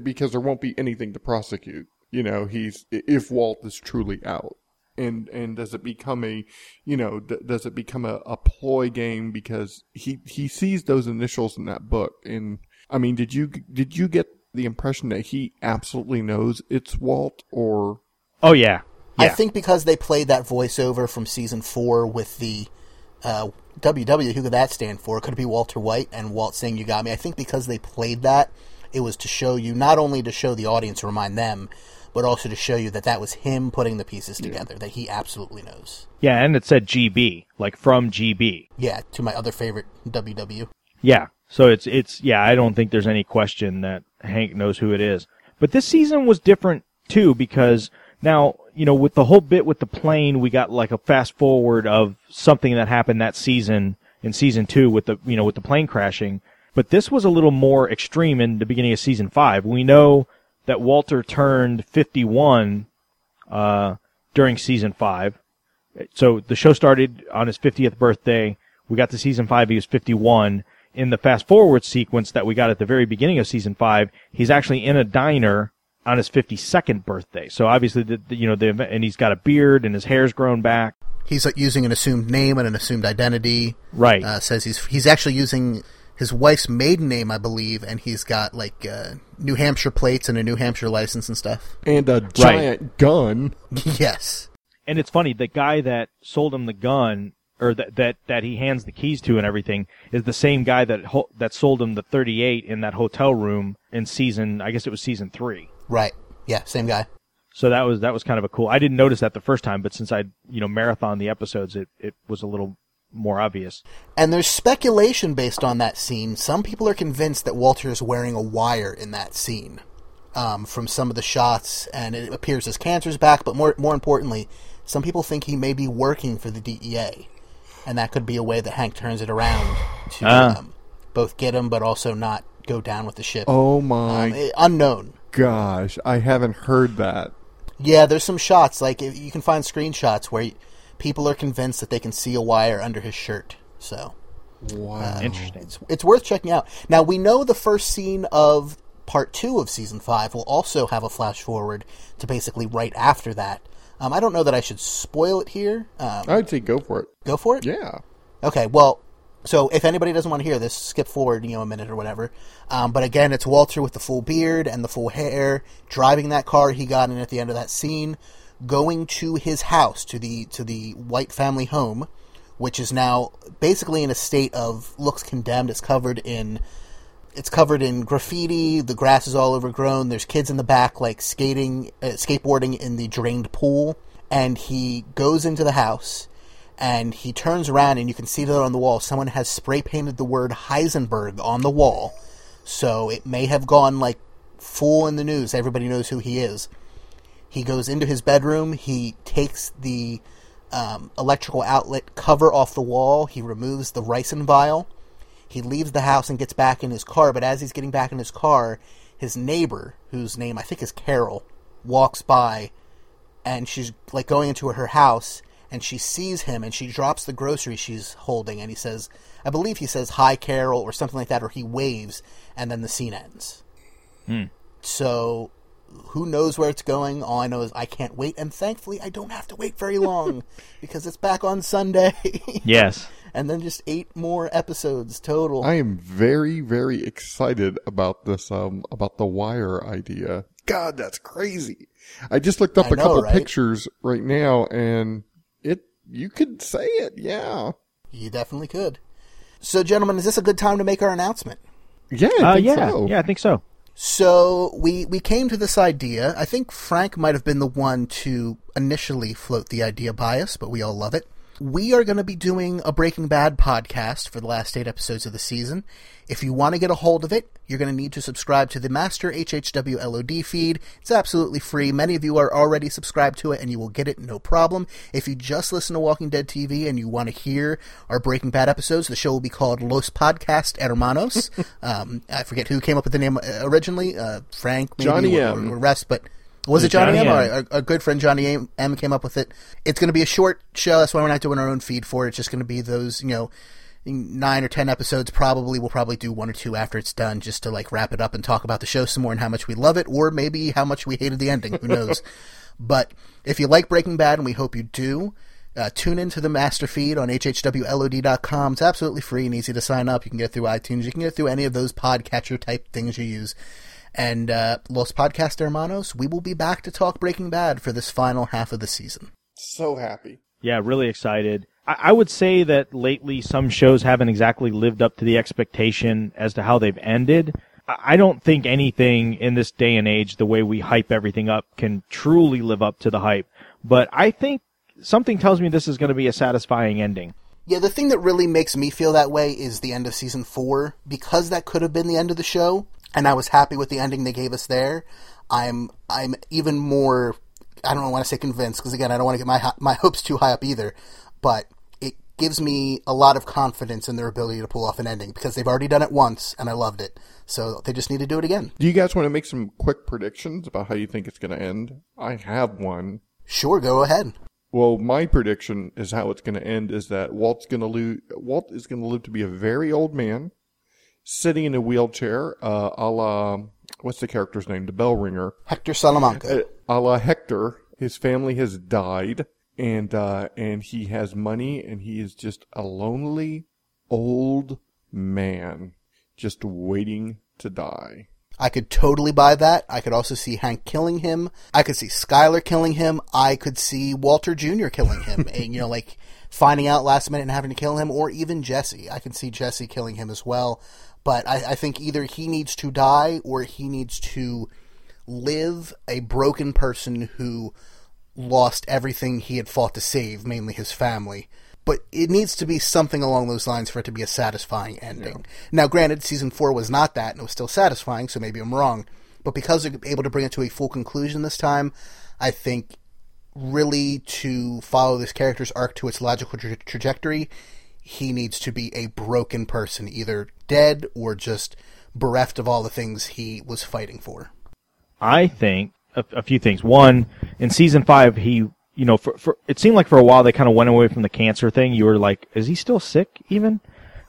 because there won't be anything to prosecute. You know, he's if Walt is truly out. And and does it become a, you know, d- does it become a, a ploy game because he he sees those initials in that book and I mean, did you did you get the impression that he absolutely knows it's Walt or Oh yeah. I think because they played that voiceover from season four with the uh, WW, who could that stand for? Could it be Walter White and Walt saying "You got me"? I think because they played that, it was to show you not only to show the audience, remind them, but also to show you that that was him putting the pieces together. That he absolutely knows. Yeah, and it said GB, like from GB. Yeah, to my other favorite WW. Yeah. So it's it's yeah, I don't think there's any question that Hank knows who it is. But this season was different too because now, you know, with the whole bit with the plane, we got like a fast forward of something that happened that season in season 2 with the, you know, with the plane crashing. But this was a little more extreme in the beginning of season 5. We know that Walter turned 51 uh during season 5. So the show started on his 50th birthday. We got to season 5 he was 51 in the fast forward sequence that we got at the very beginning of season five, he's actually in a diner on his 52nd birthday. So obviously, the, the you know, the event, and he's got a beard and his hair's grown back. He's uh, using an assumed name and an assumed identity. Right. Uh, says he's he's actually using his wife's maiden name, I believe, and he's got like uh, New Hampshire plates and a New Hampshire license and stuff. and a giant gun. yes. and it's funny, the guy that sold him the gun, or that, that, that he hands the keys to and everything, is the same guy that, ho- that sold him the 38 in that hotel room in season, I guess it was season three. Right. Yeah, same guy. So that was, that was kind of a cool, I didn't notice that the first time, but since I, you know, marathon the episodes, it, it was a little more obvious. And there's speculation based on that scene. Some people are convinced that Walter is wearing a wire in that scene um, from some of the shots, and it appears his cancer's back. But more more importantly, some people think he may be working for the DEA, and that could be a way that Hank turns it around to Ah. um, both get him, but also not go down with the ship. Oh my Um, eh, unknown. gosh, I haven't heard that. Yeah, there's some shots like if- you can find screenshots where y- people are convinced that they can see a wire under his shirt. So Wow. Interesting. it's it's worth checking out. Now we know the first scene of part two of season five will also have a flash forward to basically right after that. Um, I don't know that I should spoil it here. Um, I'd say go for it. go for it. Yeah. Okay. Well, So if anybody doesn't want to hear this, skip forward, you know, a minute or whatever. Um, but again, it's Walter with the full beard and the full hair, driving that car he got in at the end of that scene, going to his house, to the to the White family home, which is now basically in a state of looks condemned. It's covered in it's covered in graffiti. The grass is all overgrown. There's kids in the back, like skating, uh, skateboarding in the drained pool. And he goes into the house, and he turns around, and you can see that on the wall. Someone has spray painted the word Heisenberg on the wall, so it may have gone like full in the news. Everybody knows who he is. He goes into his bedroom. He takes the um, electrical outlet cover off the wall. He removes the ricin vial he leaves the house and gets back in his car, but as he's getting back in his car, his neighbor, whose name I think is Carol, walks by and she's like going into her house and she sees him and she drops the grocery she's holding and he says I believe he says hi Carol or something like that or he waves and then the scene ends. Hmm. So who knows where it's going? All I know is I can't wait and thankfully I don't have to wait very long because it's back on Sunday. Yes. And then just eight more episodes total. I am very, very excited about this, um, about the wire idea. God, that's crazy. I just looked up I a know, couple right? pictures right now and it, you could say it, yeah. You definitely could. So, gentlemen, is this a good time to make our announcement? Yeah, I Uh, yeah. so. Yeah, I think so. So we we came to this idea. I think Frank might have been the one to initially float the idea by us, but we all love it. We are going to be doing a Breaking Bad podcast for the last eight episodes of the season. If you want to get a hold of it, you're going to need to subscribe to the Master HHW LOD feed. It's absolutely free. Many of you are already subscribed to it, and you will get it no problem. If you just listen to Walking Dead TV and you want to hear our Breaking Bad episodes, the show will be called Los Podcast Hermanos. um, I forget who came up with the name uh, originally. Uh, Frank, maybe, Johnny or, M. or rest, but was it Johnny Johnny, M? M. All right, our, our good friend Johnny M. M came up with it. It's going to be a short show. That's why we're not doing our own feed for it. It's just going to be those, you know, nine or ten episodes. Probably we'll probably do one or two after it's done, just to like wrap it up and talk about the show some more and how much we love it, or maybe how much we hated the ending. Who knows? but if you like Breaking Bad, and we hope you do. Uh, tune into the master feed on hhwlod.com. It's absolutely free and easy to sign up. You can get it through iTunes. You can get it through any of those podcatcher type things you use. And uh, Los Podcast Hermanos, we will be back to talk Breaking Bad for this final half of the season. So happy. Yeah, really excited. I, I would say that lately some shows haven't exactly lived up to the expectation as to how they've ended. I I don't think anything in this day and age, the way we hype everything up, can truly live up to the hype. But I think something tells me this is going to be a satisfying ending. Yeah, the thing that really makes me feel that way is the end of season four. Because that could have been the end of the show, and I was happy with the ending they gave us there, I'm I'm even more I don't want to say convinced because again I don't want to get my my hopes too high up either, but it gives me a lot of confidence in their ability to pull off an ending because they've already done it once and I loved it, so they just need to do it again. Do you guys want to make some quick predictions about how you think it's going to end? I have one. Sure, go ahead. Well, my prediction is how it's going to end is that Walt's going to lose. Walt is going to live to be a very old man, sitting in a wheelchair, uh, a la what's the character's name? The bell ringer, Hector Salamanca. uh, a la Hector. His family has died, and uh, and he has money, and he is just a lonely old man, just waiting to die. I could totally buy that. I could also see Hank killing him. I could see Skyler killing him. I could see Walter Jr. killing him. and, you know, like finding out last minute and having to kill him, or even Jesse. I can see Jesse killing him as well. But I, I think either he needs to die or he needs to live a broken person who lost everything he had fought to save, mainly his family. But it needs to be something along those lines for it to be a satisfying ending. Now, granted, season four was not that, and it was still satisfying, so maybe I'm wrong. But because they're able to bring it to a full conclusion this time, I think really to follow this character's arc to its logical tra- trajectory, he needs to be a broken person, either dead or just bereft of all the things he was fighting for. I think a, a few things. One, in season five, he, you know, for, for it seemed like for a while they kind of went away from the cancer thing. You were like, is he still sick even?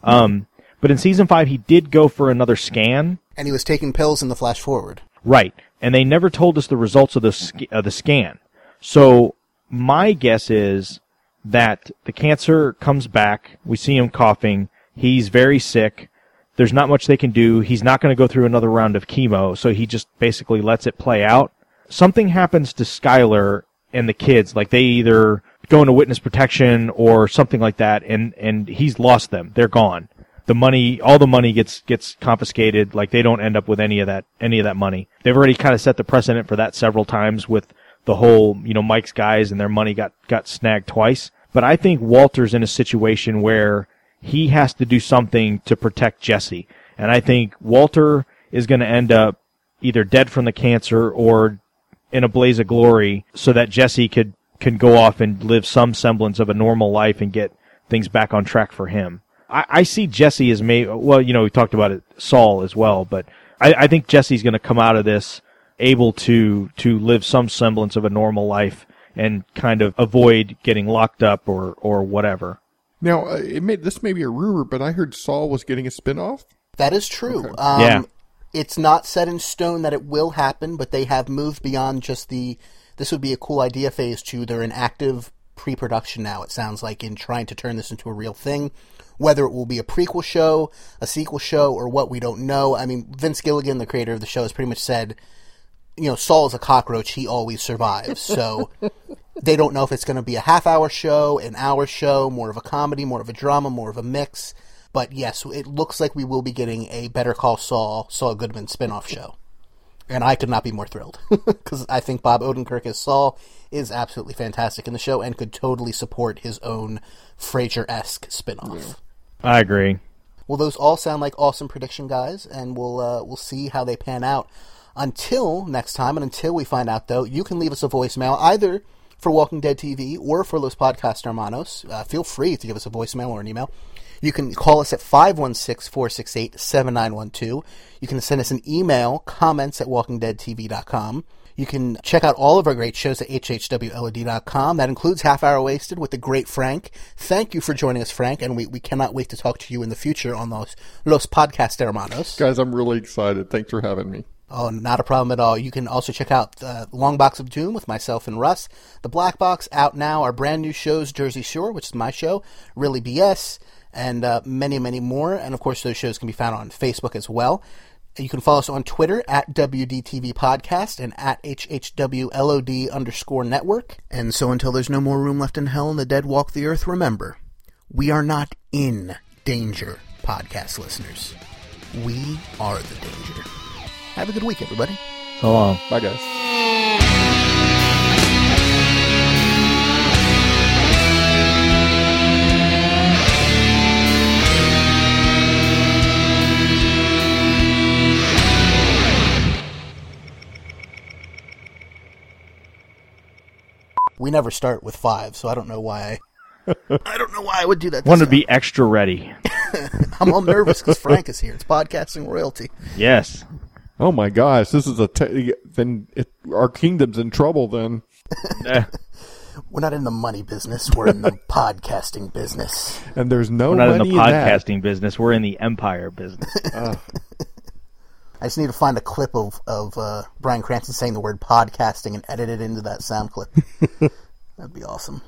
Um, but in season five, he did go for another scan. And he was taking pills in the flash forward. Right. And they never told us the results of the, sc- of the scan. So my guess is that the cancer comes back. We see him coughing. He's very sick. There's not much they can do. He's not going to go through another round of chemo, so he just basically lets it play out. Something happens to Skyler and the kids, like they either go into witness protection or something like that, and and he's lost them. They're gone. The money, all the money gets gets confiscated. Like they don't end up with any of that any of that money. They've already kind of set the precedent for that several times with the whole, you know, Mike's guys and their money got got snagged twice. But I think Walter's in a situation where he has to do something to protect Jesse. And I think Walter is going to end up either dead from the cancer or in a blaze of glory so that Jesse could can go off and live some semblance of a normal life and get things back on track for him. I, I see Jesse as may well, you know, we talked about it, Saul as well, but I, I think Jesse's going to come out of this able to to live some semblance of a normal life and kind of avoid getting locked up or or whatever. Now, uh, it may, this may be a rumor, but I heard Saul was getting a spinoff. That is true. Um, Yeah. It's not set in stone that it will happen, but they have moved beyond just the. This would be a cool idea phase two. They're in active pre production now, it sounds like, in trying to turn this into a real thing. Whether it will be a prequel show, a sequel show, or what, we don't know. I mean, Vince Gilligan, the creator of the show, has pretty much said, you know, Saul is a cockroach, he always survives. So they don't know if it's going to be a half hour show, an hour show, more of a comedy, more of a drama, more of a mix. But yes, it looks like we will be getting a Better Call Saul, Saul Goodman spin-off show. And I could not be more thrilled because I think Bob Odenkirk as Saul is absolutely fantastic in the show and could totally support his own Frasier-esque spin-off. I agree. Well, those all sound like awesome prediction guys, and we'll uh, we'll see how they pan out. Until next time, and until we find out, though, you can leave us a voicemail either for Walking Dead TV or for Los Podcast Hermanos. Uh, feel free to give us a voicemail or an email. You can call us at 516-468-7912. You can send us an email, comments at walkingdeadtv.com. You can check out all of our great shows at hhwlod.com. That includes Half Hour Wasted with the great Frank. Thank you for joining us, Frank, and we, we cannot wait to talk to you in the future on those Los Podcast Hermanos. Guys, I'm really excited. Thanks for having me. Oh, not a problem at all. You can also check out uh, Long Box of Doom with myself and Russ. The Black Box out now. Our brand new shows, Jersey Shore, which is my show, Really BS, and uh, many, many more. And of course, those shows can be found on Facebook as well. You can follow us on Twitter at WDTV Podcast and at HHWLOD underscore network. And so until there's no more room left in hell and the dead walk the earth, remember, we are not in danger, podcast listeners. We are the danger. Have a good week, everybody. So long. Bye, guys. We never start with five, so I don't know why. I, I don't know why I would do that. this Wanted to be extra ready. I'm all nervous because Frank is here. It's podcasting royalty. Yes. Oh my gosh, this is a te- then it, our kingdom's in trouble. Then We're not in the money business. We're in the podcasting business. and there's no we're not in the that. podcasting business. We're in the empire business. I just need to find a clip of of uh, Bryan Cranston saying the word podcasting and edit it into that sound clip. That'd be awesome.